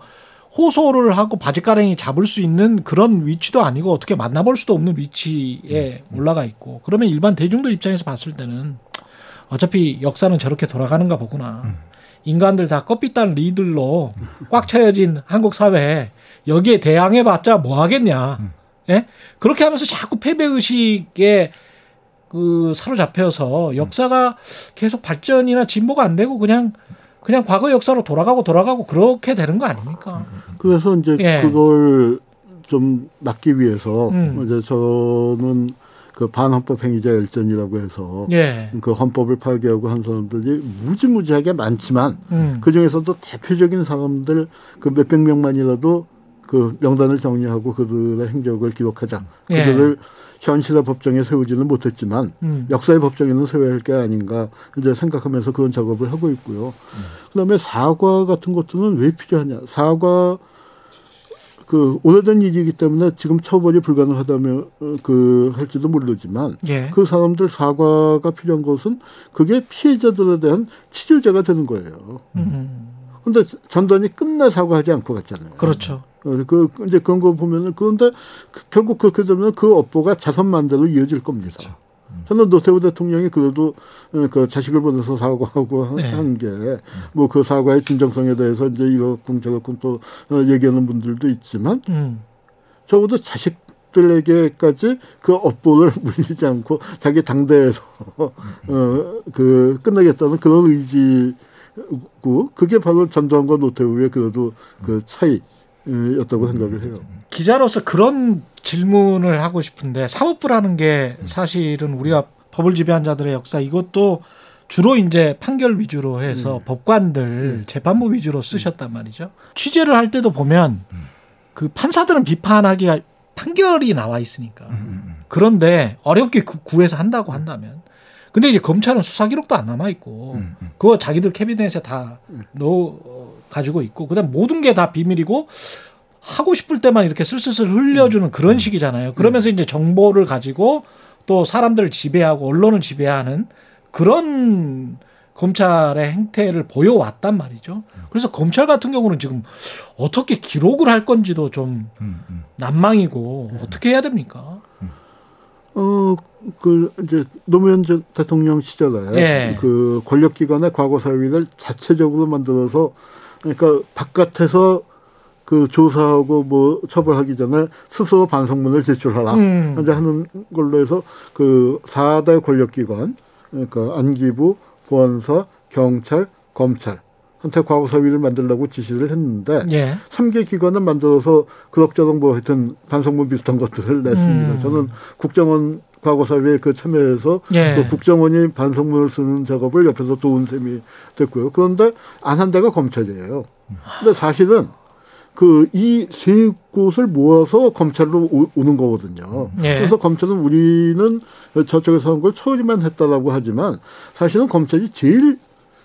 호소를 하고 바지가랭이 잡을 수 있는 그런 위치도 아니고 어떻게 만나볼 수도 없는 위치에 올라가 있고 그러면 일반 대중들 입장에서 봤을 때는 어차피 역사는 저렇게 돌아가는가 보구나. 인간들 다 껍빛단 리들로 꽉 차여진 한국 사회에 여기에 대항해봤자 뭐 하겠냐. 예? 그렇게 하면서 자꾸 패배의식에 그 사로잡혀서 역사가 계속 발전이나 진보가 안 되고 그냥 그냥 과거 역사로 돌아가고 돌아가고 그렇게 되는 거 아닙니까? 그래서 이제 예. 그걸 좀 막기 위해서 음. 이제 저는 그 반헌법 행위자 열전이라고 해서 예. 그 헌법을 파괴하고 한 사람들이 무지무지하게 많지만 음. 그 중에서도 대표적인 사람들 그 몇백 명만이라도 그 명단을 정리하고 그들의 행적을 기록하자. 예. 그들을 현실의 법정에 세우지는 못했지만 음. 역사의 법정에는 세워야 할 게 아닌가 이제 생각하면서 그런 작업을 하고 있고요. 그다음에 사과 같은 것들은 왜 필요하냐? 사과 그 오래된 일이기 때문에 지금 처벌이 불가능하다면 어, 그 할지도 모르지만 예. 그 사람들 사과가 필요한 것은 그게 피해자들에 대한 치료제가 되는 거예요. 음. 근데 전단이 끝내 사과하지 않고 갔잖아요. 그렇죠. 어, 그 이제 그런 거 보면은 그런데 그- 결국 그렇게 되면 그 업보가 자선 만대로 이어질 겁니다. 저는 노태우 대통령이 그래도 어, 그 자식을 보내서 사과하고 네. 한게뭐 그 사과의 진정성에 대해서 이제 이렇군 저렇군 또 어, 얘기하는 분들도 있지만 음. 적어도 자식 들에게까지 그 업보를 물리지 않고 자기 당대에서 어그 끝내겠다는 그런 의지 그게 바로 전두환과 노태우의 그래도 그 차이 였다고 생각을 해요. 기자로서 그런 질문을 하고 싶은데 사법부라는 게 사실은 우리가 법을 지배한 자들의 역사 이것도 주로 이제 판결 위주로 해서 네. 법관들 재판부 위주로 쓰셨단 말이죠. 취재를 할 때도 보면 그 판사들은 비판하기가 판결이 나와 있으니까. 그런데 어렵게 구- 구해서 한다고 한다면. 근데 이제 검찰은 수사 기록도 안 남아 있고 그거 자기들 캐비넷에 다 넣어 가지고 있고 그다음 모든 게 다 비밀이고 하고 싶을 때만 이렇게 슬슬슬 흘려주는 그런 식이잖아요. 그러면서 이제 정보를 가지고 또 사람들을 지배하고 언론을 지배하는 그런 검찰의 행태를 보여왔단 말이죠. 그래서 검찰 같은 경우는 지금 어떻게 기록을 할 건지도 좀 난망이고 어떻게 해야 됩니까? 어, 그, 이제, 노무현 전 대통령 시절에, 예. 그, 권력기관의 과거 사위를 자체적으로 만들어서, 그러니까, 바깥에서 그 조사하고 뭐 처벌하기 전에 스스로 반성문을 제출하라. 음. 이제 하는 걸로 해서 그 4대 권력기관, 그러니까 안기부, 보안사, 경찰, 검찰, 한테 과거 사위를 만들라고 지시를 했는데, 예. 삼개 기관을 만들어서 그럭저럭 뭐 하여튼 반성문 비슷한 것들을 냈습니다. 음. 저는 국정원 과거사위에 그 참여해서 예. 그 국정원이 반성문을 쓰는 작업을 옆에서 도운 셈이 됐고요. 그런데 안 한 데가 검찰이에요. 근데 사실은 그 이 세 곳을 모아서 검찰로 오, 는 거거든요. 예. 그래서 검찰은 우리는 저쪽에서 한 걸 처리만 했다라고 하지만 사실은 검찰이 제일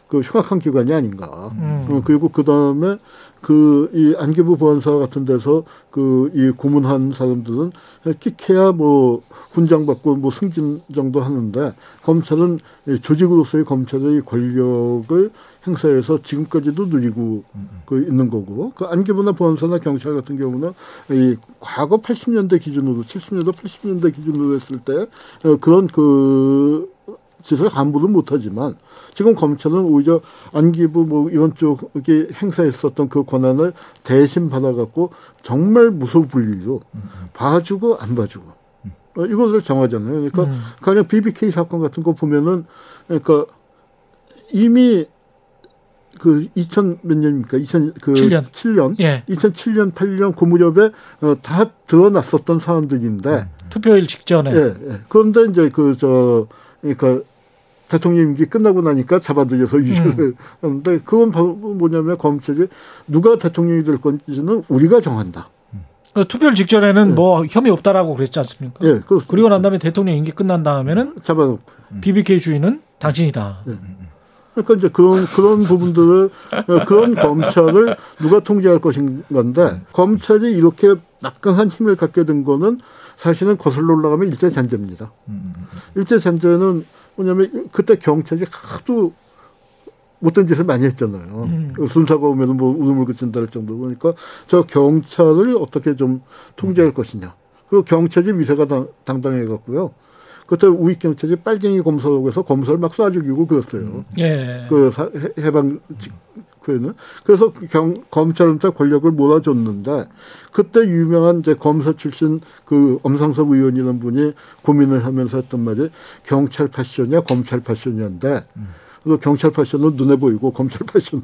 그 흉악한 기관이 아닌가. 음. 어, 그리고 그 다음에 그 이 안기부 보안사 같은 데서 그 이 고문한 사람들은 끽해야 뭐 훈장 받고 뭐 승진 정도 하는데 검찰은 이 조직으로서의 검찰의 권력을 행사해서 지금까지도 누리고 그 있는 거고 그 안기부나 보안사나 경찰 같은 경우는 이 과거 80년대 기준으로 70년대 80년대 기준으로 했을 때 어, 그런 그 짓을 함부로 못하지만 지금 검찰은 오히려 안기부 뭐 이런 쪽이 행사했었던 그 권한을 대신 받아갖고 정말 무소불위로 봐주고 안 봐주고 어, 이것을 정하잖아요. 그러니까 음. 가령 BBK 사건 같은 거 보면은 그러니까 이미 그 2000 몇 년입니까? 2000그 칠 년. 7년 예. 2007년 8년 그 무렵에 어, 다 드러났었던 사람들인데 투표일 직전에 예, 예. 그런데 이제 그 저 그러니까 대통령 임기 끝나고 나니까 잡아들여서 유죄를 하는데 그건 뭐냐면 검찰이 누가 대통령이 될 건지는 우리가 정한다. 그 투표일 직전에는 뭐 혐의 없다라고 그랬지 않습니까? 예, 그 그리고 난 다음에 대통령 임기 끝난 다음에는 잡아놓고. BBK 주인은 당신이다. 그러니까 이제 그런 그런 부분들을 어, 그런 검찰을 누가 통제할 것인 건데 검찰이 이렇게 막강한 힘을 갖게 된 거는 사실은 거슬러 올라가면 일제 잔재입니다. 일제 잔재는 뭐냐면 그때 경찰이 하도 못된 짓을 많이 했잖아요. 음. 순사가 오면 뭐 웃음을 그친다 할 정도로 그러니까 저 경찰을 어떻게 좀 통제할 것이냐. 그리고 경찰이 위세가 당, 당당해 갖고요. 그때 우익 경찰이 빨갱이 검사라고 해서 검사를 막 쏴 죽이고 그랬어요. 예. 그 사- 해- 해방 직후에는 그래서 그 경, 검찰한테 권력을 몰아줬는데 그때 유명한 이제 검사 출신 그 엄상섭 의원이라는 분이 고민을 하면서 했던 말이 경찰 패션이야 검찰 패션이었는데 그래서 경찰 패션은 눈에 보이고 검찰 패션은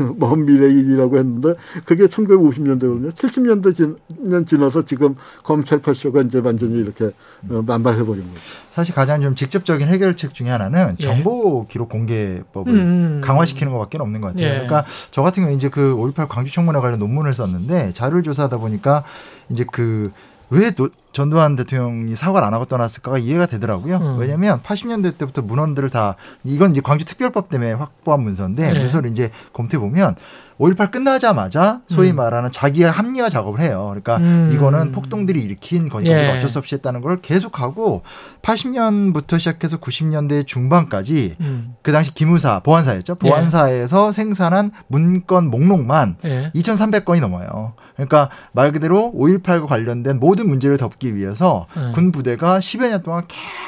먼 미래의 일이라고 했는데 그게 1950년대거든요. 70년대 지, 년 지나서 지금 검찰 패션가 이제 완전히 이렇게 어, 만발해 버린 거죠. 사실 가장 좀 직접적인 해결책 중에 하나는 예. 정보 기록 공개법을 음. 강화시키는 것밖에 없는 것 같아요. 예. 그러니까 저 같은 경우 이제 그 5.18 광주 청문회 관련 논문을 썼는데 자료를 조사하다 보니까 이제 그 왜 전두환 대통령이 사과를 안 하고 떠났을까가 이해가 되더라고요. 음. 왜냐하면 80년대 때부터 문헌들을 다 이건 이제 광주 특별법 때문에 확보한 문서인데 네. 문서를 이제 검토해 보면 5.18 끝나자마자 소위 음. 말하는 자기의 합리화 작업을 해요. 그러니까 음. 이거는 폭동들이 일으킨 거니까 예. 어쩔 수 없이 했다는 걸 계속하고 80년부터 시작해서 90년대 중반까지 음. 그 당시 기무사 보안사였죠. 예. 보안사에서 생산한 문건 목록만 예. 2,300건이 넘어요. 그러니까 말 그대로 5.18과 관련된 모든 문제를 덮기 위해서 음. 군 부대가 10여 년 동안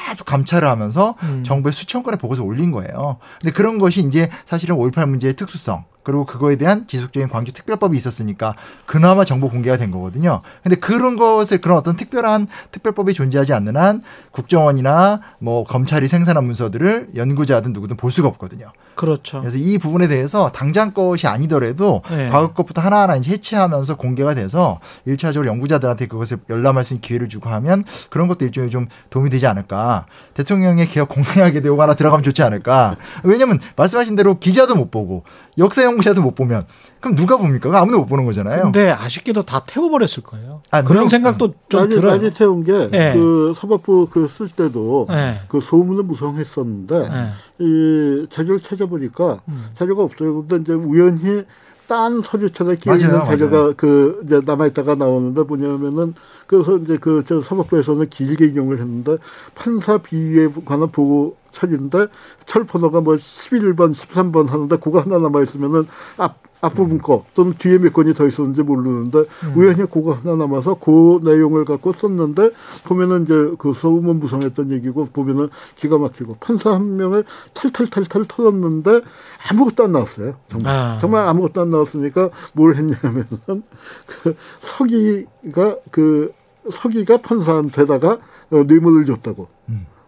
계속 감찰을 하면서 음. 정부에 수천 건의 보고서 를 올린 거예요. 근데 그런 것이 이제 사실은 5.18 문제의 특수성 그리고 그거에 대한 지속적인 광주 특별법이 있었으니까 그나마 정보 공개가 된 거거든요. 근데 그런 것을 그런 어떤 특별한 특별법이 존재하지 않는 한 국정원이나 뭐 검찰이 생산한 문서들을 연구자든 누구든 볼 수가 없거든요. 그렇죠. 그래서 이 부분에 대해서 당장 것이 아니더라도 네. 과거 것부터 하나하나 이제 해체하면서 공개가 돼서 일차적으로 연구자들한테 그것을 열람할 수 있는 기회를 주고 하면 그런 것도 일종의 좀 도움이 되지 않을까. 대통령의 개혁 공개하게 되고 하나 들어가면 좋지 않을까. 왜냐면 말씀하신 대로 기자도 못 보고 역사 연구자도 못 보면 그럼 누가 봅니까? 아무도 못 보는 거잖아요. 근데 아쉽게도 다 태워버렸을 거예요. 아, 그런 물론- 생각도 좀 많이, 들어요. 많이 태운 게 예. 그 사법부 그 쓸 때도 네. 그 소문을 무성했었는데 네. 이 자료를 찾아보니까 음. 자료가 없어요. 근데 이제 우연히 딴 서류처럼 끼어 있는 자료가. 그 이제 남아 있다가 나오는데 뭐냐면은 그래서 이제 그 저 사법부에서는 길게 인용을 했는데 판사 비위에 관한 보고 처리인데 철 번호가 뭐 11번, 13번 하는데 그거 하나 남아 있으면은 앞 앞부분 거 또는 뒤에 몇 건이 더 있었는지 모르는데 우연히 그거 하나 남아서 그 내용을 갖고 썼는데 보면은 이제 그 소문 무성했던 얘기고 보면은 기가 막히고 판사 한 명을 탈탈탈탈 털었는데 아무것도 안 나왔어요. 정말 아. 정말 아무것도 안 나왔으니까 뭘 했냐면은 그 서기가 그 서기가 판사한테다가 어, 뇌물을 줬다고.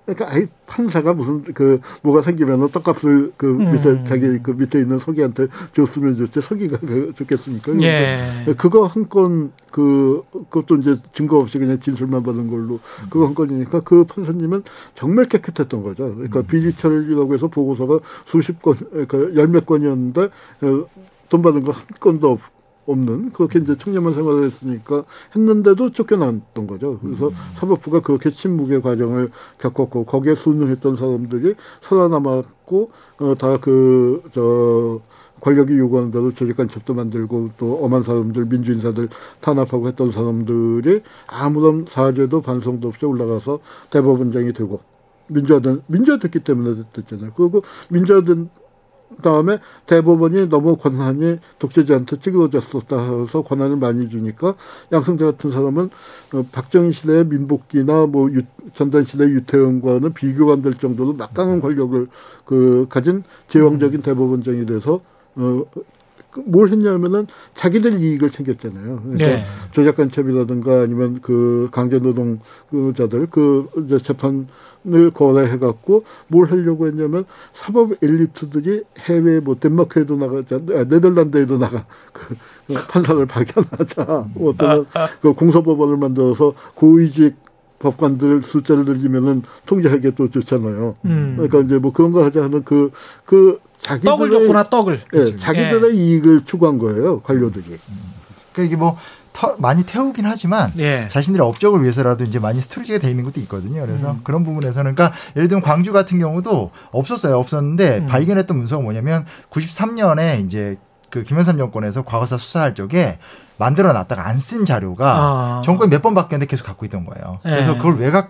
그러니까 아이 판사가 무슨 그 뭐가 생기면은 떡값을 그 밑에 음. 자기 그 밑에 있는 서기한테 줬으면 좋지 서기가 그 줬겠습니까? 예. 그거 한 건 그 그것도 이제 증거 없이 그냥 진술만 받은 걸로 그거 한 건이니까 그 판사님은 정말 깨끗했던 거죠. 그러니까 비리처리라고 해서 보고서가 수십 건, 그러니까 열몇 건이었는데 어, 돈 받은 거 한 건도 없. 없는 그렇게 이제 청년만 생활을 했으니까 했는데도 쫓겨났던 거죠. 그래서 사법부가 그렇게 침묵의 과정을 겪었고 거기에 순응했던 사람들이 살아남았고 어, 다그저 권력이 요구하는 대로 조직간 첩도 만들고 또 엄한 사람들 민주인사들 탄압하고 했던 사람들이 아무런 사죄도 반성도 없이 올라가서 대법원장이 되고 민주화된 민주화됐기 때문에 됐잖아요. 그리고 민주화된 다음에 대법원이 너무 권한이 독재자한테 찌그러졌었다 해서 권한을 많이 주니까 양승태 같은 사람은 어, 박정희 시대의 민복기나 뭐 유, 전단 시대 의 유태현과는 비교가 안 될 정도로 막강한 권력을 그 가진 제왕적인 대법원장이 돼서 어, 그뭘 했냐면은 자기들 이익을 챙겼잖아요. 그러니까 네. 조작 간첩이라든가 아니면 그 강제 노동자들 그 이제 재판 을 거래해 갖고 뭘 하려고 했냐면 사법 엘리트들이 해외 뭐 덴마크에도 나가자 아, 네덜란드에도 나가 그 판사를 파견하자 뭐 어떤 그 공소법원을 만들어서 고위직 법관들 숫자를 늘리면은 통제하기에 또 좋잖아요. 음. 그러니까 이제 뭐 그런 거 하자 하는 그, 그 자기들의 떡을 줬구나 떡을. 예, 자기들의 이익을 추구한 거예요 관료들이. 그러니까 이게 뭐 터- 많이 태우긴 하지만 예. 자신들의 업적을 위해서라도 이제 많이 스토리지가 돼 있는 것도 있거든요. 그래서 음. 그런 부분에서는 그러니까 예를 들면 광주 같은 경우도 없었어요. 없었는데 음. 발견했던 문서가 뭐냐면 93년에 이제 그 김현삼 정권에서 과거사 수사할 적에 만들어 놨다가 안 쓴 자료가 아. 정권이 몇 번 바뀌었는데 계속 갖고 있던 거예요. 그래서 예. 그걸 왜 갖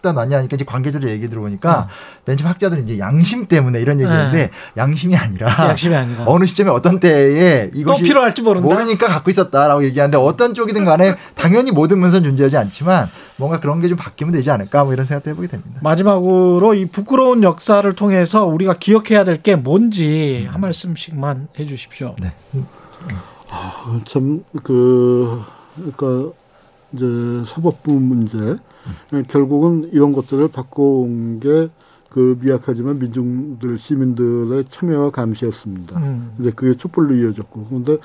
다 놨냐 하니까 이제 관계자들 얘기 들어보니까 맨 처음 학자들은 이제 양심 때문에 이런 얘기했는데 양심이 아니라 양심이 아니라. 어느 시점에 어떤 때에 또 이것이 필요할지 모른다. 모르니까 갖고 있었다라고 얘기하는데 어떤 쪽이든 간에 당연히 모든 문서는 존재하지 않지만 뭔가 그런 게 좀 바뀌면 되지 않을까 뭐 이런 생각도 해보게 됩니다. 마지막으로 이 부끄러운 역사를 통해서 우리가 기억해야 될 게 뭔지 음. 한 말씀씩만 해주십시오. 네. 참그 그러니까 이제 사법부 문제 결국은 이런 것들을 바꿔온 게 그 미약하지만 민중들 시민들의 참여와 감시였습니다. 음. 이제 그게 촛불로 이어졌고 그런데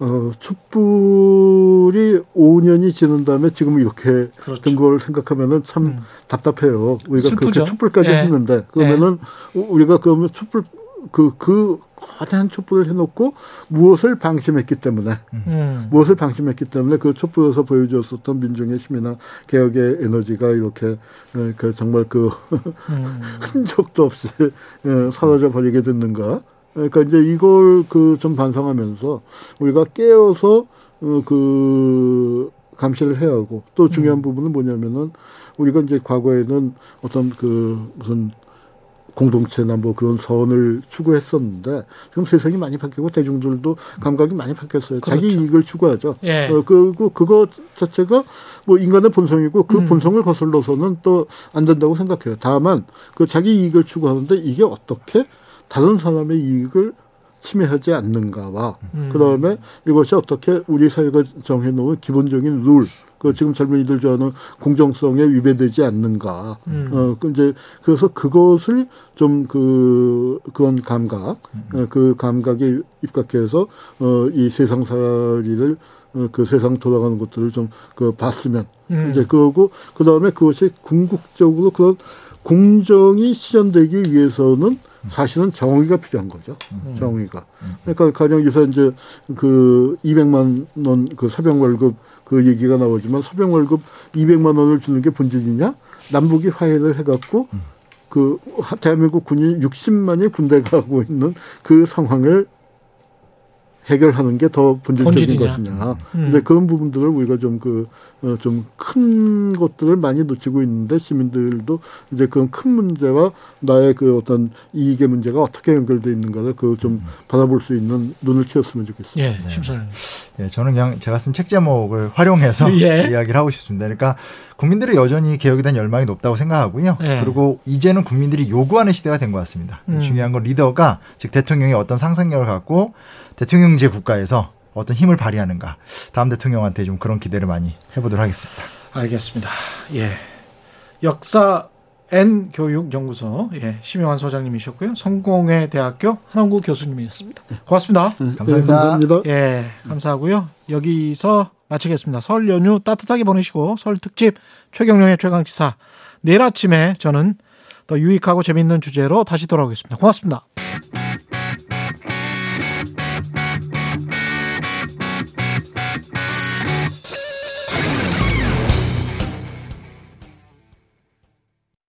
어, 촛불이 5년이 지난 다음에 지금 이렇게 그렇죠. 된걸 생각하면은 참 음. 답답해요. 우리가 슬프죠. 그렇게 촛불까지 예. 했는데 그러면은 우리가 그러면 촛불 그그 거대한 촛불을 해놓고 무엇을 방심했기 때문에 음. 무엇을 방심했기 때문에 그 촛불에서 보여주었었던 민중의 힘이나 개혁의 에너지가 이렇게 어, 그 정말 그 음. 흔적도 없이 어, 사라져 버리게 됐는가? 그러니까 이제 이걸 그 좀 반성하면서 우리가 깨어서 어, 그 감시를 해야 하고 또 중요한 부분은 뭐냐면은 우리가 이제 과거에는 어떤 그 무슨 공동체나 뭐 그런 선을 추구했었는데 지금 세상이 많이 바뀌고 대중들도 감각이 많이 바뀌었어요. 자기 그렇죠. 이익을 추구하죠. 예. 어, 그리고 그거 자체가 뭐 인간의 본성이고 그 음. 본성을 거슬러서는 또 안 된다고 생각해요. 다만 그 자기 이익을 추구하는데 이게 어떻게 다른 사람의 이익을 침해하지 않는가와 음. 그다음에 이것이 어떻게 우리 사회가 정해놓은 기본적인 룰, 그 지금 젊은이들 좋아하는 공정성에 위배되지 않는가. 음. 어, 그 이제 그래서 그것을 좀 그 그런 감각, 어, 그 감각에 입각해서 어, 이 세상살이를 어, 그 세상 돌아가는 것들을 좀 그 봤으면 음. 이제 그거고 그 다음에 그것이 궁극적으로 그런 공정이 실현되기 위해서는 사실은 정의가 필요한 거죠. 정의가. 그러니까 가령 요새 이제 그 200만 원 그 사병 월급 그 얘기가 나오지만 사병 월급 200만 원을 주는 게 본질이냐? 남북이 화해를 해갖고 그 하- 대한민국 군인 60만이 군대 가고 있는 그 상황을 해결하는 게 더 본질적인 본질이냐. 것이냐. 음. 근데 그런 부분들을 우리가 좀 그, 어, 좀큰 것들을 많이 놓치고 있는데 시민들도 이제 그런 큰 문제와 나의 그 어떤 이익의 문제가 어떻게 연결되어 있는가를 그좀 바라볼 수 있는 눈을 키웠으면 좋겠습니다. 예, 심선님. 예, 저는 그냥 제가 쓴 책 제목을 활용해서 예. 이야기를 하고 싶습니다. 그러니까 국민들이 여전히 개혁에 대한 열망이 높다고 생각하고요. 예. 그리고 이제는 국민들이 요구하는 시대가 된 것 같습니다. 음. 중요한 건 리더가 즉 대통령이 어떤 상상력을 갖고 대통령제 국가에서 어떤 힘을 발휘하는가. 다음 대통령한테 좀 그런 기대를 많이 해보도록 하겠습니다. 알겠습니다. 예. 역사 N 교육연구소 예, 심영환 소장님이셨고요. 성공회 대학교 한원구 교수님이었습니다. 고맙습니다. 감사합니다. 네, 감사합니다. 예, 감사하고요. 여기서 마치겠습니다. 설 연휴 따뜻하게 보내시고 설 특집 최경령의 최강 기사 내일 아침에 저는 더 유익하고 재밌는 주제로 다시 돌아오겠습니다. 고맙습니다.